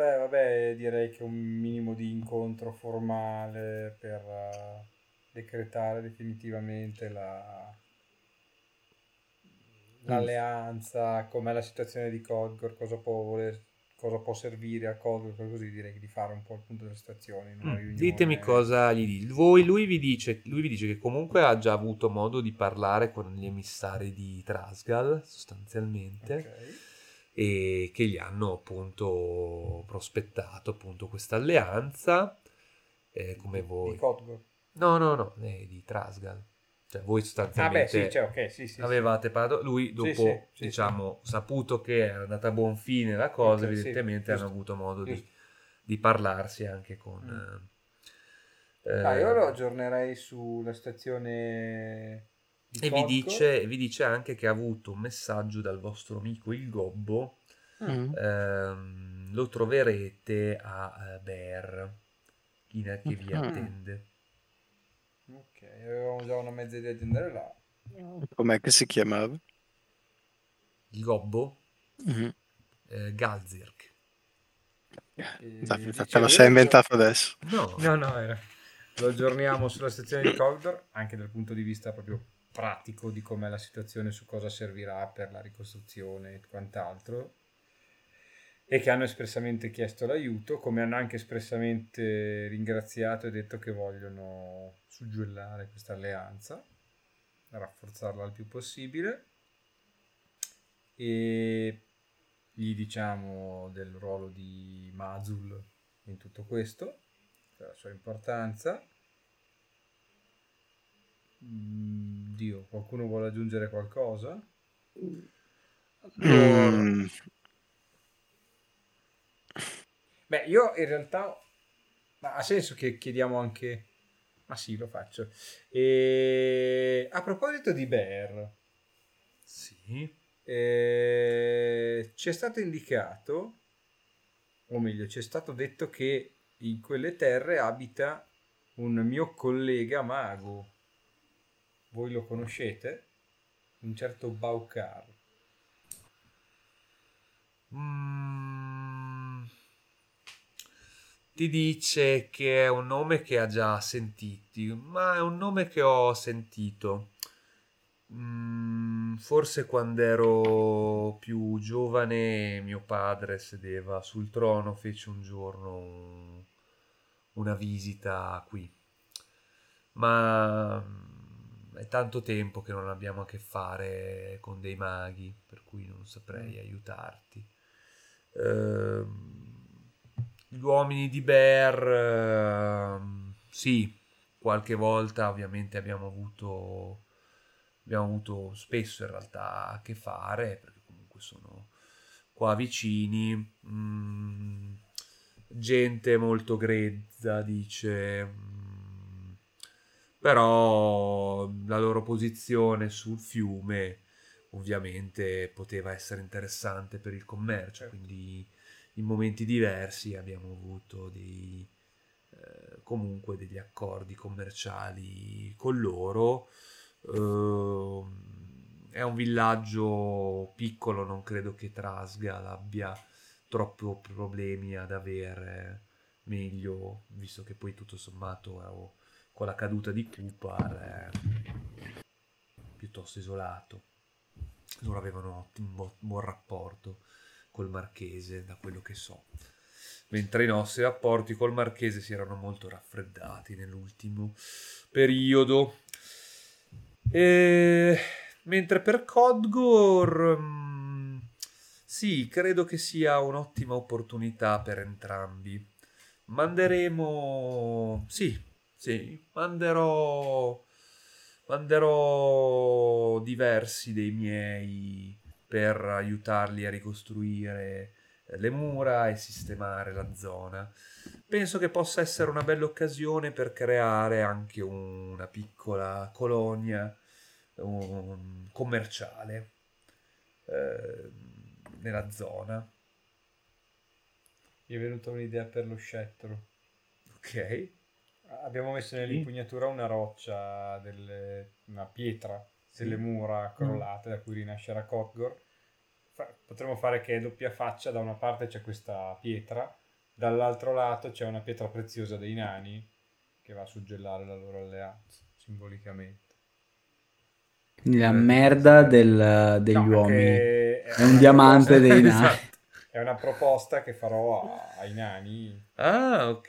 Beh, vabbè, direi che un minimo di incontro formale per, eh, decretare definitivamente la l'alleanza, com'è la situazione di Codgor, cosa può voler cosa può servire a Codgor, così direi di fare un po' il punto della situazione. Mm. Ditemi cosa gli dice. Voi, lui, vi dice. lui vi dice che comunque ha già avuto modo di parlare con gli emissari di Trasgal, sostanzialmente, Ok. E che gli hanno appunto prospettato appunto questa alleanza. eh, come voi. Di Codgor. No, no, no, eh, di Trasgal. Cioè, voi Ah beh, sostanzialmente sì, cioè, ok, sì, sì. avevate parlato. Lui, dopo, diciamo, saputo che era andata a buon fine la cosa, Ok, sì, evidentemente hanno avuto modo di, di parlarsi anche con... Mm. eh, Dai, io lo aggiornerei sulla situazione di E vi dice, vi dice anche che ha avuto un messaggio dal vostro amico il Gobbo. Mm. Ehm, lo troverete a eh, Bear, in- che vi Mhm. attende. Ok, avevamo già una mezza idea di andare là. Com'è che si chiamava? Il Gobbo? Mhm. Eh, Galzirk. E Dai, dice, Te lo sei inventato adesso. No, No, no, era. Lo aggiorniamo sulla situazione di Codgor, anche dal punto di vista proprio pratico di com'è la situazione, su cosa servirà per la ricostruzione e quant'altro. E che hanno espressamente chiesto l'aiuto, come hanno anche espressamente ringraziato e detto che vogliono suggellare questa alleanza, rafforzarla il più possibile. E gli diciamo del ruolo di Mazul in tutto questo, della sua importanza. Mm, Dio, qualcuno vuole aggiungere qualcosa? Allora, Mm. Beh, io in realtà... Ma ha senso che chiediamo anche... Ma sì, lo faccio. E... A proposito di Bear, sì. eh, ci è stato indicato, o meglio, ci è stato detto che in quelle terre abita un mio collega mago. Voi lo conoscete? Un certo Baukar. Mm, ti dice che è un nome che ha già sentiti, ma è un nome che ho sentito. Mm, forse quando ero più giovane, mio padre sedeva sul trono, fece un giorno un- una visita qui. Ma è tanto tempo che non abbiamo a che fare con dei maghi, per cui non saprei aiutarti. Ehm, gli uomini di Bear, ehm, sì, qualche volta ovviamente abbiamo avuto, abbiamo avuto spesso in realtà a che fare, perché comunque sono qua vicini. Mm, gente molto grezza, dice. Però la loro posizione sul fiume ovviamente poteva essere interessante per il commercio, quindi in momenti diversi abbiamo avuto dei, eh, comunque degli accordi commerciali con loro. Ehm, è un villaggio piccolo, non credo che Trasgal abbia troppo problemi ad avere meglio, visto che poi tutto sommato eh, con la caduta di Kupar è piuttosto isolato. Loro avevano un buon, buon rapporto col marchese, da quello che so. Mentre i nostri rapporti col marchese si erano molto raffreddati nell'ultimo periodo. E... Mentre per Codgor, mm, sì, credo che sia un'ottima opportunità per entrambi. Manderemo, sì, sì, manderò, manderò diversi dei miei per aiutarli a ricostruire le mura e sistemare la zona. Penso che possa essere una bella occasione per creare anche una piccola colonia um, commerciale eh, nella zona. Mi è venuta un'idea per lo scettro. Ok. Abbiamo messo nell'impugnatura una roccia, delle- una pietra delle Sì. mura crollate da cui rinascerà Kotgor. Fa- potremmo fare che è doppia faccia, da una parte c'è questa pietra, dall'altro lato c'è una pietra preziosa dei nani, che va a suggellare la loro alleanza, simbolicamente. Quindi la Eh, merda del- degli No, uomini. che È un diamante proposta- dei nani. Esatto. È una proposta che farò a- ai nani, Ah, ok.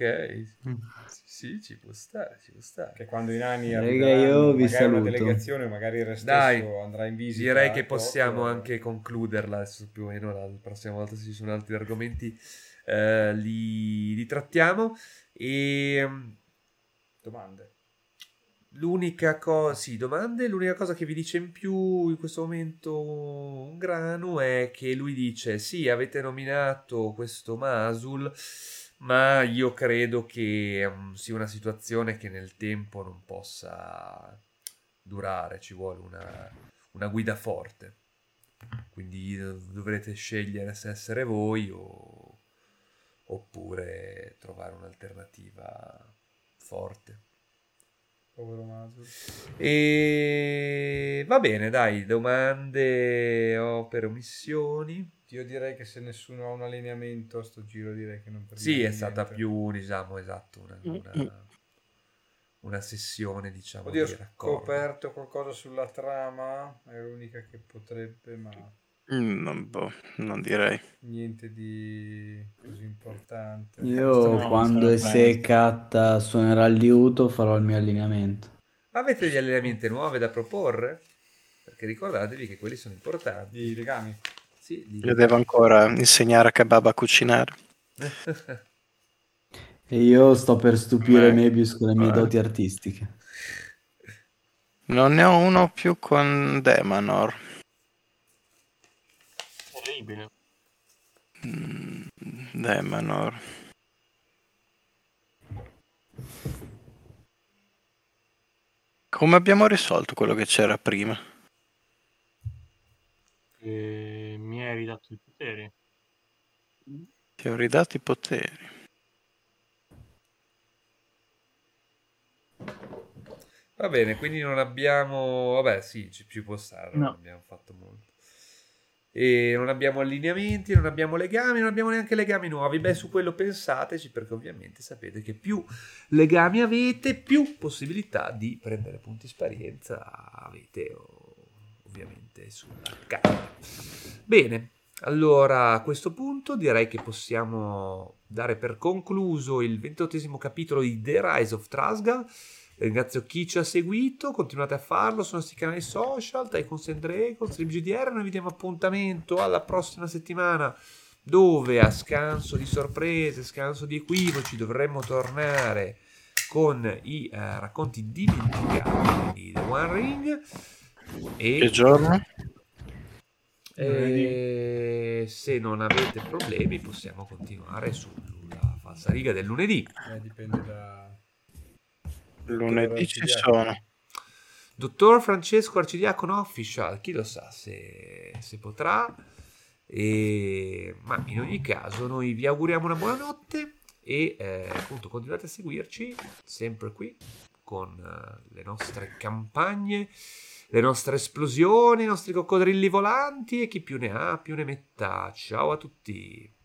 Sì, sì, ci può stare, ci può stare. che quando i nani arriveranno, vi magari una delegazione, magari il re stesso Dai, andrà in visita. Direi che possiamo anche concluderla adesso più o meno la prossima volta se ci sono altri argomenti eh, li, li trattiamo e mm, Domande. l'unica cosa sì domande l'unica cosa che vi dice in più in questo momento un grano è che lui dice sì avete nominato questo Masul ma io credo che mm, sia una situazione che nel tempo non possa durare ci vuole una, una guida forte. Quindi eh, dovrete scegliere se essere voi o, oppure trovare un'alternativa forte. Povero Masul. e va bene dai domande opere omissioni Io direi che se nessuno ha un allineamento a sto giro direi che non sì prendiamo è stata più diciamo esatto una, una, una sessione diciamo Oddio, di ho raccordo scoperto qualcosa sulla trama, è l'unica che potrebbe, ma Mm, Non, boh, non direi. niente di così importante. Io No, quando sarà Sekat suonerà il liuto farò il mio allineamento. avete degli allenamenti nuovi da proporre? perché ricordatevi che quelli sono importanti Di legami. Sì, di- Io devo ancora insegnare a Kebab a cucinare. E io sto per stupire Eh. Mebius con le mie Eh. doti artistiche. Non ne ho uno più con Demanor. Terribile. Mm, Demanor. Come abbiamo risolto quello che c'era prima? E mi hai ridato i poteri. Ti ho ridato i poteri. Va bene, quindi non abbiamo... Vabbè, sì, ci, ci può stare, non No. abbiamo fatto molto. E non abbiamo allineamenti, non abbiamo legami, non abbiamo neanche legami nuovi. Beh, su quello pensateci perché ovviamente sapete che più legami avete, più possibilità di prendere punti esperienza avete ovviamente sulla carta. Bene, allora a questo punto direi che possiamo dare per concluso il ventottesimo capitolo di The Rise of Trasgal. Ringrazio chi ci ha seguito, continuate a farlo sui nostri canali social, Tycoons and Dragons, GDR, noi vi diamo appuntamento alla prossima settimana dove a scanso di sorprese, scanso di equivoci dovremmo tornare con i eh, racconti dimenticati di The One Ring Che e giorno? eh, se non avete problemi possiamo continuare sulla falsa riga del lunedì. Eh, dipende da... Lunedì ci sono. Dottor Francesco Arcidiacono Official, chi lo sa se, se potrà. E, ma in ogni caso noi vi auguriamo una buona notte e eh, appunto continuate a seguirci sempre qui con eh, le nostre campagne, le nostre esplosioni, i nostri coccodrilli volanti e chi più ne ha più ne metta. Ciao a tutti.